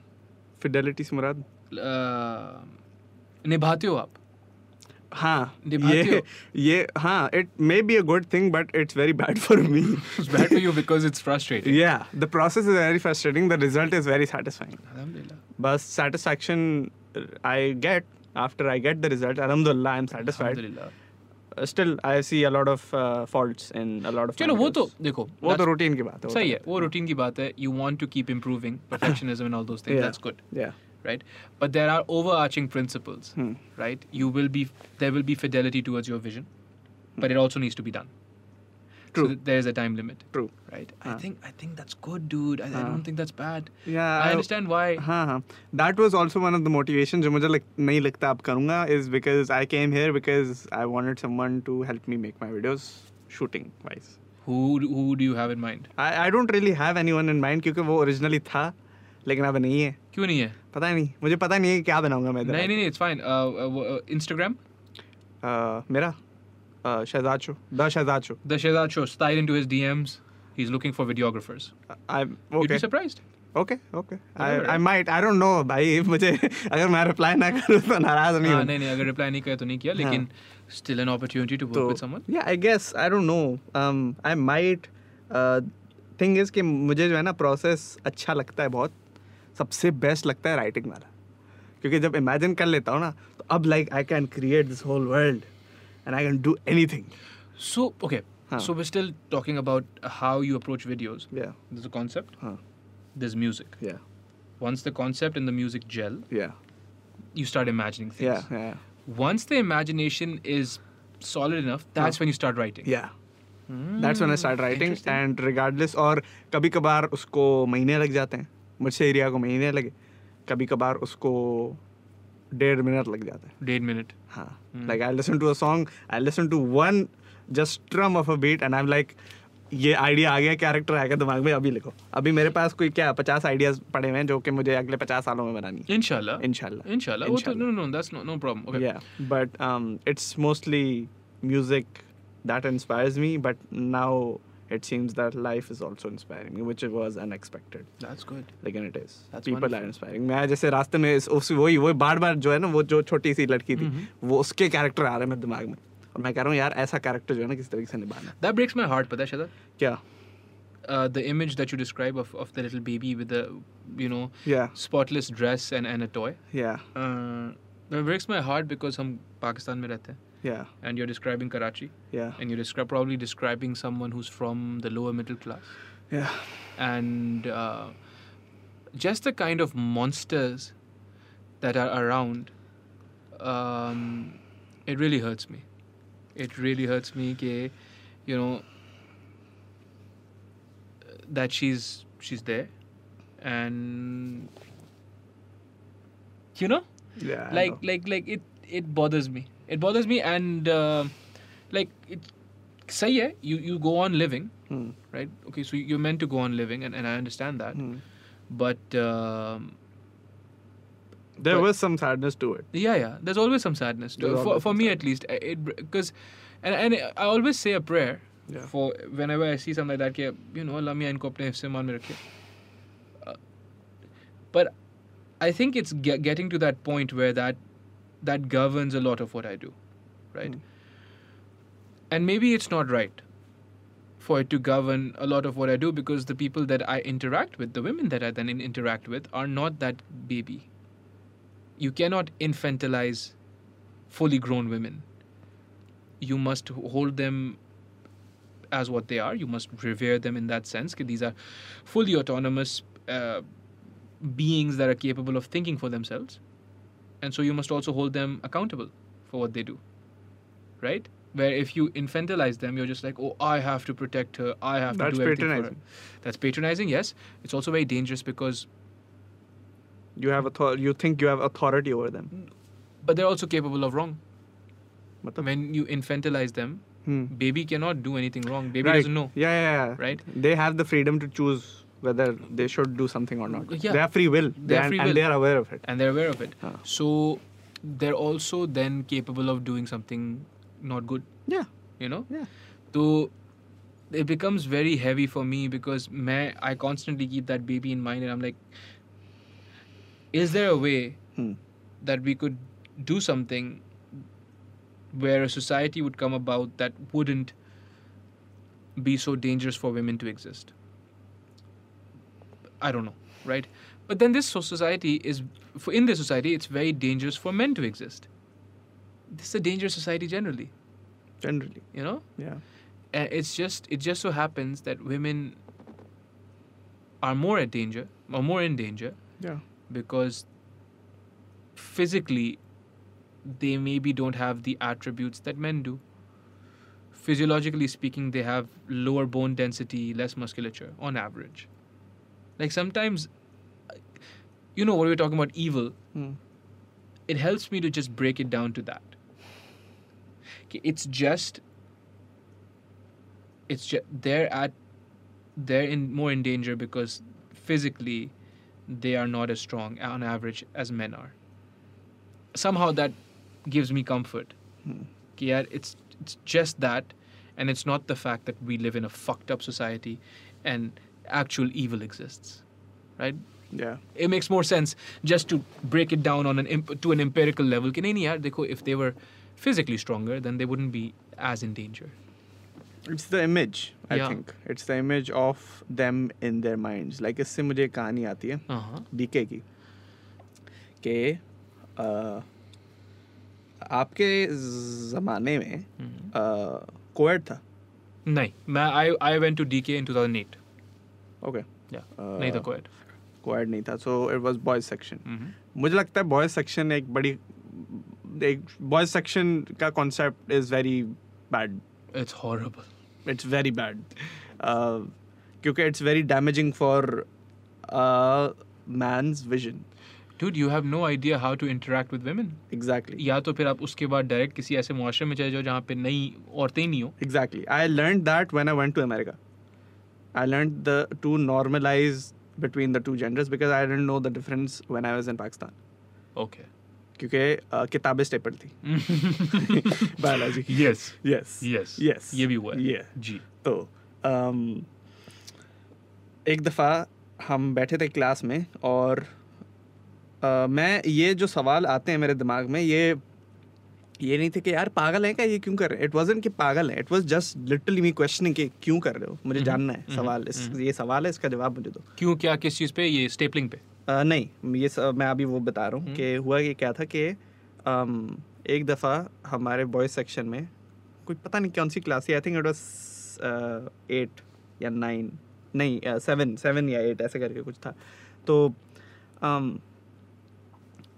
fidelity Murad Uh, निभाते हो आप हाँ ये हो। ये हाँ it may be a good thing but it's very bad for me It's bad for you because it's frustrating. yeah the process is very frustrating the result is very satisfying Alhamdulillah. but satisfaction I get after I get the result alhamdulillah I'm satisfied Alhamdulillah. Uh, I see a lot of uh, faults in a lot of चलो वो तो देखो वो तो routine की बात है सही तो है वो रूटीन की बात है want to keep improving perfectionism and all those things Yeah. that's good yeah right but there are overarching principles Hmm. right you will be there will be fidelity towards your vision but it also needs to be done True. so th- there's a time limit true right i Huh. think i think that's good dude i, I Huh. don't think that's bad yeah i understand why हाँ हाँ that was also one of the motivation जो मुझे लग, नहीं लगता अब करूँगा is because I came here because I wanted someone to help me make my videos shooting wise who who do you have in mind I I don't really have anyone in mind क्योंकि वो originally था लेकिन अब नहीं है। क्यों नहीं है? पता नहीं। मुझे पता नहीं है क्या बनाऊँगा मैं नहीं नहीं uh, instagram? Uh, मेरा? Shehzad show the Shehzad show the shehzad show slide into his dms he's looking for videographers. I you'd okay surprised. Okay okay I I might I don't know भाई। मुझे अगर मैं reply ना करूँ तो नाराज़ नहीं हाँ नहीं नहीं अगर रिप्लाई नहीं किया तो नहीं किया लेकिन still an opportunity to work तो with someone? या I guess I don't know I might thing is कि मुझे जो है ना प्रोसेस अच्छा लगता है बहुत। सबसे बेस्ट लगता है राइटिंग वाला क्योंकि जब इमेजिन कर लेता हूँ ना तो अब like I can create this whole world and I can do Huh. so we're still talking about how you approach videos. या a concept. हाँ There's music. या Once the concept and the music gel, या you start imagining things. या या Once the imagination is solid enough, that's yeah. when you start writing. या that's when I start writing interesting. And regardless और कभी कभार उसको महीने लग जाते हैं मुझसे एरिया को महीने लगे कभी कभार उसको डेढ़ मिनट लग जाता है Dead minute. हाँ. Like I listen to a song I listen to one just strum of a beat and I am like ये आइडिया आ गया कैरेक्टर आएगा दिमाग में अभी लिखो अभी मेरे पास कोई क्या पचास आइडियाज़ पड़े हुए हैं जो कि मुझे अगले पचास सालों में बनानी है. इंशाल्लाह Inshallah. वो तो- no, no problem. Okay. yeah but um, it's mostly music that inspires me but now it seems that life is also inspiring me which was unexpected That's good. लेकिन it is That's people wonderful. are inspiring मैं जैसे रास्ते में उस वही वही बार बार जो है ना वो जो छोटी सी लड़की थी Mhm. वो उसके कैरेक्टर आ रहे हैं मेरे दिमाग में और मैं कह रहा हूँ यार ऐसा कैरेक्टर जो है ना किस तरीके से निभाना है। That breaks my heart, Pata Shada. क्या Uh, the image that you describe of, of the little baby with the, you know, या spotless dress and, and a toy. या Uh, that breaks my heart because हम पाकिस्तान में रहते हैं yeah. And you're describing karachi? Yeah. And you're descri- probably describing someone who's from the lower middle class? Yeah. And uh, just the kind of monsters that are around um, it really hurts me. It really hurts me that you know that she's she's there. And you know? Yeah like like like it it bothers me it bothers me and uh, like it say yeah you, you go on living right? Okay so you're meant to go on living and, and i understand that. But um, there but, was some sadness to it. Yeah yeah. There's always some sadness to there's it. For, for me at least eh, it because and, and i always say a prayer yeah. for whenever i see something like that you know allah miyan ko uh, but i think it's get, getting to that point where that that governs a lot of what I do, right? Mm. And maybe it's not right for it to govern a lot of what I do because the people that I interact with, the women that I then interact with, are not that baby. You cannot infantilize fully grown women. You must hold them as what they are. You must revere them in that sense. These are fully autonomous uh, beings that are capable of thinking for themselves. And so you must also hold them accountable for what they do, right? Where if you infantilize them, you're just like, oh, I have to protect her. I have That's to do everything patronizing. That's patronizing. Yes, it's also very dangerous because you have author- You think you have authority over them, mm. but they're also capable of wrong. But when you infantilize them, hmm. baby cannot do anything wrong. Baby right. doesn't know. Yeah, yeah, yeah. Right. They have the freedom to choose whether they should do something or not. Yeah. They have free will. They have and, free and will. they are aware of it. and they're aware of it. Ah. So they're also then capable of doing something not good, Yeah. you know? Yeah. So it becomes very heavy for me because I constantly keep that baby in mind and I'm like, is there a way Hmm. that we could do something where a society would come about that wouldn't be so dangerous for women to exist? I don't know, right? But then this society is, for in this society, it's very dangerous for men to exist. This is a dangerous society generally, Generally. you know. Yeah. And it's just it just so happens that women are more at danger or more in danger Yeah. because physically they maybe don't have the attributes that men do. Physiologically speaking, they have lower bone density, less musculature on average. Like sometimes, you know, what we're talking about evil, mm. it helps me to just break it down to that. It's just, it's just they're at, they're in more in danger because physically, they are not as strong on average as men are. Somehow that gives me comfort. Hmm. Yeah, it's it's just that, and it's not the fact that we live in a fucked up society, and actual evil exists right Yeah. it makes more sense just to break it down on an imp- to an empirical level कि नहीं नहीं यार देखो if they were physically stronger then they wouldn't be as in danger It's the image, I Yeah. think. It's the image of them in their minds. Like इससे मुझे एक कहानी आती है uh-huh. डीके की कि अ, आपके ज़माने में Mhm. कोएड था नहीं मैं I I went to DK in 2008 okay uh, तो नहीं था कोएड कोएड नहीं था so it was boys section मुझे लगता है बॉयज़ सेक्शन एक बड़ी एक बॉयज़ सेक्शन का concept is very bad it's horrible it's very bad क्योंकि it's very damaging for a vision Dude, you have no idea how to interact with women. Exactly. या तो फिर आप उसके बाद डायरेक्ट किसी ऐसे मुआरे में चले जाओ जहाँ पे नई औरतें नहीं हो। Exactly. I learned that when I went to America. I learned the to normalize between the two genders because i didn't know the difference when i was in pakistan okay क्योंकि uh, किताबें staple थी biology की yes yes yes yes ये भी हुआ है ये जी तो um, एक दफ़ा हम बैठे थे क्लास में और uh, मैं ये जो सवाल आते हैं मेरे दिमाग में ये ये नहीं थे कि यार पागल है क्या? ये क्यों कर रहे इट वॉजन कि पागल है it was just literally me questioning कि क्यों कर रहे हो? मुझे हम्म, जानना है हम्म, सवाल इस हम्म। ये सवाल है इसका जवाब मुझे दो। क्यों क्या किस चीज़ पे? ये स्टेपलिंग पे? uh, नहीं ये स, मैं अभी वो बता रहा हूँ। कि हुआ कि क्या था कि एक दफ़ा हमारे बॉयज़ सेक्शन में कोई पता नहीं कौन सी class I think it was eight या नाइन नहीं सेवन सेवन या एट ऐसे करके कुछ था। तो um,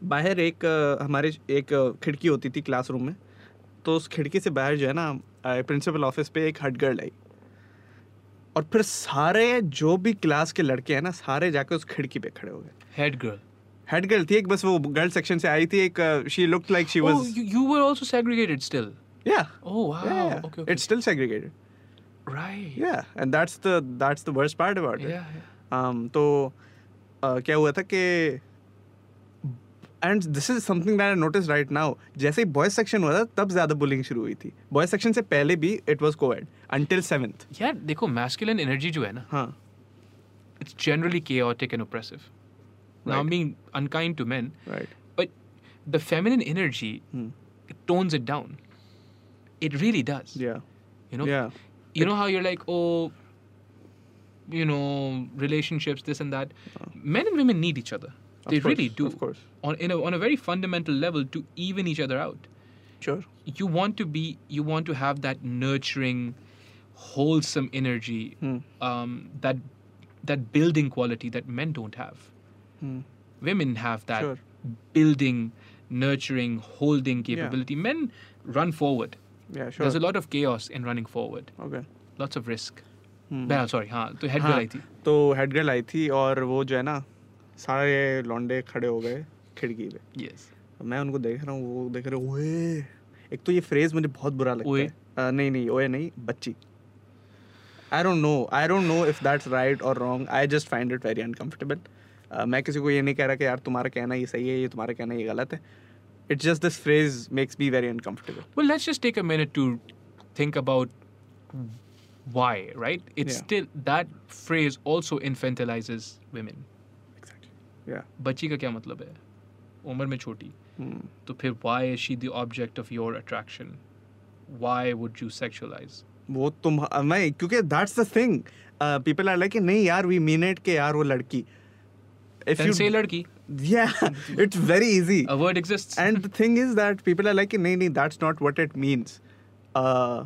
बाहर एक हमारे एक खिड़की होती थी क्लासरूम में तो उस खिड़की से बाहर जो है ना प्रिंसिपल ऑफ़िस पे एक हट गर्ल आई और फिर सारे जो भी क्लास के लड़के हैं ना सारे जाके उस खिड़की पे खड़े हो गए Head girl. हेड गर्ल थी एक बस वो गर्ल सेक्शन से आई थी एक she looked like she was you were also segregated still. या Oh wow. Okay. okay. It's still segregated right. या and that's the that's the worst part about it um, तो uh, क्या हुआ था कि And this is something that I notice right now जैसे ही boys section हुआ था तब ज्यादा बुलिंग शुरू हुई थी बॉयज सेक्शन से पहले भी it was coed until seventh यार देखो masculine energy जो है ना हाँ it's generally chaotic and oppressive. Now I'm Right. being unkind to men, right but the feminine energy Hmm. it tones it down. It really does. या You know, या you know how you're like, oh, you know, relationships, this and that. Men and women need each other. They really do. of course On in a, on a very fundamental level to even each other out. sure You want to be, you want to have that nurturing, wholesome energy, Hmm. um, that that building quality that men don't have. Hmm. Women have that Sure. building, nurturing, holding capability. Men run forward. yeah There's a sure lot of chaos in running forward. okay Lots of risk. Hmm. Well, sorry, हाँ तो head हाँ, girl I थी तो head girl I थी और वो जो है ना सारे लौंडे खड़े हो गए खिड़की पे। यस मैं उनको देख रहा हूँ वो देख रहे ओए! एक तो ये फ्रेज मुझे बहुत बुरा लगता है। अ, नहीं नहीं ओए नहीं बच्ची। I don't know I don't know if that's right और wrong I just find it very uncomfortable मैं किसी को ये नहीं कह रहा कि यार तुम्हारा कहना ये सही है ये तुम्हारा कहना ये गलत है. It's just this phrase makes me very uncomfortable Well, let's just take a minute to think about why, right? It's Yeah. still that phrase also infantilizes women. Exactly बच्ची का क्या मतलब है उम्र में छोटी तो फिर why is she the object of your attraction? Why would you sexualize? वो तुम मैं क्योंकि that's the thing people are like नहीं यार वी मीन इट के यार वो लड़की if Then say ladki. yeah it's very easy A word exists. and the thing is that people are like nee, nee, that's not what it means uh,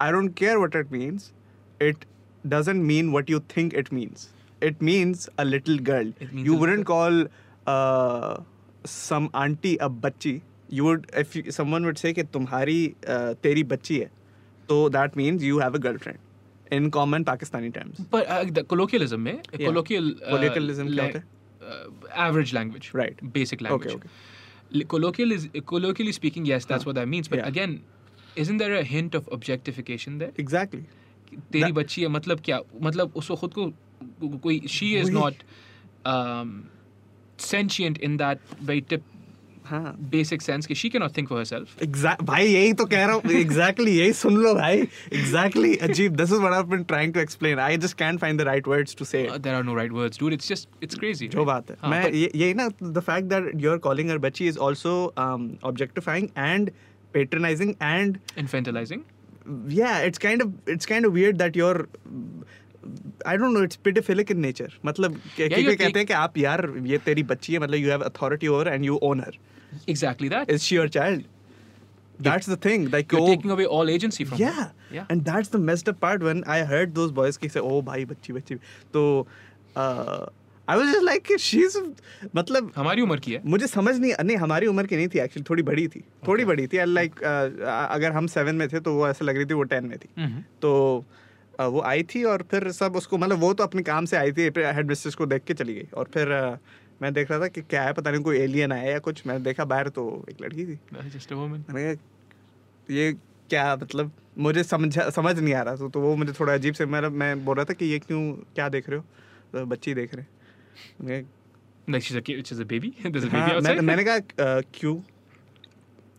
i don't care what it means it doesn't mean what you think it means it means a little girl you wouldn't call uh, some auntie a bachi you would if you, someone would say कि तुम्हारी uh, तेरी बच्ची है तो that means you have a girlfriend in common Pakistani terms But uh, the colloquialism में Yeah. colloquial uh, Colloquialism क्या होता है? uh, average language Right. basic language okay. L- colloquial is colloquially speaking yes that's Huh. what that means but Yeah. again isn't there a hint of objectification there exactly तेरी That- बच्ची है मतलब क्या मतलब उसको खुद को she is वही। not um, sentient in that very tip हाँ basic sense कि she cannot think for herself Exact भाई यही तो कह रहा हूँ exactly यही सुन लो भाई exactly अजीब this is what I've been trying to explain I just can't find the right words to say Uh, it there are no right words dude it's just it's crazy जो right? बात है हाँ, मैं but- ये यही ना the fact that you're calling her बच्ची is also um, objectifying and patronizing and infantilizing yeah it's kind of it's kind of weird that you're I don't know it's pedophilic in nature मतलब Yeah, कहते हैं कि आप यार ये तेरी बच्ची है मतलब you have authority over and you own her exactly that is she your child that's the thing like you're oh, taking away all agency from yeah. her yeah And that's the messed up part when I heard those boys say, "Oh, bhai, बच्ची बच्ची." तो uh, I was just like, she's मतलब हमारी उम्र की है मुझे समझ नहीं नहीं हमारी उम्र की नहीं थी एक्चुअली थोड़ी बड़ी थी थोड़ी बड़ी थी लाइक अगर हम सेवन में थे तो वो ऐसे लग रही थी वो टेन में थी Mhm. तो uh, वो आई थी और फिर सब उसको मतलब वो तो अपने काम से आई थी हेड मिस्ट्रेस को देख के चली गई। और फिर मैं देख रहा था कि क्या है पता नहीं कोई एलियन आया या कुछ मैंने देखा बाहर तो एक लड़की थी। मैंने ये क्या मतलब मुझे समझ समझ नहीं आ रहा। तो, तो वो मुझे थोड़ा अजीब से मेरा मैं बोल रहा था कि ये क्यों क्या देख रहे हो? तो बच्ची देख रहे हैं। मैंने कहा, हाँ, मैंने कहा क्यों?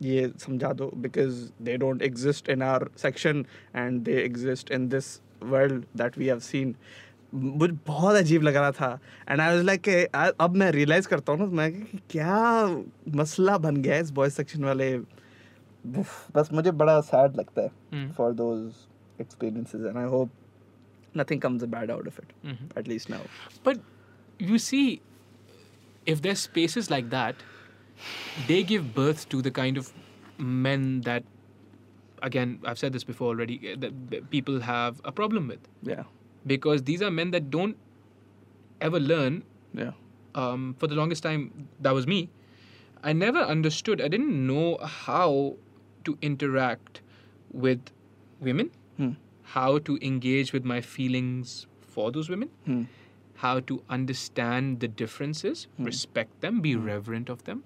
ये समझा दो because they don't exist in our section and they exist in this world that we have seen मुझे बहुत अजीब लग रहा था एंड आई वाज लाइक अब मैं रियलाइज़ करता हूँ ना मैं कि क्या मसला बन गया है इस बॉयज़ सेक्शन वाले बस मुझे बड़ा सैड लगता है. For those experiences and I hope nothing comes a bad out of it Mhm. At least now But you see, if there's spaces like that, they give birth to the kind of men that, again, I've said this before already, eh, that people have a problem with. Yeah. Because these are men that don't ever learn. Yeah. Um, for the longest time, that was me. I never understood, I didn't know how to interact with women. Hmm. how to engage with my feelings for those women, Hmm. how to understand the differences, respect them, be reverent of them,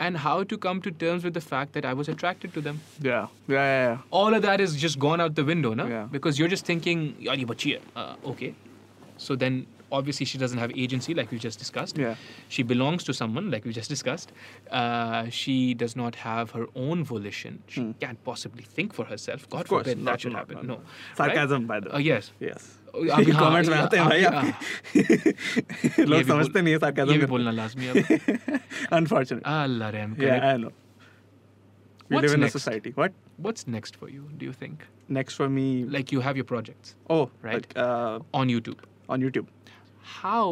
and how to come to terms with the fact that I was attracted to them. Yeah. Yeah. Yeah. yeah. All of that is just gone out the window, no? Yeah. Because you're just thinking, "Yaar, ye. Uh, okay. So then, obviously, she doesn't have agency, like we just discussed. Yeah. She belongs to someone, like we just discussed. Uh, she does not have her own volition. She can't possibly think for herself. God forbid not- that should not- happen. not- No. Sarcasm, by the Uh, way. yes. Yes. अभी हाँ, comments में ये- आते हैं भाई अभी- आपके ये लोग भी बोल- समझते नहीं है ये sarcasm भी बोलना लाजमी है अब। अनफॉर्चुनेट अल्लाह रहम करे Yeah, I know. We What's live in next? a society. What? What's next for you, do you think? Next for me. Like you have your projects oh, Right. like, uh, on YouTube. on YouTube. How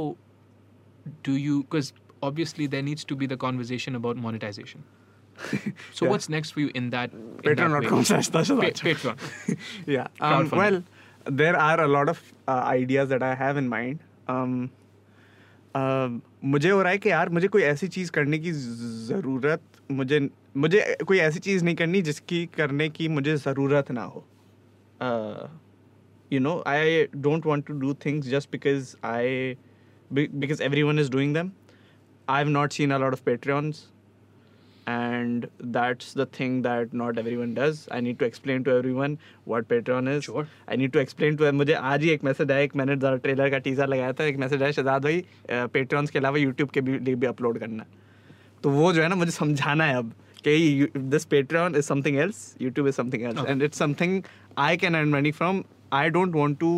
do you, because obviously there needs to be the conversation about monetization. So Yeah. what's next for you in that? in that way? Patreon.com slash Tasha Pa- Sacha. Patreon. yeah. Um, Crowdfunding. well, there are a lot of uh, ideas that I have in mind. Um, uh, मुझे हो रहा है कि यार मुझे कोई ऐसी चीज़ करने की ज़रूरत मुझे मुझे कोई ऐसी चीज़ नहीं करनी जिसकी करने की मुझे ज़रूरत ना हो। You know I don't want to do things just because I because everyone is doing them I have not seen a lot of Patreons and that's the thing that not everyone does i need to explain to everyone what patreon is Sure. i need to explain to मुझे आज ही एक message आया एक मैंने जरा trailer का teaser लगाया था एक मैसेज आया शहजाद भाई पेट्रॉन्स के अलावा यूट्यूब के भी लिए भी अपलोड करना तो वो जो है ना मुझे समझाना है अब कि this Patreon is something else YouTube is something else Okay. And it's something I can earn money from I don't want to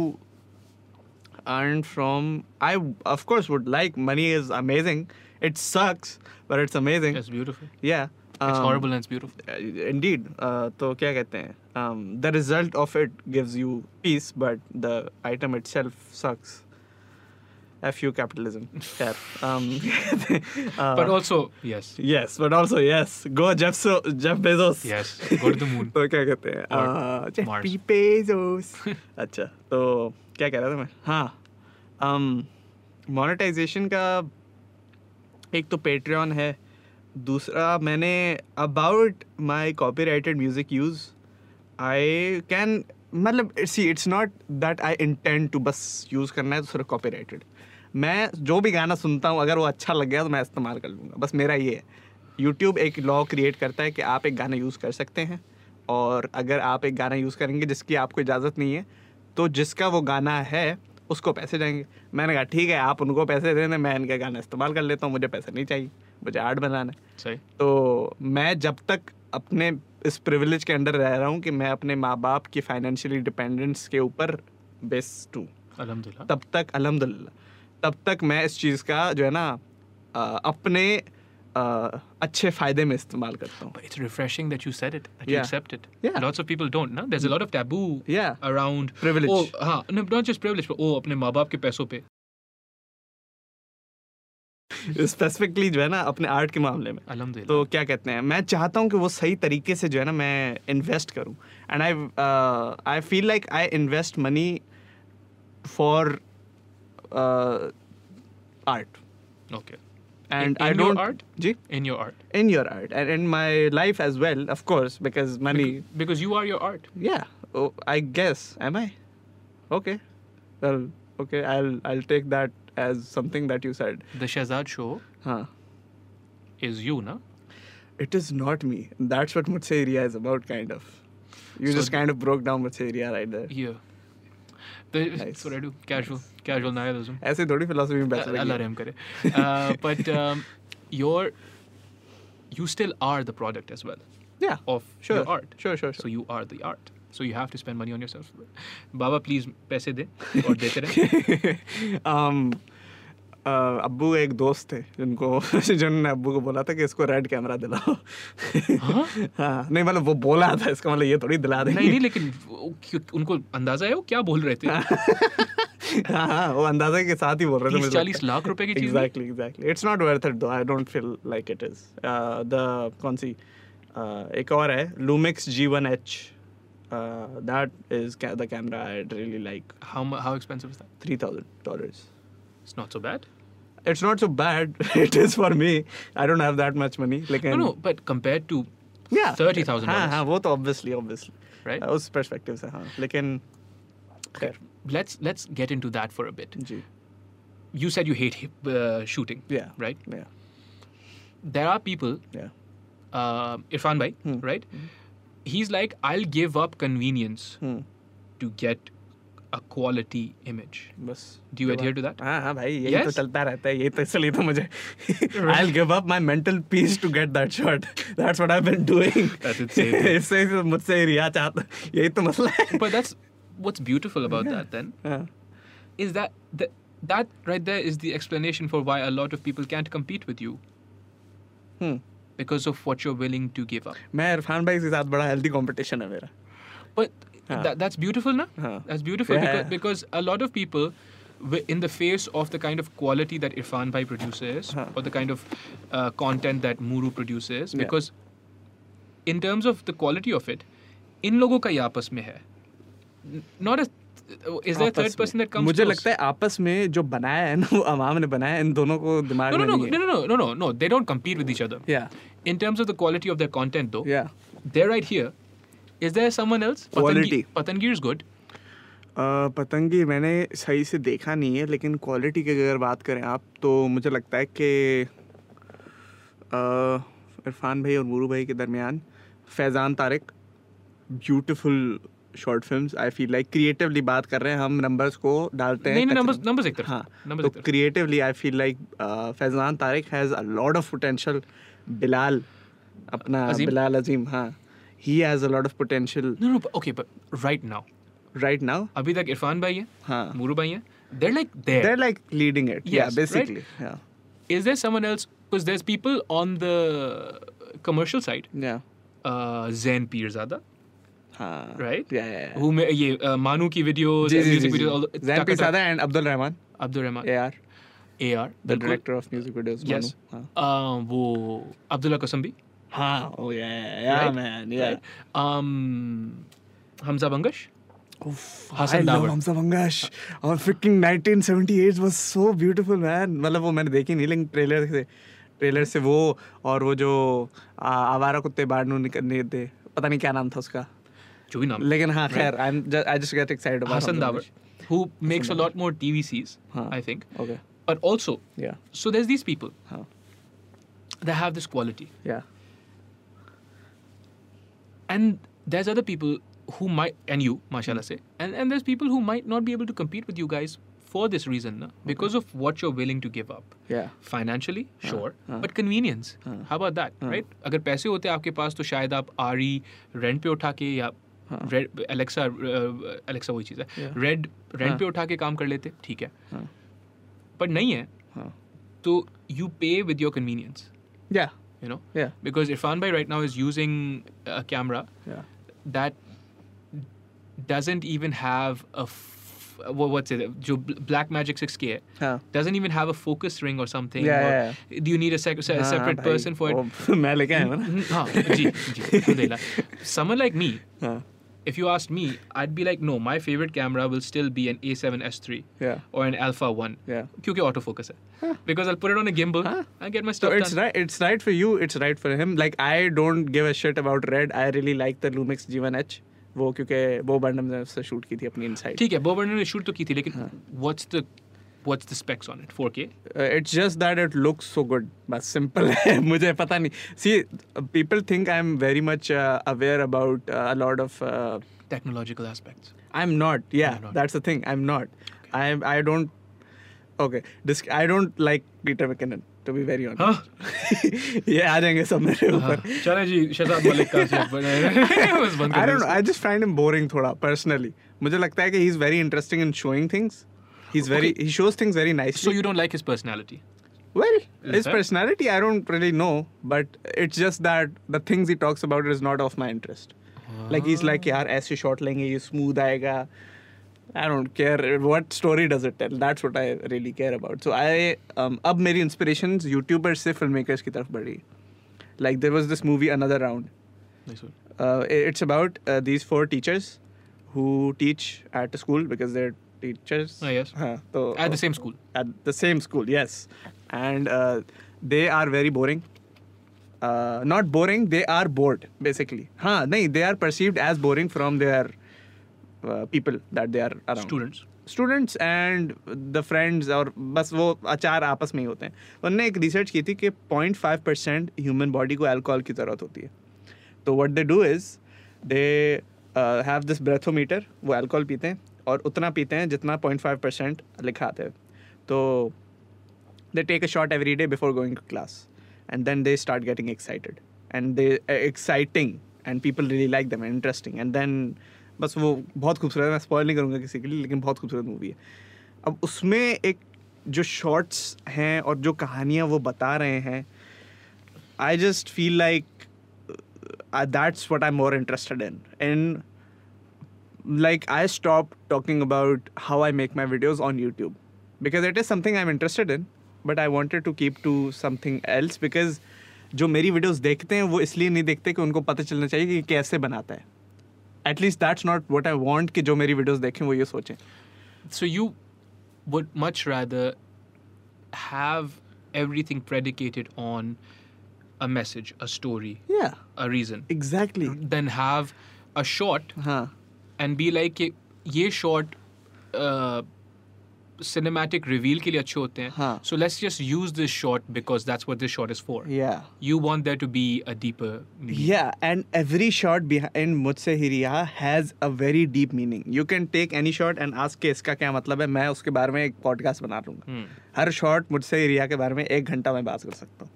earn from i of course would like money is amazing it sucks but it's amazing It's beautiful. yeah It's um, horrible and it's beautiful. uh, indeed uh, तो क्या कहते हैं um, the result of it gives you peace but the item itself sucks F you capitalism yeah. um, uh, But also, yes. yes but also yes go Jeff so Jeff Bezos Yes. Go to the moon. तो क्या कहते हैं Or uh, Jeff Mars. Bezos अच्छा तो क्या कह रहा था मैं हाँ मोनेटाइजेशन का एक तो पेट्रियन है, दूसरा मैंने about my copyrighted music use I can मतलब see it's not that I intend to बस यूज़ करना है तो सिर्फ़ कॉपी राइटेड मैं जो भी गाना सुनता हूँ, अगर वो अच्छा लग गया तो मैं इस्तेमाल कर लूँगा। बस मेरा ये है यूट्यूब एक लॉ क्रिएट करता है कि आप एक गाना यूज़ कर सकते हैं, और अगर आप एक गाना यूज़ करेंगे जिसकी आपको इजाज़त नहीं है तो जिसका वो गाना है उसको पैसे जाएँगे मैंने कहा ठीक है आप उनको पैसे दे दें मैं इनका गाना इस्तेमाल कर लेता हूँ मुझे पैसे नहीं चाहिए मुझे आर्ट बनाना है। सही। तो मैं जब तक अपने इस प्रिविलेज के अंडर रह रहा हूँ कि मैं अपने माँ बाप की फाइनेंशियली डिपेंडेंस के ऊपर बेस्ड हूँ। तब तक अल्हम्दुलिल्लाह तब तक मैं इस चीज़ का जो है ना अपने अच्छे फ़ायदे में इस्तेमाल करता हूँ refreshing that you said it, that you Yeah. accept it. Yeah. Lots of people don't, no? There's a lot of taboo Yeah. around Privilege. Oh, हाँ, just privilege, but oh, अपने माँ बाप के पैसों पे. स्पेसिफिकली जो है ना अपने आर्ट के मामले में तो क्या कहते हैं मैं चाहता हूँ कि वो सही तरीके से जो है ना मैं इन्वेस्ट करूँ and I I feel like I invest money for art okay. and in, in I don't your art. Ji? In your art. In your art, and in my life as well, of course, because money. Because you are your art. Yeah, oh, I guess. Am I? Okay. Well, okay. I'll I'll take that as something that you said. The Shazad show. Huh. Is you, na? It is not me. That's what Mutse is about, kind of. You so just kind of broke down Mutse right there. Yeah. That's what I do. Casual. Casual nihilism. ऐसे थोड़ी philosophy में बैठ रही रहम करे. Uh, but um, you still are the product as well yeah of sure your art. sure sure So sure you are the art. So you have to spend money on yourself. Baba, please पैसे दे और देते रहे. um uh, अब्बू एक दोस्त थे जिनको जिन्होंने अब्बू को बोला था कि इसको रेड कैमरा दिलाओ। हाँ? हाँ नहीं मतलब वो बोला था इसका मतलब ये थोड़ी दिला देंगे। नहीं नहीं लेकिन उनको अंदाज़ा है वो क्या बोल रहे थे? हाँ हाँ वो अंदाज़ा के साथ ही बोल रहे थे 30 40 लाख रुपए की चीज़ exactly exactly it's not worth it though I don't feel like it is the कौन सी? Uh, एक और है Lumix G one H that is the camera I really like mu- how expensive is that? Three thousand dollars it's not so bad It's not so bad. It is for me. I don't have that much money. Like no no but compared to yeah, 30,000 हाँ हाँ dollars वो तो obviously obviously Right. Uh, उस perspective से हाँ लेकिन खैर let's let's get into that for a bit. Ji You said you hate hip- uh, shooting, Yeah. right? yeah There are people, yeah uh, Irfan Bhai, Hmm. right? He's like, I'll give up convenience hmm to get a quality image. बस Do you adhere to that? हाँ हाँ भाई यही तो Yes? चलता रहता है यही तो इसलिए तो मुझे I'll give up my mental peace to get that shot that's what I've been doing That's insane. इससे तो मुझसे रिया चाहता यही तो मसला है But that's what's beautiful about that then हाँ is that that that right there is the explanation for why a lot of people can't compete with you hmm because of what you're willing to give up. मैं इरफान भाई के साथ बड़ा healthy competition है मेरा But Huh. that, that's beautiful, na? Huh. That's beautiful Yeah. because, because a lot of people, wi- in the face of the kind of quality that Irfan Bhai produces, Huh. or the kind of uh, content that Muru produces, Yeah. because in terms of the quality of it, इन लोगों का ही आपस में है. N- Not a is there a आपस third person में। that comes मुझे close? लगता है आपस में जो बनाया है ना वो अवाम ने बनाया है इन दोनों को दिमाग No, no, में no, नहीं no, है no, no, no, no, no. They don't compete with each other. yeah In terms of the quality of their content, though, yeah they're right here. Is there someone else? Quality. Patangir is good. पतंगी मैंने सही से देखा नहीं है लेकिन quality की अगर बात करें आप तो मुझे लगता है कि इरफान भाई और मुरू भाई के दरमियान Faizan Tariq beautiful short films I feel like creatively बात कर रहे हैं हम नंबर्स को डालते हैं एक हाँ तो creatively I feel like Faizan Tariq has a lot of potential Bilal अपना अजीम? बिलाल अजीम हाँ he has a lot of potential. No, no, but, okay, but right now. Right now? Abhi tak Irfan bhai hai, huh. Muru bhai hai. They're like there. They're like leading it. Yes, yeah, basically. Right? Yeah. Is there someone else? Because there's people on the commercial side. Yeah. Uh, Zen Pirzada. Huh. Right? Yeah, yeah, yeah. Who may, ye, uh, Manu ki videos, ji, ji, music ji, videos. All the, Zen Pirzada and Abdul Rahman. Abdul Rahman. AR. AR. The director of music videos. Yes. Manu. Huh. Uh, wo Abdullah Kasam bhi. हाँ oh yeah yeah right? man yeah Right? Um, Hamza Bangash Oof, I love Hamza Bangash और freaking 1978 was so beautiful man मतलब वो मैंने देखी नहीं लेकिन trailer से trailer से वो और वो जो आवारा कुत्ते बाड़नू निकलने थे पता नहीं क्या नाम था उसका जो भी नाम लेकिन हाँ खैर I'm just, I just get excited about Hassan Hamza who makes a lot more TVCs हाँ. I think okay but also yeah so there's these people हाँ that have this quality yeah and there's other people who might and you mashallah say and, and there's people who might not be able to compete with you guys for this reason na? because of what you're willing to give up yeah financially sure हाँ. but convenience हाँ. how about that हाँ. right अगर पैसे होते आपके पास तो शायद आप आरी रेंट पे उठा के या हाँ. रेड एलेक्सा एलेक्सा वही चीज़ है Yeah. रेड रेंट हाँ. पे उठा के काम कर लेते ठीक है हाँ. पर नहीं है हाँ तो you pay with your convenience yeah you know yeah because irfan bhai right now is using a camera yeah. that doesn't even have a f- what's it black magic 6k huh. doesn't even have a focus ring or something yeah, or yeah, yeah. do you need a, sec- a separate person for it mm, mm, ji ji someone like me huh if you asked me I'd be like no my favorite camera will still be an A7S3 yeah or an Alpha 1 yeah क्योंकि autofocus है because I'll put it on a gimbal Huh. and get my So stuff it's done right. It's right for you. It's right for him. Like I don't give a shit about red. I really like the Lumix G1H. वो क्योंकि वो बंडम ने उससे shoot की थी अपनी inside ठीक है बोबर्न ने शूट तो की थी लेकिन what's the what's the specs on it 4K it's just that it looks so good बस सिंपल है मुझे पता नहीं see people think I am very much aware about a lot of technological aspects I am not या You're not. That's the thing I am not I I don't okay this I don't like Peter McKinnon to be very honest ये आ जाएंगे सब मेरे ऊपर चले जी शहजाद मलिक का से बस बंद I कर don't know. I just find him boring थोड़ा personally. मुझे लगता है कि he's very interesting in showing things. He's very Okay. he shows things very nicely. so you don't like his personality well, Is his that- personality I don't really know, but it's just that the things he talks about is not of my interest. Like he's like यार ऐसे shot लेंगे ये smooth आएगा. I don't care what story does it tell. That's what I really care about. So I um, अब मेरी inspirations YouTubers से filmmakers की तरफ बढ़ी. Like there was this movie Another Round. Nice one. uh, i- it's about uh, these four teachers who teach at a school because they're teachers. Ah, yes. Huh, so, at the same school at the same school, yes. And uh, they are very boring. Uh, not boring, they are bored, basically. Huh, nahi, they are perceived as boring from their uh, people that they are around. Students. Students and the friends और बस वो अचार आपस में ही होते हैं उन्होंने एक रिसर्च की थी कि point five percent human body को अल्कोहल की ज़रूरत होती है तो what they do is they have this breathometer वो अल्कोहल पीते हैं और उतना पीते हैं जितना पॉइंट फाइव परसेंट लिखा आता है। तो they take a shot every day before going to class and then they start getting excited and they exciting and people really like them interesting and then बस वो बहुत खूबसूरत है, मैं स्पॉइल नहीं करूँगा किसी के लिए, लेकिन बहुत खूबसूरत मूवी है। अब उसमें एक जो शॉर्ट्स हैं और जो कहानियाँ वो बता रहे हैं I just feel like that's what I more interested in in like I stopped talking about how I make my videos on YouTube because it is something I'm interested in, but I wanted to keep to something else because जो मेरी videos देखते हैं वो इसलिए नहीं देखते कि उनको पता चलना चाहिए कि कैसे बनाता है at least that's not what I want कि जो मेरी वीडियोस देखें वो ये सोचें So you would much rather have everything predicated on a message, a story, या a reason, exactly than have a shot हाँ एंड बी लाइक ये शॉर्ट सिनेमैटिक रिवील के लिए अच्छे होते हैं। So let's just use this shot because that's what this shot is for you want there to be a deeper या and every short behind मुझसे ही रिहा has a very deep meaning you can take any shot and आज के इसका क्या मतलब है मैं उसके बारे में एक पॉडकास्ट बना लूँगा। hmm। हर शॉर्ट मुझसे ही रिहा के बारे में एक घंटा में बात कर सकता हूँ।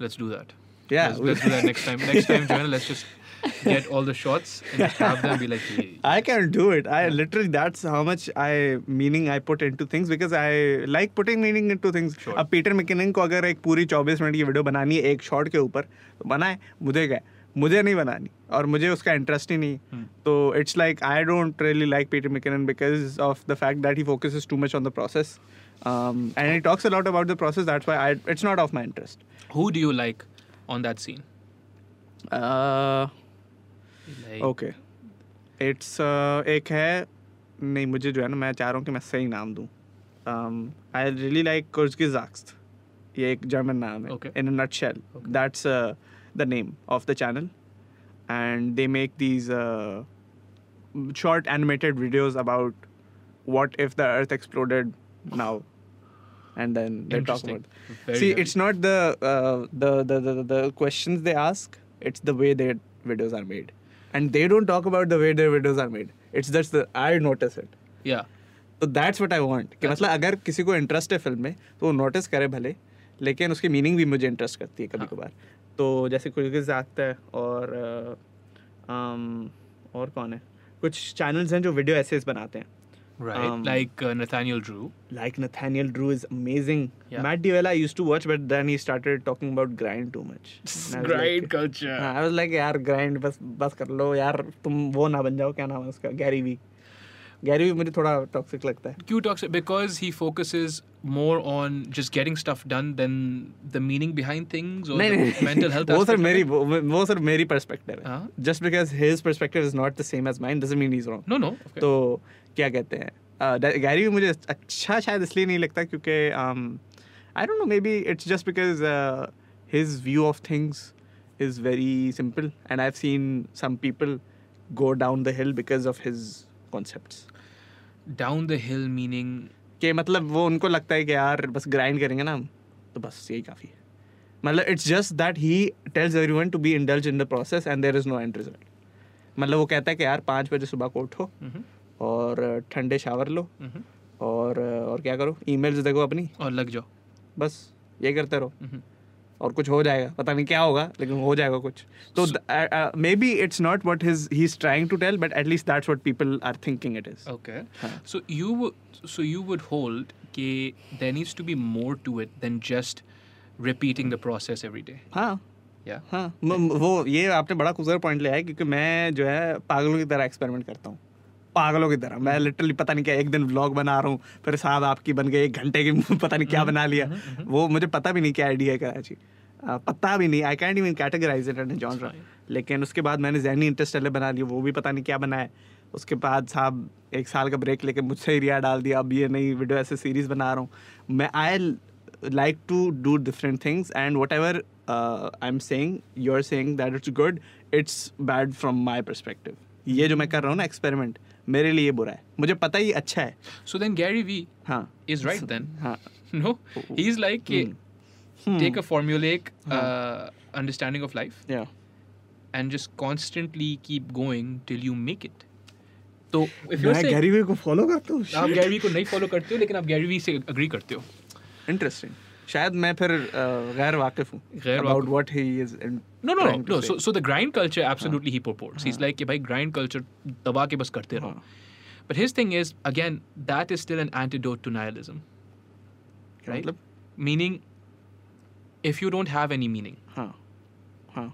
Let's do that Yeah, let's, let's do that next time. Next time, Joanna, let's just get all the shots and just have them be like, hey, I can do it. I literally that's how much I meaning I put into things because I like putting meaning into things. Sure. अब Peter McKinnon को अगर एक पूरी 24 minute की video बनानी है एक shot के ऊपर तो बनाए मुझे क्या है? मुझे नहीं बनानी और मुझे उसका इंटरेस्ट ही नहीं Hmm. तो it's like I don't really like Peter McKinnon because of the fact that he focuses too much on the process and he talks a lot about the process that's why I it's not of my interest who do you like on that scene? Like, okay it's uh, एक है नहीं मुझे जो है ना मैं चाह रहा हूँ कि मैं सही नाम दूँ आई रियली लाइक कुर्जगिजाक्स ये एक जर्मन नाम है Okay. In a nutshell Okay. That's the name of the channel and they make these short animated videos about what if the earth exploded now and then they talk Interesting. about Very see nice. it's not the, uh, the, the the the questions they ask it's the way their videos are made And they don't talk about the way their videos are made. It's just the i notice it. Yeah. तो that's what I want कि मतलब अगर किसी को interest है film में तो वो नोटिस करे भले लेकिन उसकी मीनिंग भी मुझे इंटरेस्ट करती है कभी हाँ। कभार। तो जैसे कुछ आता है और और कौन है? कुछ चैनल्स हैं जो वीडियो ऐसे बनाते हैं। Right. Um, like uh, Nathaniel Drew. like Nathaniel Drew is amazing. Yeah. Matt Divella I used to watch, but then he started talking about grind too much. And I was like- culture. हाँ, I was like यार grind बस बस कर लो यार तुम वो ना बन जाओ क्या नाम है उसका गैरी वी गैरी वी मुझे थोड़ा टॉक्सिक लगता है Q talks because he focuses more on just getting stuff done than the meaning behind things or नहीं the नहीं mental health. वो सर aspect of मेरी it. वो वो सर मेरी पर्सपेक्टिव है हाँ. Just because his perspective is not the same as mine doesn't mean he is wrong No, no. Okay. तो क्या कहते हैं? गैरी भी मुझे अच्छा शायद इसलिए नहीं लगता क्योंकि I don't know maybe it's just because his view of things is very simple and I have seen some people go down the hill because of his concepts down the hill meaning कि मतलब वो उनको लगता है कि यार बस grind करेंगे ना हम तो बस यही काफ़ी है। मतलब it's just that he tells everyone to be indulge in the process and there is no end result मतलब वो कहता है कि यार पाँच बजे सुबह को उठो Mhm. और ठंडे शावर लो। Mhm. और और क्या करो? ईमेल्स देखो अपनी। और लग जाओ। बस ये करते रहो। Mhm. और कुछ हो जाएगा। पता नहीं क्या होगा लेकिन हो जाएगा कुछ। तो maybe it's not what his he is trying to tell but at least that's what people are thinking it is okay हाँ. You would so you would hold that there needs to be more to it than just repeating the process every day. हाँ। Yeah. हाँ। वो ये आपने बड़ा खूबसूरत point लिया है क्योंकि मैं जो है पागलों की तरह एक्सपेरिमेंट करता हूँ। पागलों की तरह। मैं लिटरली पता नहीं क्या एक दिन व्लॉग बना रहा हूँ फिर साहब आपकी बन गई एक घंटे की पता नहीं क्या बना लिया। वो मुझे पता भी नहीं क्या आइडिया है कराची। पता भी नहीं I can't even categorise it and genre. लेकिन उसके बाद मैंने जहनी इंटरेस्ट बना लिया वो भी पता नहीं क्या बनाया उसके बाद साहब एक साल का ब्रेक लेके मुझसे एरिया डाल दिया अब ये नई वीडियो ऐसे सीरीज़ बना रहा हूँ। मैं I like to do different things and whatever I am saying you are saying that it's good it's bad from my perspective ये जो मैं कर रहा हूँ ना एक्सपेरिमेंट मेरे लिए बुरा है। मुझे पता ही अच्छा है। सो देन गैरी वी हाँ। इज़ राइट देन हाँ। No he is like take a formulaic understanding of life या and just constantly keep going till you make it तो if you are Gary Vee को follow करते हो? आप Gary Vee को नहीं फॉलो करते हो लेकिन आप गैरी वी से एग्री करते हो। इंटरेस्टिंग शायद मैं फिर अ, गैर वाकिफ हूँ about. What he is no, no, no. So, so the grind culture, absolutely, he purports. He's like, कि भाई grind culture दबा के बस करते रहो. His thing is, again, that is still an antidote to nihilism, right? मतलब Meaning, if you don't have any meaning, हाँ हाँ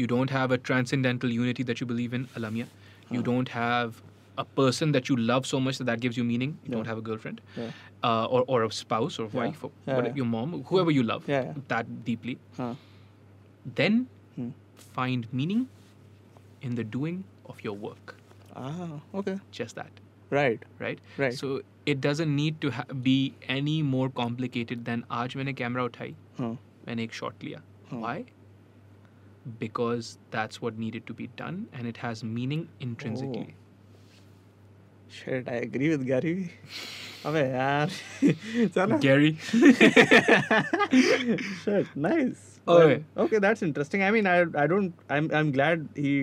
you don't have a transcendental unity that you believe in, alamia. You don't have a person that you love so much that that gives you meaning. You don't Yeah. have a girlfriend, Yeah. uh, or or a spouse or Yeah. wife or Yeah, whatever, yeah. your mom, whoever you love Yeah, yeah. that deeply. हाँ Then Hmm. find meaning in the doing of your work. ah okay Just that. right right? Right. So it doesn't need to ha- be any more complicated than आज मैंने camera उठाई हाँ मैंने एक shot लिया हाँ. Why? Because that's what needed to be done and it has meaning intrinsically. shit I agree with Gary Vee अबे यार चलो Gary. shit nice Okay. Well, okay that's interesting I mean I I don't I'm I'm glad he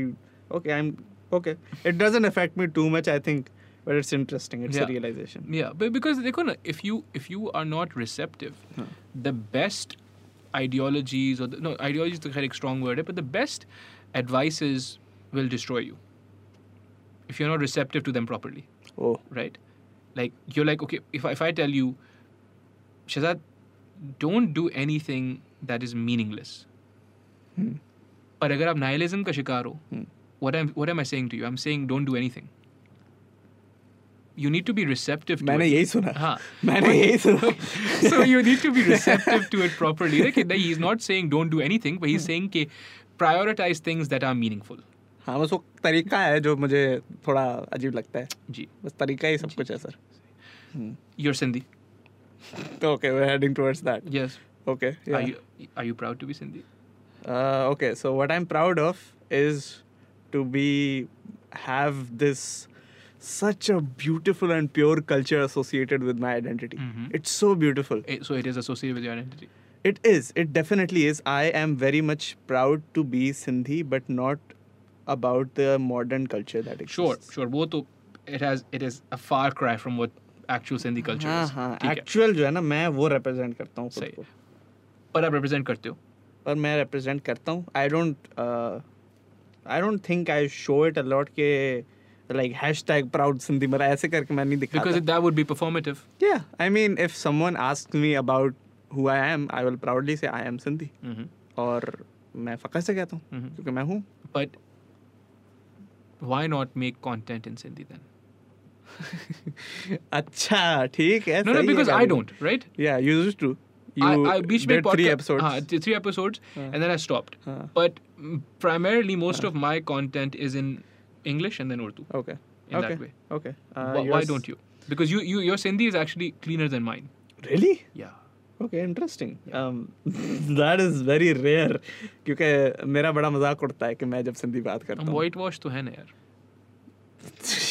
okay I'm okay it doesn't affect me too much I think but it's interesting it's Yeah. a realization Yeah, but because देखो ना, if you if you are not receptive, हाँ. the best ideologies or the, no ideologies तो खैर एक strong word है, but the best advices will destroy you if you're not receptive to them properly. oh right? Like you're like, okay, if I, if I tell you, Shazad, don't do anything that is meaningless. Hmm. पर अगर आप nihilism का शिकार हो, Hmm. what am what am I saying to you? I'm saying don't do anything. You need to be receptive to मैंने it. यही सुना हाँ. मैंने यही सुना so you need to be receptive to it properly. Like, that he's not saying don't do anything, but he's saying कि prioritize things that are meaningful. हाँ बस वो तरीका है जो मुझे थोड़ा अजीब लगता है जी. बस तरीका ही सब कुछ है sir okay we're heading towards that Yes. okay yeah. Are you are you proud to be Sindhi? Uh, okay, so what I'm proud of is to be have this such a beautiful and pure culture associated with my identity. Mhm. It's so beautiful. Eh, So it is associated with your identity. It is. It definitely is. I am very much proud to be Sindhi, but not about the modern culture that exists. Sure, sure. वो तो it has it is a far cry from what actual Sindhi culture हाँ is. हाँ है. जो है ना मैं वो represent करता हूँ सही. पर आप represent करते हो. पर मैं represent करता हूँ I don't I don't think I show it a lot के लाइक हैशटैग प्राउड सिंधी मेरा ऐसे करके मैं नहीं दिखाता Because that would be performative. Yeah, I mean, if someone asks me about who I am, I will proudly say I am Sindhi. mm-hmm. और मैं फकर से कहता हूँ Mhm. क्योंकि मैं हूँ But why not make content in Sindhi then? अच्छा ठीक है No, no, सही है because I गाली। don't, right? Yeah, you used to. You I, I बीच में did podcast, three episodes. हाँ, th- three episodes, हाँ. and then I stopped. हाँ. But mm, primarily, most of my content is in English and then Urdu. Okay. In okay. that way. Okay. Uh, Wh- why yours- don't you? Because you, you your Sindhi is actually cleaner than mine. Really? Yeah. Okay interesting that is very rare क्योंकि मेरा बड़ा मज़ाक उड़ता है कि मैं जब सिंधी बात करता हूँ। वाइट वॉश तो है ना यार।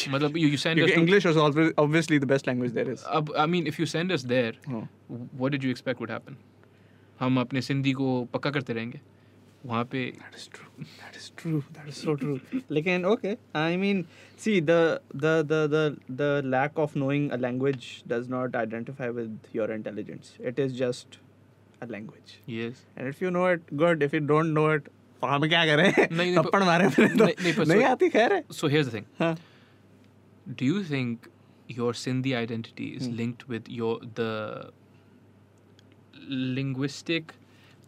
मतलब you you send English was always obviously the best language there is अब I mean if you send us there what did you expect would happen हम अपने सिंधी को पक्का करते रहेंगे। वहाँ पे That is true. That is true. That is so true. Lekin okay. I mean, see the the the the the lack of knowing a language does not identify with your intelligence. It is just a language. yes. And if you know it, good. If you don't know it, तो हम क्या करें? नहीं, नहीं, पर- थप्पड़ मारे अपने तो नहीं, नहीं, पर नहीं सो- आती खैर है. So here's the thing. हाँ. Do you think your Sindhi identity is Hmm. linked with your the linguistic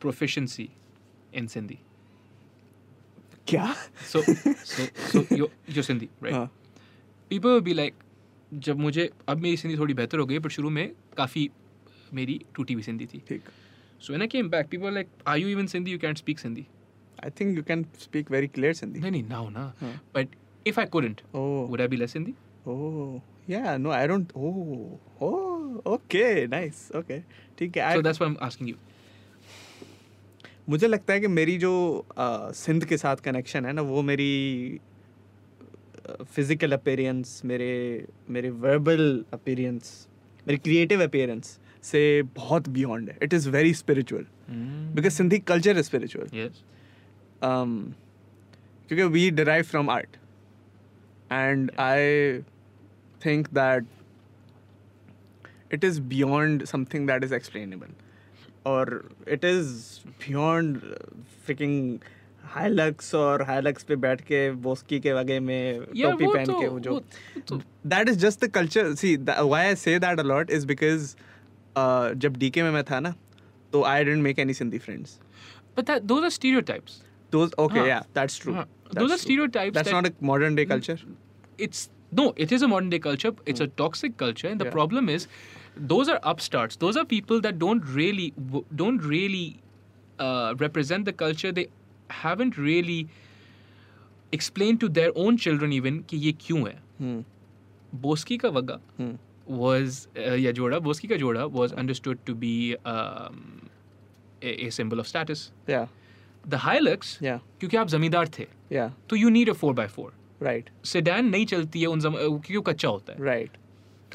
proficiency in Sindhi? क्या? So so so you're, you're Sindhi, right? हाँ. People will be like जब मुझे अब मेरी सिंधी थोड़ी बेहतर हो गई पर शुरू में काफ़ी मेरी टूटी हुई सिंधी थी ठीक. So when I came back people like are you even Sindhi you can't speak Sindhi I think you can speak very clear Sindhi. नहीं नहीं नाउ ना हाँ. But if I couldn't Oh. would I be less Sindhi? Oh. Yeah. No, I don't. Oh. Oh. Okay. Nice. Okay. ठीक है. So that's why I'm asking you. मुझे लगता है कि मेरी जो अ, सिंध के साथ कनेक्शन है ना वो मेरी फ़िज़िकल अपीयरेंस मेरे मेरे वर्बल अपीयरेंस मेरी क्रिएटिव अपीयरेंस से बहुत बियॉन्ड है। It is very spiritual because Sindhi culture is spiritual क्योंकि we derive from art and I think that it is beyond something that is explainable. It is beyond uh, freaking Hilux और Hilux पे बैठ के बोस्की के वगे में टोपी पहन तो- के वो जो तो- that is just the culture see why I say that a lot is because uh, जब डीके में मैं था ना तो I didn't make any Sindhi friends But that those are stereotypes. Those okay, Huh. yeah, that's true. Huh. That's Those are true. stereotypes That's that- not a modern day culture. It's no, it is a modern day culture. It's a toxic culture, and the Yeah. problem is, those are upstarts. Those are people that don't really w- don't really uh, represent the culture. They haven't really explained to their own children even कि ये क्यों है. Hmm. Boski का वगा Hmm. was uh, या जोड़ा बोस्की का जोड़ा was understood to be um, a, a symbol of status. Yeah. The Hilux, Yeah. क्योंकि आप जमींदार थे, Yeah. तो you need a 4x4. Right. Sedan नहीं चलती है उन जम, क्योंकि वो कच्चा होता है Right.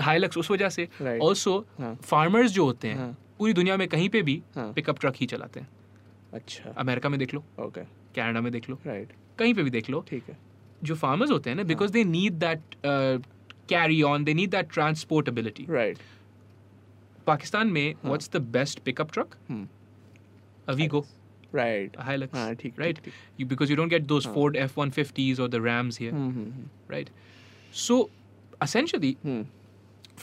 हाईलक्स उस वजह से ऑल्सो हाँ. फार्मर्स जो होते हैं हाँ. पूरी दुनिया में कहीं पे भी हाँ. पिकअप ट्रक ही चलाते हैं अच्छा. अमेरिका में देख लो Okay. कनाडा में देख लो Right. कहीं पे भी देख लो ठीक है. जो फार्मर्स होते हैं ना because they need that carry on they need that transportability Right. Pakistan में हाँ. What's the best pickup truck. अवीगो Right. Hilux हाँ, ठीक, ठीक, राइट ठीक. you because you don't get those हाँ. Ford F150s or the Rams here right so essentially Hmm.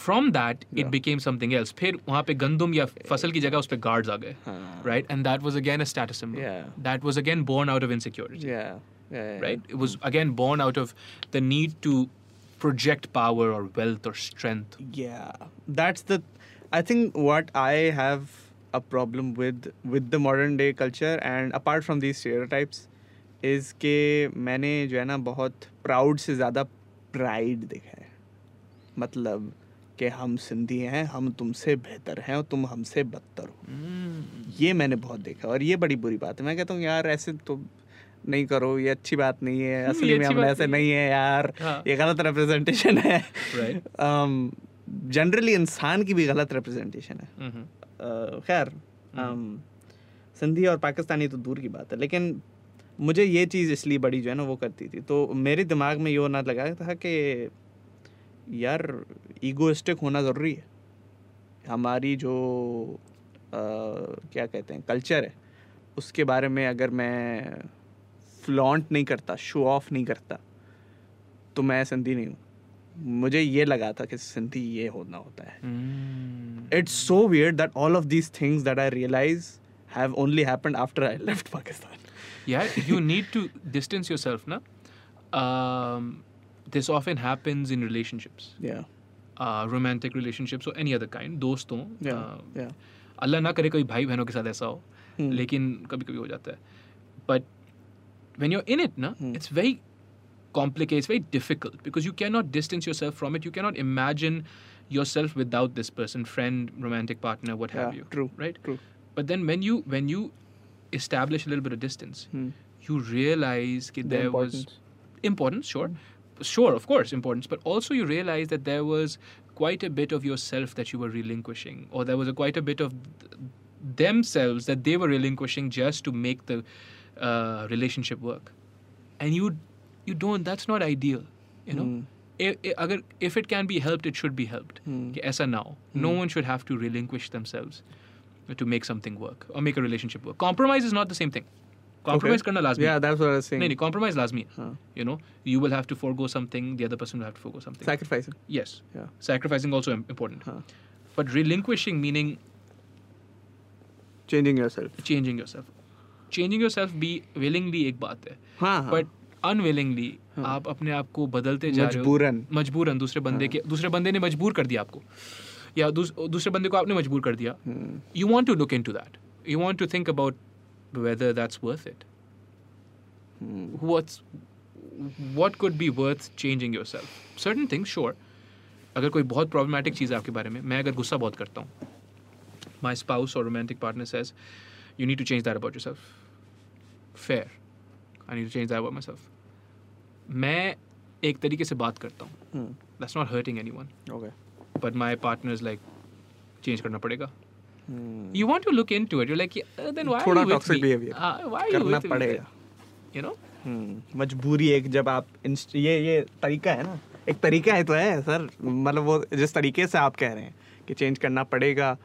from that it Yeah. became something else फिर वहाँ पे गंदम या फसल की जगह उस पे guards आ गए हाँ. right and that was again a status symbol Yeah. that was again born out of insecurity Yeah. Yeah. yeah. right it was again born out of the need to project power or wealth or strength Yeah, that's the. I think what I have a problem with with the modern day culture and apart from these stereotypes is कि मैंने जो है ना बहुत proud से ज़्यादा pride देखा है मतलब कि हम सिंधी हैं हम तुमसे बेहतर हैं और तुम हमसे बदतर हो। ये मैंने बहुत देखा और ये बड़ी बुरी बात है। मैं कहता हूँ यार ऐसे तो नहीं करो ये अच्छी बात नहीं है हम्म, असली में हम ऐसे नहीं है। यार हाँ। ये गलत रिप्रेजेंटेशन है। Right. जनरली इंसान की भी गलत रिप्रेजेंटेशन है। Mhm. खैर अम, सिंधी और पाकिस्तानी तो दूर की बात है लेकिन मुझे ये चीज़ इसलिए बड़ी जो है ना वो करती थी। तो मेरे दिमाग में ये होना लगा था कि यार ईगोस्टिक होना ज़रूरी है। हमारी जो आ, क्या कहते हैं कल्चर है उसके बारे में अगर मैं फ्लॉन्ट नहीं करता शो ऑफ़ नहीं करता तो मैं सिंधी नहीं हूँ। मुझे ये लगा था कि सिंधी ये होना होता है। It's so weird that all of these things that I realise have only happen after I left Pakistan यार you need to distance yourself ना this often happens in relationships Yeah. uh, romantic relationships or any other kind दोस्तों Yeah. uh, yeah. अल्लाह ना करे कोई भाई बहनों के साथ ऐसा हो Hmm. लेकिन कभी कभी हो जाता है but when you're in it na Hmm. it's very complicated it's very difficult because you cannot distance yourself from it you cannot imagine yourself without this person friend romantic partner what have Yeah, you true, right true. but then when you when you establish a little bit of distance Hmm. you realize that The there importance. was importance sure sure, of course, importance, but also you realize that there was quite a bit of yourself that you were relinquishing, or there was a, quite a bit of th- themselves that they were relinquishing just to make the uh, relationship work. And you, you don't. That's not ideal, you know. Mm. If, if, if it can be helped, it should be helped. Mm. Now. Mm. No one should have to relinquish themselves to make something work or make a relationship work. Compromise is not the same thing. Compromise करना लाजमी। या that's what नहीं compromise लाजमी। है। You know you will have to forgo something the other person have to forgo something sacrificing yes या sacrificing also important but relinquishing meaning changing yourself changing yourself changing yourself be willingly एक बात है। हाँ but unwillingly आप अपने आप को बदलते जा रहे हो। मजबूरन। मजबूरन दूसरे बंदे के दूसरे बंदे ने मजबूर कर दिया आपको। या दूसरे बंदे को आपने मजबूर कर दिया। You want to look in that you want to think about whether that's worth it Hmm. what's what could be worth changing yourself certain things sure अगर कोई बहुत प्रॉब्लमेटिक चीज़ है आपके बारे में मैं अगर गुस्सा बहुत करता हूँ माई स्पाउस और romantic partner says you need to change that about yourself fair I need to change that about myself मैं एक तरीके से बात करता हूँ Hmm. That's not hurting anyone Okay. But my partner is like change करना पड़ेगा Hmm. you want to look into it. You're like uh, then why थोड़ा are you with me? behavior. uh, why are you with पड़ेगा। You know? हम्म, मजबूरी एक जब आप ये ये तरीका है ना। एक तरीका है तो है सर। मतलब वो जिस तरीके से आप कह रहे हैं कि चेंज करना पड़ेगा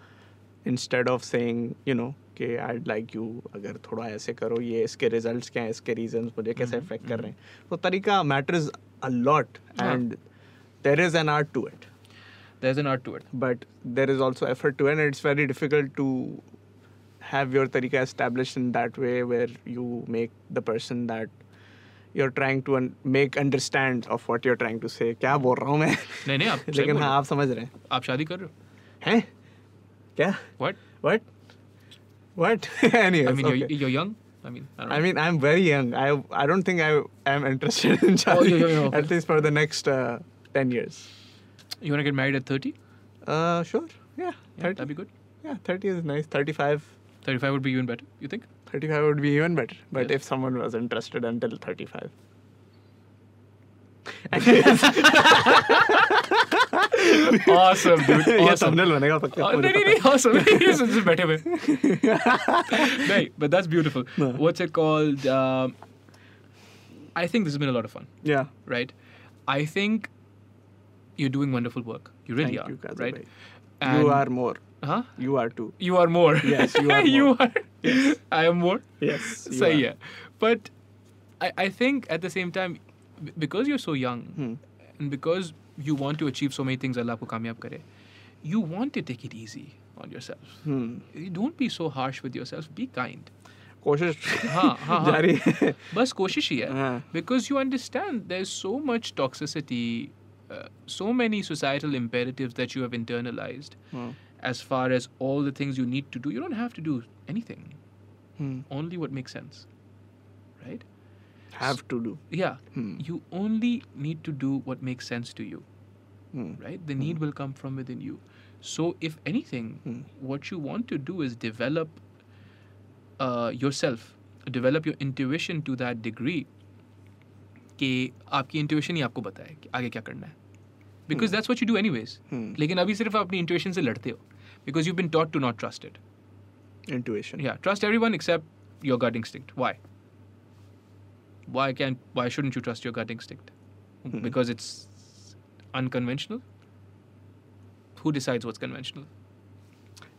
instead of saying you know कि आई लाइक यू अगर थोड़ा ऐसे करो ये इसके रिजल्ट्स क्या हैं इसके रीजंस मुझे कैसे हम्म, इफ़ेक्ट कर रहे हैं। तो तरीका matters a lot. And there is an art to it there's an art to it but there is also effort to it and it's very difficult to have your tarika established in that way where you make the person that you're trying to un- make understand of what you're trying to say क्या बोल रहा हूँ मैं नहीं नहीं आप सही लेकिन बोल हाँ रहे आप समझ रहे हैं हो। आप शादी कर रहे हो हैं क्या what what what anyways I mean okay. you're, you're young I mean I don't I know. mean I'm very young I I don't think I am interested in Oh, yeah, yeah, yeah, okay. at least for the next uh, 10 years You want to get married at 30? Uh, sure. Yeah, 30. Yeah, that'd be good. Yeah, 30 is nice. 35. 35 would be even better, you think? 35 would be even better. But yes. if someone was interested until 35. awesome, dude. Awesome. Yeah, oh, no, no, no, awesome. this is better way. No, but that's beautiful. No. What's it called? Um, I think this has been a lot of fun. Yeah. Right? I think you're doing wonderful work you really Thank are you, Kazu right bhai. And- You are more. huh You are too. you are more Yes, you are you more. are I am more Yes. you so are. yeah but I, I think at the same time b- because you're so young Hmm. and because you want to achieve so many things Allah आपको कामयाब करे you want to take it easy on yourself Hmm. You don't be so harsh with yourself be kind कोशिश हाँ, हाँ, हाँ. जारी है. बस कोशिश ही है हाँ. because you understand there's so much toxicity uh, so many societal imperatives that you have internalized Hmm. as far as all the things you need to do you don't have to do anything Hmm. only what makes sense right Have to do. yeah Hmm. you only need to do what makes sense to you Hmm. right the need will come from within you so if anything Hmm. what you want to do is develop uh, yourself develop your intuition to that degree कि आपकी intuition ही आपको बताए कि आगे क्या करना है। Because that's what you do anyways लेकिन अभी सिर्फ़ आप अपनी इंट्यूशन से लड़ते हो। Because you been taught to not trust it या trust everyone except your gut instinct why why can why shouldn't you trust your gut instinct because it's unconventional who decides what's conventional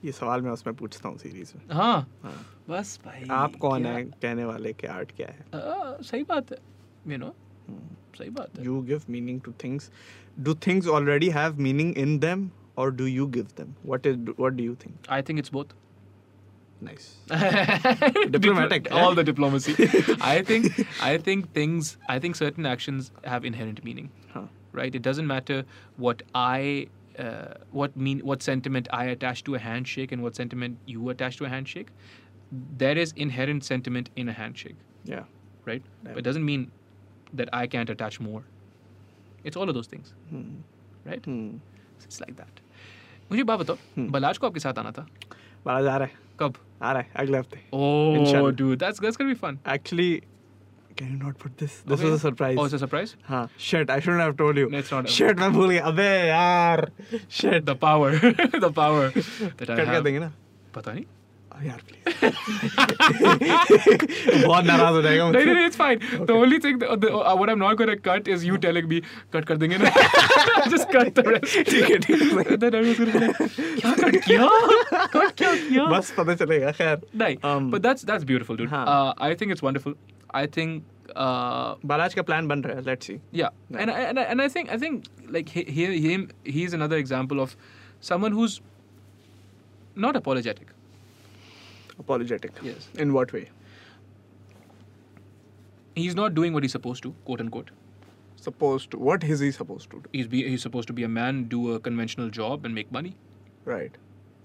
ये सवाल मैं उसमें पूछता हूँ series में। हाँ, हाँ। बस भाई आप कौन है? कहने वाले के आर्ट क्या है? आ, सही बात है। You know? सही बात है You give meaning to things. Do things already have meaning in them, or do you give them? What is? What do you think? I think it's both Nice. diplomatic eh? all the diplomacy i think i think things i think certain actions have inherent meaning Huh. right it doesn't matter what i uh, what mean what sentiment i attach to a handshake and what sentiment you attach to a handshake there is inherent sentiment in a handshake Yeah. right Yeah. but it doesn't mean that i can't attach more it's all of those things Hmm. right Hmm. it's like that मुझे बात बताओ Hmm. Balaj को आपके साथ आना था बाला जा रहा है कब आ रहा है अगले हफ्ते oh Inshallah. dude that's that's gonna be fun Actually, can you not put this? This Okay. was a surprise. oh it's a surprise हाँ shit I shouldn't have told you. No, it's not a- Shit मैं भूल गया अबे यार shit the power the power that I cut कर have देंगे ना पता नहीं Oh, यार प्लीज़ बहुत नाराज़ हो जाएगा fine. The only thing, that, the, uh, what I'm not going to cut is you telling me, cut कर देंगे ना. Just cut the rest. ठीक है ठीक है to be like, क्या cut किया? Cut क्या किया? बस पता चलेगा खैर नहीं, Um, beautiful, dude. हाँ. Uh, I think it's wonderful. I think, uh, बालाज का प्लान बन रहा है let's see and I, and I, and I think I think like he, he, him he's another example of someone who's not apologetic. Yes. in what way He's not doing what he's supposed to, quote unquote. supposed to what is he supposed to do He's be, he's supposed to be a man, do a conventional job, and make money. right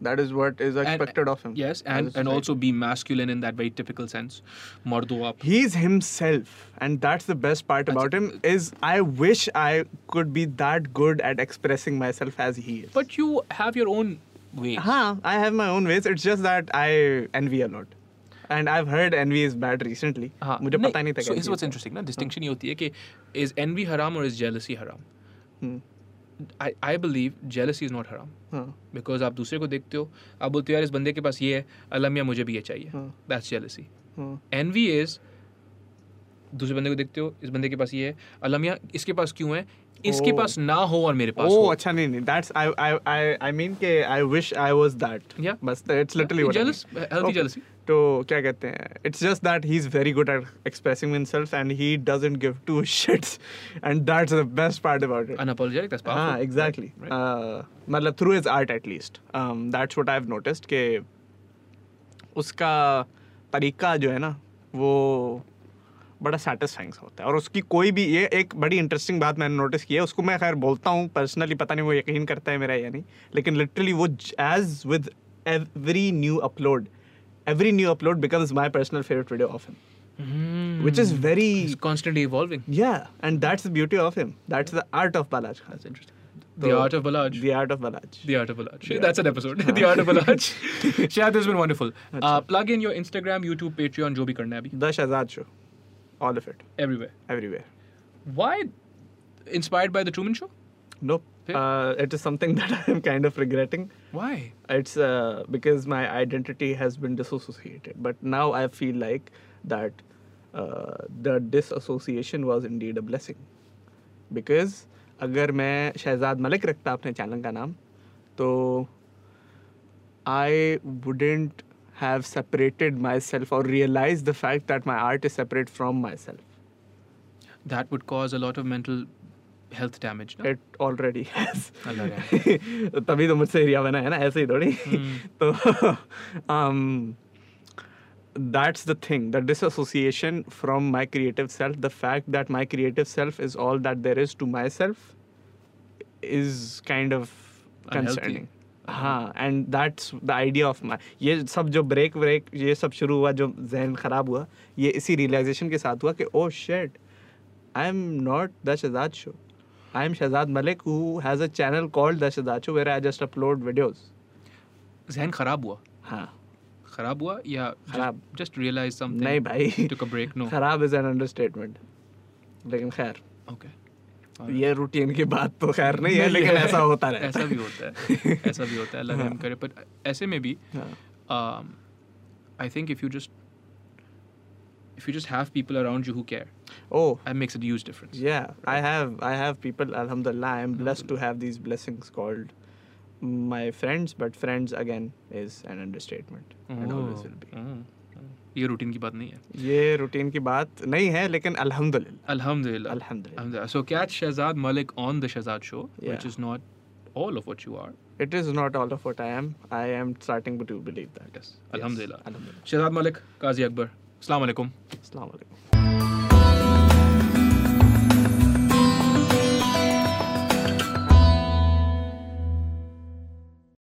that is what is And- expected of him Yes, and, and also be masculine in that very typical sense. Mardo he's himself and that's the best part That's- about him is i wish i could be that good at expressing myself as he is But you have your own ways. huh i have my own ways it's just that i envy a lot and I've heard envy is bad recently. हाँ मुझे पता नहीं था so कि here's what's interesting ना distinction ये होती है कि is envy haram or is jealousy haram Hmm. I I believe jealousy is not haram हाँ because आप दूसरे को देखते हो आप बोलते हो यार इस बंदे के पास ये है अल्लाह मियाँ मुझे भी ये चाहिए हाँ that's jealousy हाँ envy is दूसरे बंदे को देखते हो इस बंदे के पास ये है अल्लाह मियाँ इसके पास क्यों है इसके oh. पास ना हो और मेरे पास oh, हो। अच्छा नहीं नहीं that's I I I I mean के I wish I was that या बस it's literally jealous healthy jealousy तो क्या कहते हैं it's just that he is very good at expressing himself and he doesn't give two shits and that's the best part about it unapologetic that's powerful हाँ exactly मतलब through his art at least um that's what I have noticed के उसका तरीका जो है ना वो बड़ा सेटिस्फाइंग होता है और उसकी कोई भी ये एक बड़ी इंटरेस्टिंग बात मैंने नोटिस की है उसको मैं खैर बोलता हूँ पर्सनली पता नहीं वो यकीन करता है मेरा या नहीं लेकिन लिटरली वो as with every new upload every new upload becomes my personal favorite video of him Hmm. which is very It's constantly evolving yeah and that's the beauty of him that's the art of balaj that's interesting the So, art of balaj the art of balaj The Art of Balaj. The That's an episode. the Art of Balaj. Shahid, this has been wonderful. Uh, plug in your Instagram, YouTube, Patreon, जो भी करना है अभी. the shazad show all of it Everywhere. everywhere Why inspired by the Truman Show? nope Yeah. uh, it is something that i am kind of regretting Why? it's uh, because my identity has been disassociated but now i feel like that uh, the disassociation was indeed a blessing because अगर मैं शहजाद मलिक रखता अपने channel का नाम तो I wouldn't have separated myself or realized the fact that my art is separate from myself. That would cause a lot of mental health damage. No? It already has. Allah रहम. तभी तो मुझसे area बना है ना ऐसे ही थोड़ी तो um, that's the thing the disassociation from my creative self the fact that my creative self is all that there is to myself is kind of Unhealthy. concerning हाँ and that's the idea of my ये सब जो break break ये सब शुरू हुआ जो जहन खराब हुआ ये इसी रियलाइजेशन के साथ हुआ कि ओ shit I am not the Shahzad show I am Shahzad Malik who has a channel called the Shahzad show where I just upload videos जहन खराब हुआ? हाँ। खराब हुआ या खराब। just realize something नहीं भाई। a break? खराब इज़ एन अंडरस्टेटमेंट लेकिन खैर। Okay okay. ये रूटीन की बात तो खैर नहीं है लेकिन ऐसा होता रहता ऐसा भी होता है ऐसा भी होता है अल्लाह रहम करे पर ऐसे में भी हाँ um, I think if you just if you just have people around you who care, oh that makes a huge difference. Yeah, right? I have I have people. Alhamdulillah, I am blessed to have these blessings called my friends. But friends again is an understatement and always will be. Mm, mm. ये routine की बात नहीं है ये routine की बात नहीं है लेकिन अल्हम्दुलिल्लाह अल्हम्दुलिल्लाह अल्हम्दुलिल्लाह Alhamdulillah. So catch Shahzad Malik on the Shahzad show, which Yeah. all of what you are. it is not all of what I am. I am starting to believe that. Yes. Alhamdulillah. Alhamdulillah. Shahzad Malik, Qazi Akbar. Assalamu alaikum. Assalamu alaikum.